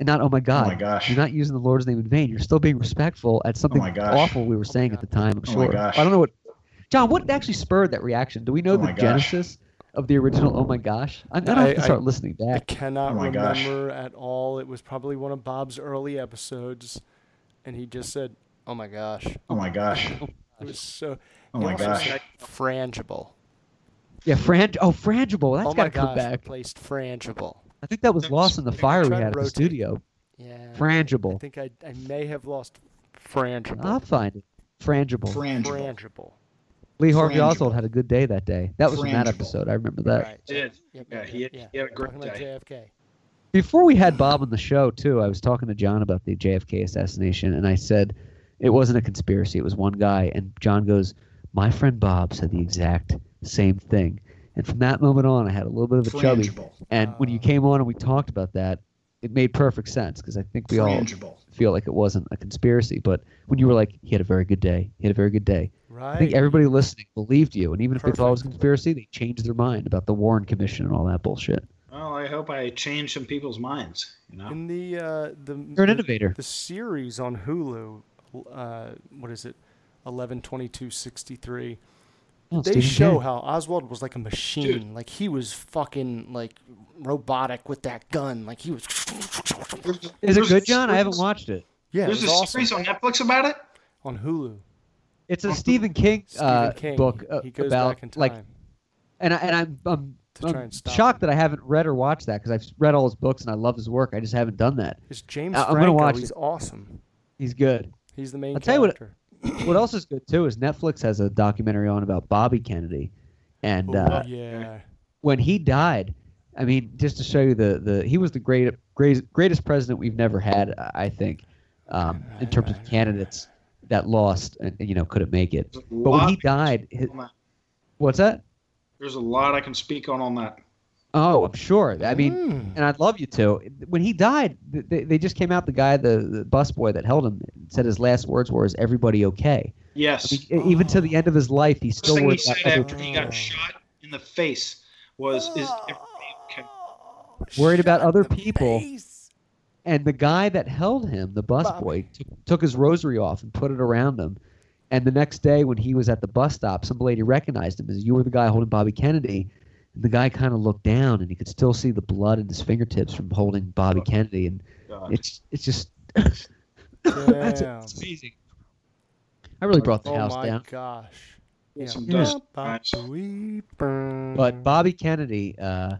and not "Oh my God." Oh my gosh. You're not using the Lord's name in vain. You're still being respectful at something my gosh. awful we were saying at the time. I'm Oh my sure. gosh. I don't know what. John, what actually spurred that reaction? Do we know Oh the my gosh. genesis of the original? Oh my gosh! I'm gonna have to start I- listening back. I cannot Oh my gosh. remember at all. It was probably one of Bob's early episodes, and he just said, "Oh my gosh!" Oh my gosh. [laughs] Oh it was so. Oh my gosh. said Frangible. Yeah, Fran. Oh, frangible. That's oh got my to come back. Replaced Frangible. I think that was lost in the fire we had at the studio. Yeah. Frangible. I think I, I may have lost Frangible. I'll find it. Frangible. Frangible. Frangible. Lee Harvey Frangible. Oswald had a good day that day. That was in that episode. I remember that. Right. Did. Yep, Yeah, he had- yeah. he had a great Talking day. JFK. Before we had Bob on the show too, I was talking to John about the JFK assassination, and I said it wasn't a conspiracy. It was one guy, and John goes, "My friend Bob said the exact same thing." And from that moment on, I had a little bit of a chubby. Frangible. And when you uh. came on and we talked about that, it made perfect sense because I think we all Frangible. Feel like it wasn't a conspiracy. But when you were like, "He had a very good day. He had a very good day," Right. I think everybody listening believed you, and even if they thought it was a conspiracy, they changed their mind about the Warren Commission and all that bullshit. Well, I hope I change some people's minds. You know. In the uh, the You're an the- innovator. The series on Hulu, uh, what is it, eleven twenty two sixty three. Oh, They Stephen show King. how Oswald was like a machine. Like he was fucking like robotic with that gun. Like he was. Is it good, John? I haven't watched it. Yeah, it There's was a awesome. series on Netflix about it. on Hulu. It's a Stephen King, Stephen uh, King. book uh, he goes about back in like, and I, and I'm I'm, To I'm and stop shocked that I haven't read or watched that because I've read all his books and I love his work. I just haven't done that. It's James I- I'm Franco. gonna watch He's it. awesome. He's good. He's the main I'll tell you what- character. What else is good too is Netflix has a documentary on about Bobby Kennedy, and Oh, uh, yeah. when he died, I mean, just to show you the the he was the great, great greatest president we've never had, I think, um, in terms of candidates that lost and you know couldn't make it. But when he died, his, what's that? There's a lot I can speak on on that. Oh, I'm sure. I mean, Hmm. and I'd love you to. When he died, they, they just came out. The guy, the, the busboy that held him, said his last words were, "Is everybody okay?" Yes. I mean, e- even to the end of his life, he First still thing he said after he got shot in the face was, "Is everybody okay?" worried about other people. And the guy that held him, the busboy, took, took his rosary off and put it around him. And the next day, when he was at the bus stop, some lady recognized him as you were the guy holding Bobby Kennedy. And the guy kind of looked down, and he could still see the blood in his fingertips from holding Bobby Kennedy. And God. it's it's just [laughs] that's Damn. amazing. I really brought the house down oh house my down. gosh. Yeah. Some Yeah. dust. Ba- ba- wee- burn. But Bobby Kennedy, uh,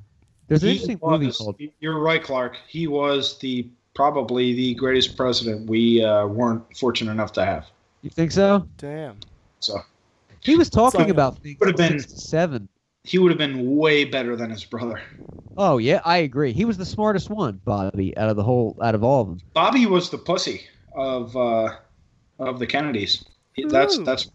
there's an He interesting movie called You're right, Clark. He was the probably the greatest president we uh, weren't fortunate enough to have. You think so? Damn. So He was talking Sorry. about being Would've been- seven. He would have been way better than his brother. Oh yeah, I agree. He was the smartest one, Bobby, out of the whole, out of all of them. Bobby was the pussy of uh, of the Kennedys. He- That's that's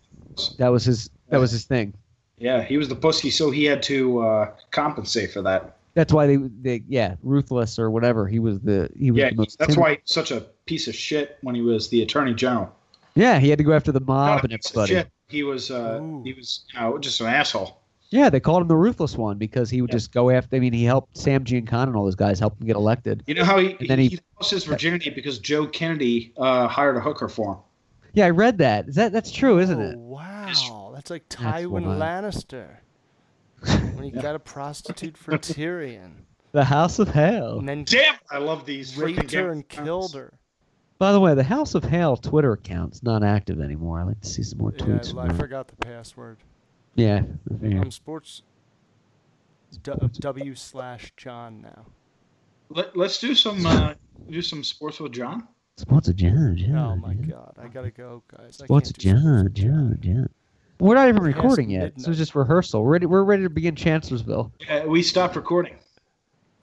That was his. That was his thing. yeah. He was the pussy, so he had to uh, compensate for that. That's why they, they, yeah, ruthless or whatever. He was the. He was Yeah, the most that's tim- why he's such a piece of shit when he was the attorney general. Yeah, he had to go after the mob Not a and piece of everybody. shit. He was uh, he was you know just an asshole. Yeah, they called him the ruthless one because he would just go after. I mean, he helped Sam Giancana and all those guys help him get elected. You know how he, And then he, he- lost his virginity because Joe Kennedy uh, hired a hooker for him. Yeah, I read that. Is that that's true, isn't it? Wow, that's like Tywin wild. Lannister [laughs] when he got a prostitute for Tyrion. The House of Hell. And then Damn, I love these. freaking raped her and of killed her. By the way, the House of Hell Twitter account's not active anymore. I'd like to see some more Yeah, tweets. I, from I forgot the password. Yeah. fair. I'm sports W slash John now. Let, let's do some uh, do some sports with John. Sports of John, John. Oh my god, I gotta go, guys. I Sports can't of John, John, John. We're not even recording yet. This was just rehearsal. We're ready, we're ready to begin Chancellorsville. Yeah, we stopped recording.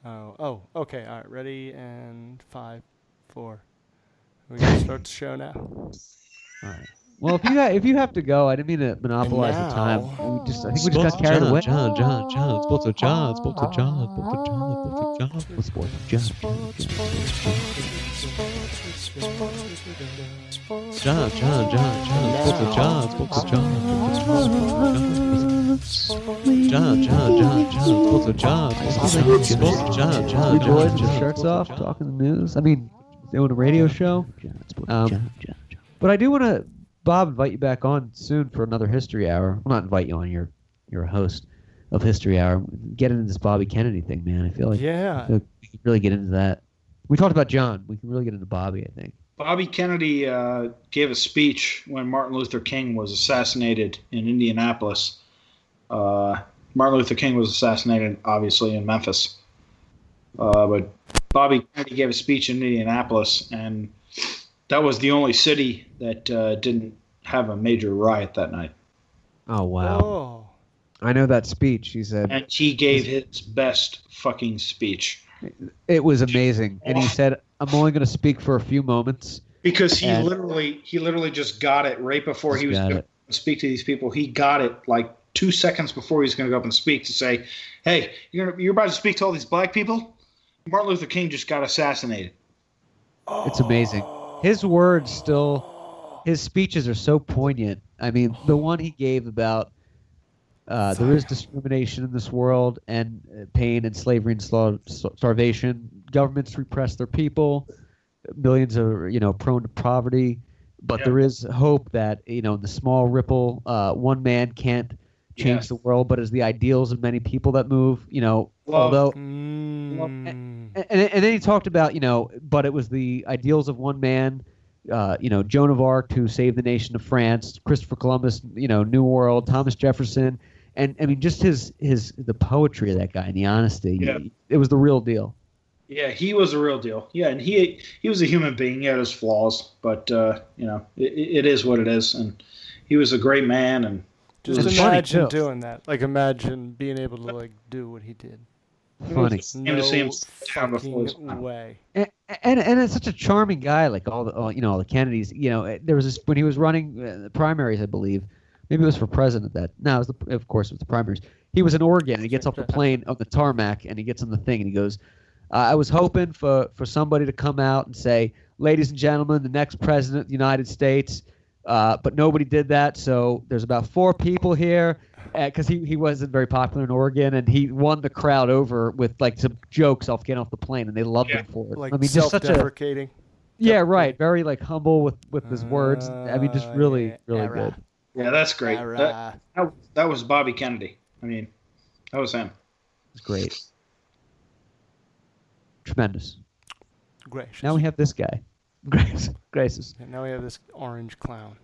Oh, oh, okay. All right, ready and five, four. We gonna start the show now. All right. Well, if you got, if you have to go, I didn't mean to monopolize the time. We just, I think we just got Sports carried John, away. John, John, John, Sports of John, Sports of John, Sports of John, Sports of John, What's sports of John? John, John, John, John, Sports of John, Sports of John, John, John, John, John, Sports of John, Sports of John, Sports of John, John, We boys John, with John. shirts off, talking the news. I mean, doing a radio show. Um, but I do want to, Bob, invite you back on soon for another History Hour. Well, not invite you on. You're you're a host of History Hour. Get into this Bobby Kennedy thing, man. I feel like Yeah. Feel like we can really get into that. We talked about John. We can really get into Bobby. I think. Bobby Kennedy uh, gave a speech when Martin Luther King was assassinated in Indianapolis. Uh, Martin Luther King was assassinated, obviously, in Memphis. Uh, but Bobby Kennedy gave a speech in Indianapolis, and that was the only city that uh, didn't have a major riot that night. Oh wow. Oh. I know that speech. He said And he gave his best fucking speech. it was amazing, and he said, "I'm only going to speak for a few moments." because he And- literally he literally just got it right before he was going to speak to these people he got it like two seconds before he was going to go up and speak to say hey you're gonna, you're about to speak to all these black people martin luther king just got assassinated It's amazing. His words still, his speeches are so poignant. I mean, the one he gave about uh, there is discrimination in this world and uh, pain and slavery and starvation. Governments repress their people. Millions are you know prone to poverty, but Yeah. there is hope that you know the small ripple, uh, one man can't change Yeah. the world, but as the ideals of many people that move, you know, Love. although Mm. And, and then he talked about you know but it was the ideals of one man uh, you know joan of arc who saved the nation of france christopher columbus you know new world thomas jefferson. And i mean just his his the poetry of that guy and the honesty. Yeah. it was the real deal. Yeah he was a real deal. Yeah and he he was a human being. He had his flaws but uh, you know it, it is what it is. And he was a great man and Just it imagine doing that. Like imagine being able to like do what he did. Funny. There's Came to see him No down before his fucking way. and, and and it's such a charming guy like all the all, you know all the kennedys. You know there was this when he was running uh, the primaries i believe maybe it was for president that no it was the, of course it was the primaries. He was in oregon and he gets off the plane on the tarmac and he gets on the thing and he goes uh, i was hoping for for somebody to come out and say ladies and gentlemen the next president of the united states. Uh, but nobody did that so there's about four people here because he, he wasn't very popular in Oregon, and he won the crowd over with like some jokes off getting off the plane, and they loved him for it. Like I mean, just such a self-deprecating. yeah, right, very like humble with with his words. I mean, just uh, really, really good. yeah that's great that, that, that was bobby kennedy i mean that was him It's great, tremendous. Gracious. Now we have this guy, Grace, [laughs] Gracious. And now we have this orange clown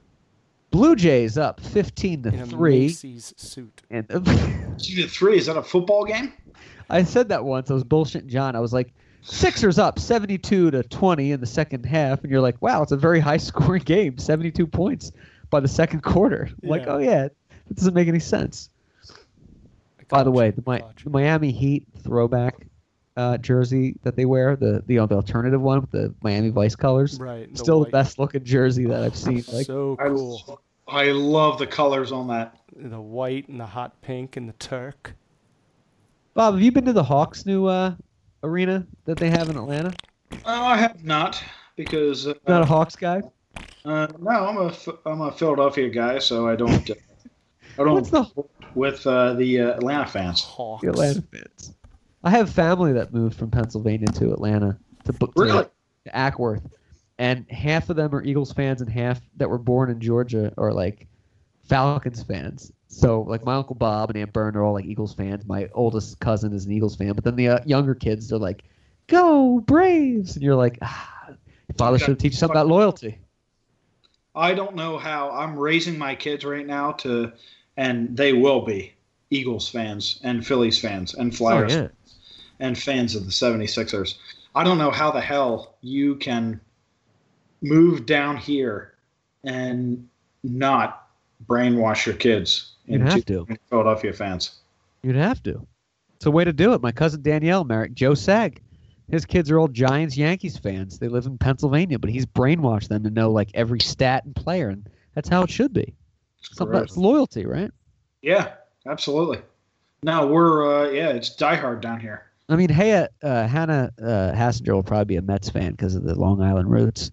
Blue Jays up fifteen to in a three. Macy's suit. And [laughs] Two to three is that a football game I said that once. I was bullshitting John. I was like, Sixers up 72 to 20 in the second half. And you're like, wow, it's a very high [laughs] scoring game. 72 points by the second quarter. I'm like, oh, yeah, that doesn't make any sense. By the way, the, Mi- the Miami Heat throwback uh, jersey that they wear, the the, you know, the alternative one with the Miami Vice colors, Right, the Still the best looking jersey that I've seen. [laughs] Like, so I, cool. I love the colors on that. The white and the hot pink and the Turk. Bob, have you been to the Hawks' new uh, arena that they have in Atlanta? Oh, I have not because uh, Not a Hawks guy. Uh, no, I'm a Ph- I'm a Philadelphia guy, so I don't uh, I [laughs] don't What's the- with uh, the uh, Atlanta fans. Hawks. The Atlanta fans. I have family that moved from Pennsylvania to Atlanta to book to, Really? to Acworth, and half of them are Eagles fans, and half that were born in Georgia are like Falcons fans. So like my uncle Bob and Aunt Bern are all like Eagles fans. My oldest cousin is an Eagles fan, but then the uh, younger kids they're like, "Go Braves!" And you're like, ah, "Father should teach you something about loyalty." I don't know how I'm raising my kids right now to, and they will be Eagles fans and Phillies fans and Flyers Oh, yeah. And fans of the 76ers. I don't know how the hell you can move down here and not brainwash your kids You'd have to. Philadelphia fans. You'd have to. It's a way to do it. My cousin Danielle Merrick, Joe Sag. His kids are all Giants Yankees fans. They live in Pennsylvania, but he's brainwashed them to know like every stat and player, and that's how it should be. That's loyalty, right? Yeah, absolutely. No, we're uh, yeah, it's diehard down here. I mean, hey, uh, uh, Hannah uh, Hassinger will probably be a Mets fan because of the Long Island roots,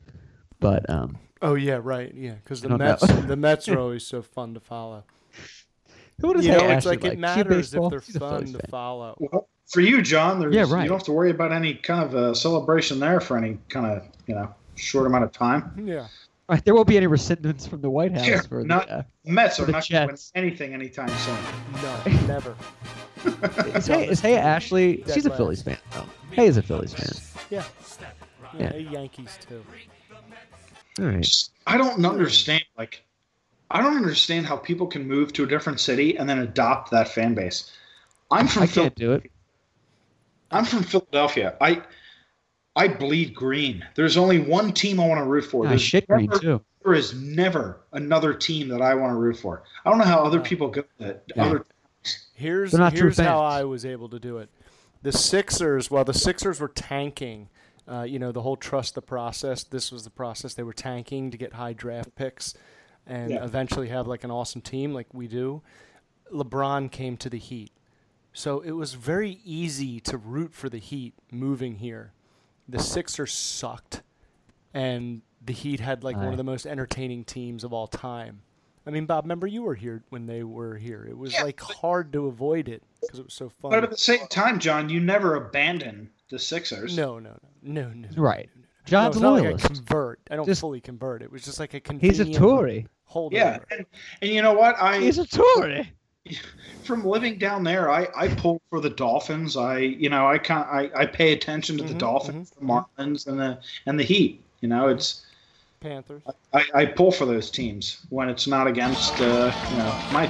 but um, Oh yeah, right. Yeah, because the. Mets, [laughs] the Mets are always so fun to follow. Who does you Hey know, it's like like? it matters if they're She's fun to fan. follow. Well, for you, John, there's Yeah, right. you don't have to worry about any kind of uh, celebration there for any kind of you know short amount of time. Yeah. All right, there won't be any rescindments from the White House Yeah, for not the. Uh, Mets for are the not going to win anything anytime soon. No, [laughs] never. is hey, is hey Ashley? Dead She's a. Phillies fan. though. Hey is a Phillies fan. Yeah. Yeah. Yeah, Yankees too. All right. I don't understand. Like, I don't understand how people can move to a different city and then adopt that fan base. I'm from I Phil- can't do it. I'm from Philadelphia. I I bleed green. There's only one team I want to root for. Ah, There's shit green never- too. There is never another team that I want to root for. I don't know how other people go to Yeah. other. Here's not here's how. I was able to do it. The Sixers, while the Sixers were tanking, uh, you know, the whole trust the process. This was the process they were tanking to get high draft picks, and Yeah. eventually have like an awesome team like we do. LeBron came to the Heat, so it was very easy to root for the Heat moving here. The Sixers sucked, and the Heat had like one of the most entertaining teams of all time. I mean, Bob, remember you were here when they were here. It was Yeah, like hard to avoid it because it was so fun. But at the same time, John, you never abandon the Sixers. no, no, no, no, no. Right. No, John's it's a not like I loyalist. convert. I don't Just- fully convert. It was just like a He's convenient a Tory. holdover. Yeah, and, and you know what? I He's a Tory. [laughs] from living down there, I, I pull for the Dolphins. I you know I can I, I pay attention to the Mhm, Dolphins, the Marlins, and the and the Heat. You know, it's Panthers. I, I pull for those teams when it's not against uh, you know my.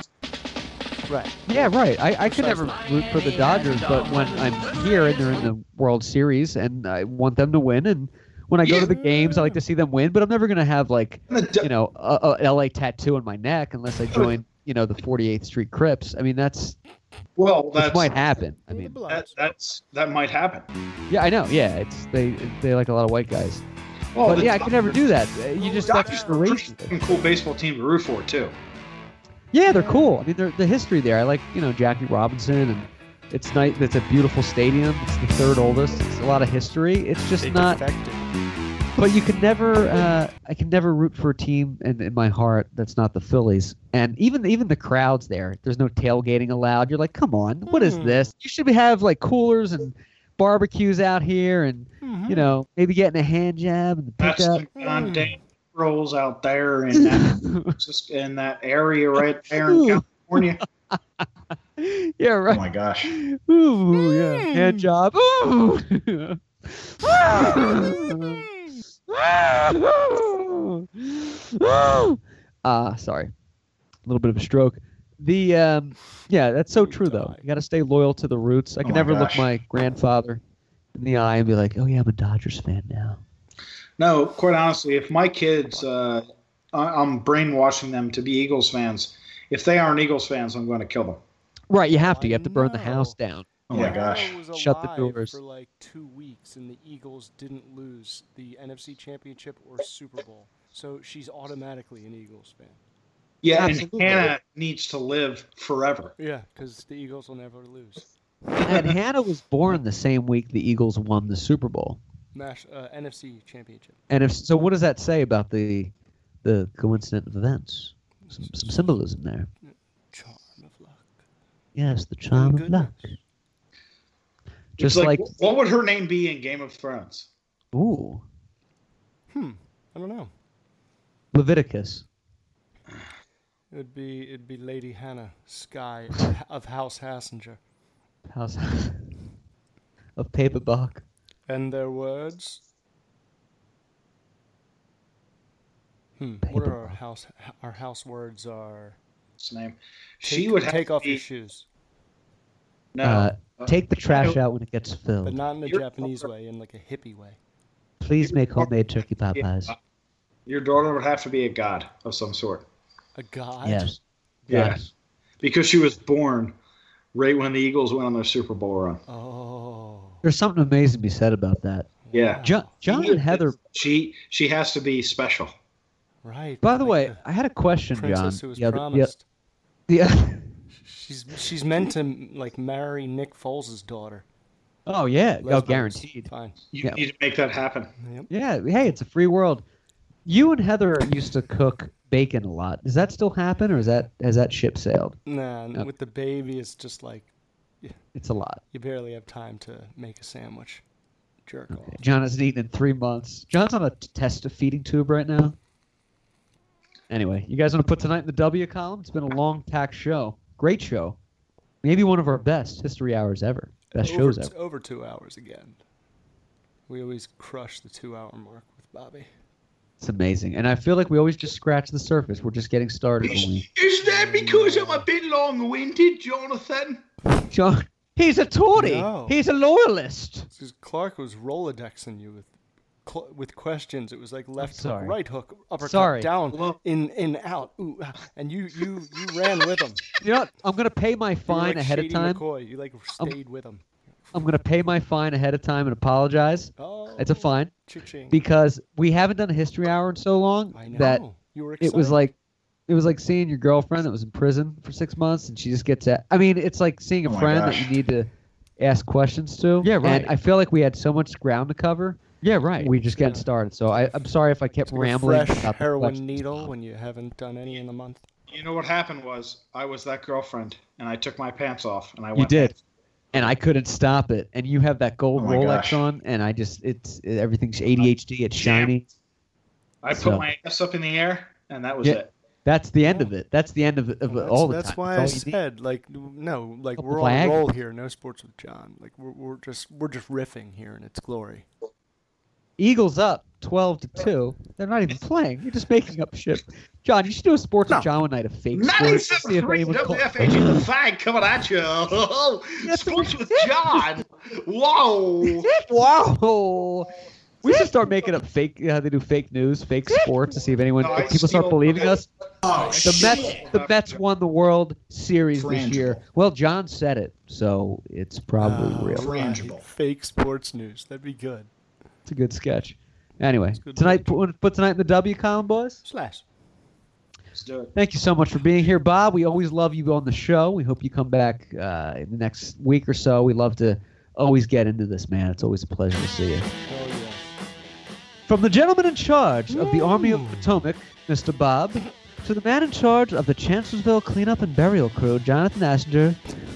Right. Yeah, right. I, I could never root for the Dodgers, but when I'm here and they're in the World Series and I want them to win, and when I go to the games, I like to see them win, but I'm never going to have, like, you know, a, a LA tattoo on my neck unless I join, you know, the 48th Street Crips. I mean, that's, Well, that might happen. I mean, that, that's that might happen. yeah, I know. Yeah, it's they they like a lot of white guys. Well, but the yeah, I could never do that. Uh, You just that's Dodgers just are a race. pretty fucking cool baseball team to root for too. Yeah, they're cool. I mean, they're, the history there. I like, you know, Jackie Robinson, and it's nice. It's a beautiful stadium. It's the third oldest. It's a lot of history. It's just They not. defected. But you can never. Uh, I can never root for a team in, in my heart that's not the Phillies. And even even the crowds there. There's no tailgating allowed. You're like, come on, what is Hmm. this? You should have like coolers and barbecues out here, and Mm-hmm. you know maybe getting a hand jab and the That's pickup. the goddamn rolls out there [laughs] in that just in that area right there in California. [laughs] Yeah, right. Oh my gosh. Ooh, yeah. Hand job. Ooh. [laughs] [laughs] Ah, sorry. A little bit of a stroke. The um, yeah, that's so true though. You got to stay loyal to the roots. I Oh can my never look my grandfather in the eye and be like, "Oh yeah, I'm a Dodgers fan now." No, quite honestly, if my kids, uh, I- I'm brainwashing them to be Eagles fans. If they aren't Eagles fans, I'm going to kill them. Right, you have to. You have to burn the house down. Oh my gosh. was Shut the doors. for like two weeks, and the Eagles didn't lose the NFC Championship or Super Bowl, so she's automatically an Eagles fan. Yeah, Absolutely. and Hannah needs to live forever. Yeah, because the Eagles will never lose. And Hannah was born the same week the Eagles won the Super Bowl. Nash, uh, NFC Championship. And if so, what does that say about the the coincident of events? Some, some symbolism there. Charm of luck. Yes, the charm of luck. It's Just like, wh- what would her name be in Game of Thrones? ooh, Hmm. I don't know. Leviticus. It'd be it'd be Lady Hannah Sky of, [laughs] of House Hassinger. House [laughs] of Paperbark. And their words. Hmm. What are our house our house words are? What's his name? Take, she would take off be, your shoes, No, Uh, uh, take the trash out when it gets filled. but not in a You're- Japanese way, in like a hippie way. Please make homemade turkey pot pies. Your daughter would have to be a god of some sort. A god. Yes. Yeah, Yes. because she was born right when the Eagles went on their Super Bowl run. Oh. There's something amazing to be said about that. Yeah, John, John and Heather. She she has to be special. Right. By the like way, I had a question, John. princess who was the other- the- promised. the- [laughs] She's she's meant to like marry Nick Foles' daughter. oh yeah, oh Lesbians. guaranteed. Fine. You Yeah. need to make that happen. Yep. Yeah, hey, it's a free world. You and Heather used to cook bacon a lot. Does that still happen, or is that has that ship sailed? Nah, and with the baby, it's just like It's a lot. you barely have time to make a sandwich. Jerk off. John hasn't eaten in three months. John's on a test of feeding tube right now. Anyway, you guys want to put tonight in the W column? It's been a long packed show. Great show. Maybe one of our best history hours ever. Best over, shows t- ever. over two hours again. We always crush the two-hour mark with Bobby. It's amazing. And I feel like we always just scratch the surface. We're just getting started when we. Is that because I'm a bit long-winded, Jonathan? John, he's a Tory. No. He's a loyalist. Because Clark was rolodexing you with cl- with questions. It was like left hook, right hook, uppercut, Sorry. down, in, in, out, ooh, [laughs] and you you you ran with him. You know what? I'm gonna pay my fine like ahead of time. McCoy. You like stayed with him. I'm gonna pay my fine ahead of time and apologize. Oh, It's a fine cha-ching. because we haven't done a history hour in so long I that. You were it was like it was like seeing your girlfriend that was in prison for six months and she just gets at I mean, it's like seeing a Oh my friend that you need to ask questions to. Yeah, right. And I feel like we had so much ground to cover. Yeah, right. We just getting started. So I, I'm sorry if I kept Like rambling fresh about the heroin needle when you haven't done any in a month. You know what happened was I was that girlfriend, and I took my pants off, and I You did. And I couldn't stop it. And you have that gold Oh Rolex gosh. on, and I just it's it, everything's ADHD. It's shiny. I put So- my ass up in the air, and that was Yeah. it. That's the end of it. That's the end of, of Well, all the that's, time. That's why I That's all you need. said, like, no, like Couple we're on roll here. No sports with John. Like we're, we're just we're just riffing here in its glory. Eagles up twelve to two. They're not even playing. You're just making up shit. John, you should do a sports with John one night, a fake sports. See if 1973 anyone call- WFHE the flag coming at you. [laughs] Sports with John. Whoa. [laughs] Whoa. We should start making up fake. Uh, they do fake news, fake sports to see if anyone No, I people start believing us. Oh, The Mets, the Mets won the World Series this year. Well, John said it, so it's probably Oh, real. Frangible. Fake sports news. That'd be good. It's a good sketch. Anyway, good tonight put, put tonight in the W column, boys. Slash. Let's do it. Thank you so much for being here, Bob. We always love you on the show. We hope you come back uh, in the next week or so. We love to always get into this, man. It's always a pleasure to see you. Oh yeah. From the gentleman in charge of the Army of Potomac, Mr. Bob, to the man in charge of the Chancellorsville cleanup and burial crew, Jonathan Hassinger,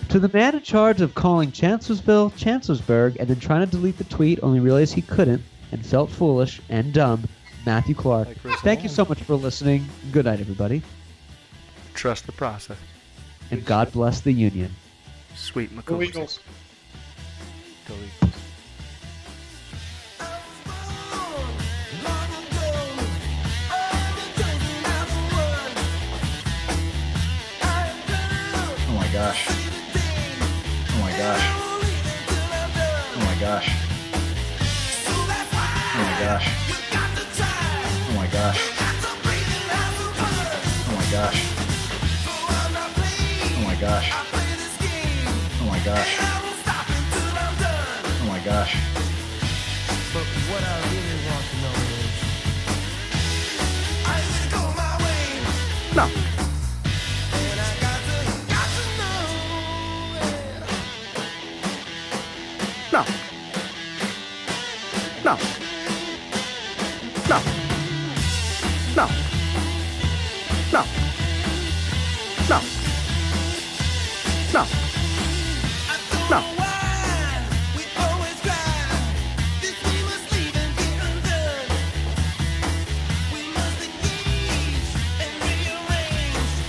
to the man in charge of calling Chancellorsville Chancellorsburg and then trying to delete the tweet, only realized he couldn't and felt foolish and dumb, Matthew Clark. Like Chris Thank you so much for listening. Good night, everybody. Trust the process. And God bless the Union. Sweet Go McCoy. Eagles. Go Eagles. Oh my gosh. Oh my gosh. Oh my gosh. Oh my gosh. Oh my gosh. Oh my gosh. Oh my gosh. gosh. Oh my gosh. But what I really want to know is. No. No.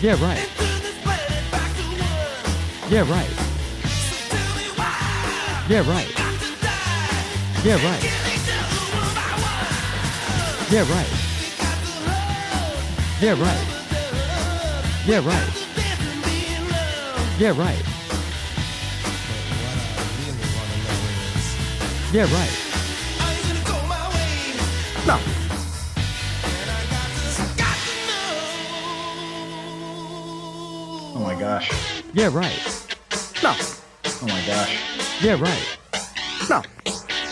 Yeah, right. Yeah, right. Yeah, right. Yeah, right. Yeah, right. Yeah, right. Yeah, right. Yeah, right. Yeah, right. Yeah, right. No. Oh my gosh. Yeah, right. No.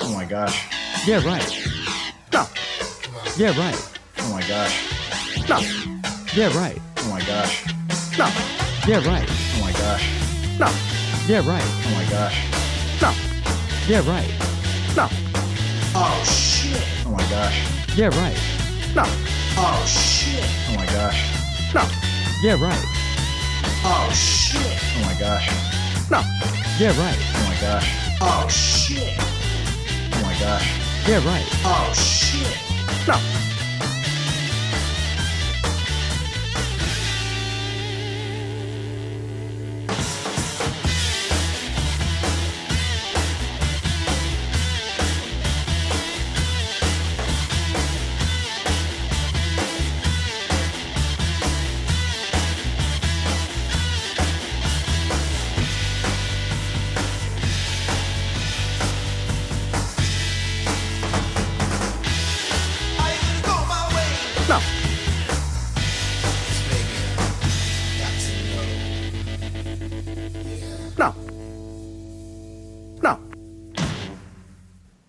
Oh my gosh. Yeah, right. No. Yeah, right. Oh my gosh. No. Yeah, right. Oh my gosh. No. Yeah, right. Oh my gosh. No. Yeah, right. Oh my gosh. No. Yeah, right. No. Oh shit. Oh my gosh. Yeah, right. No. Oh shit. Oh my gosh. No. Yeah, right. Oh shit. Oh my gosh. No. Yeah, right. Oh my gosh. Oh shit. Oh my gosh. Yeah, right. Oh shit. No. No.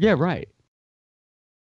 Yeah, right.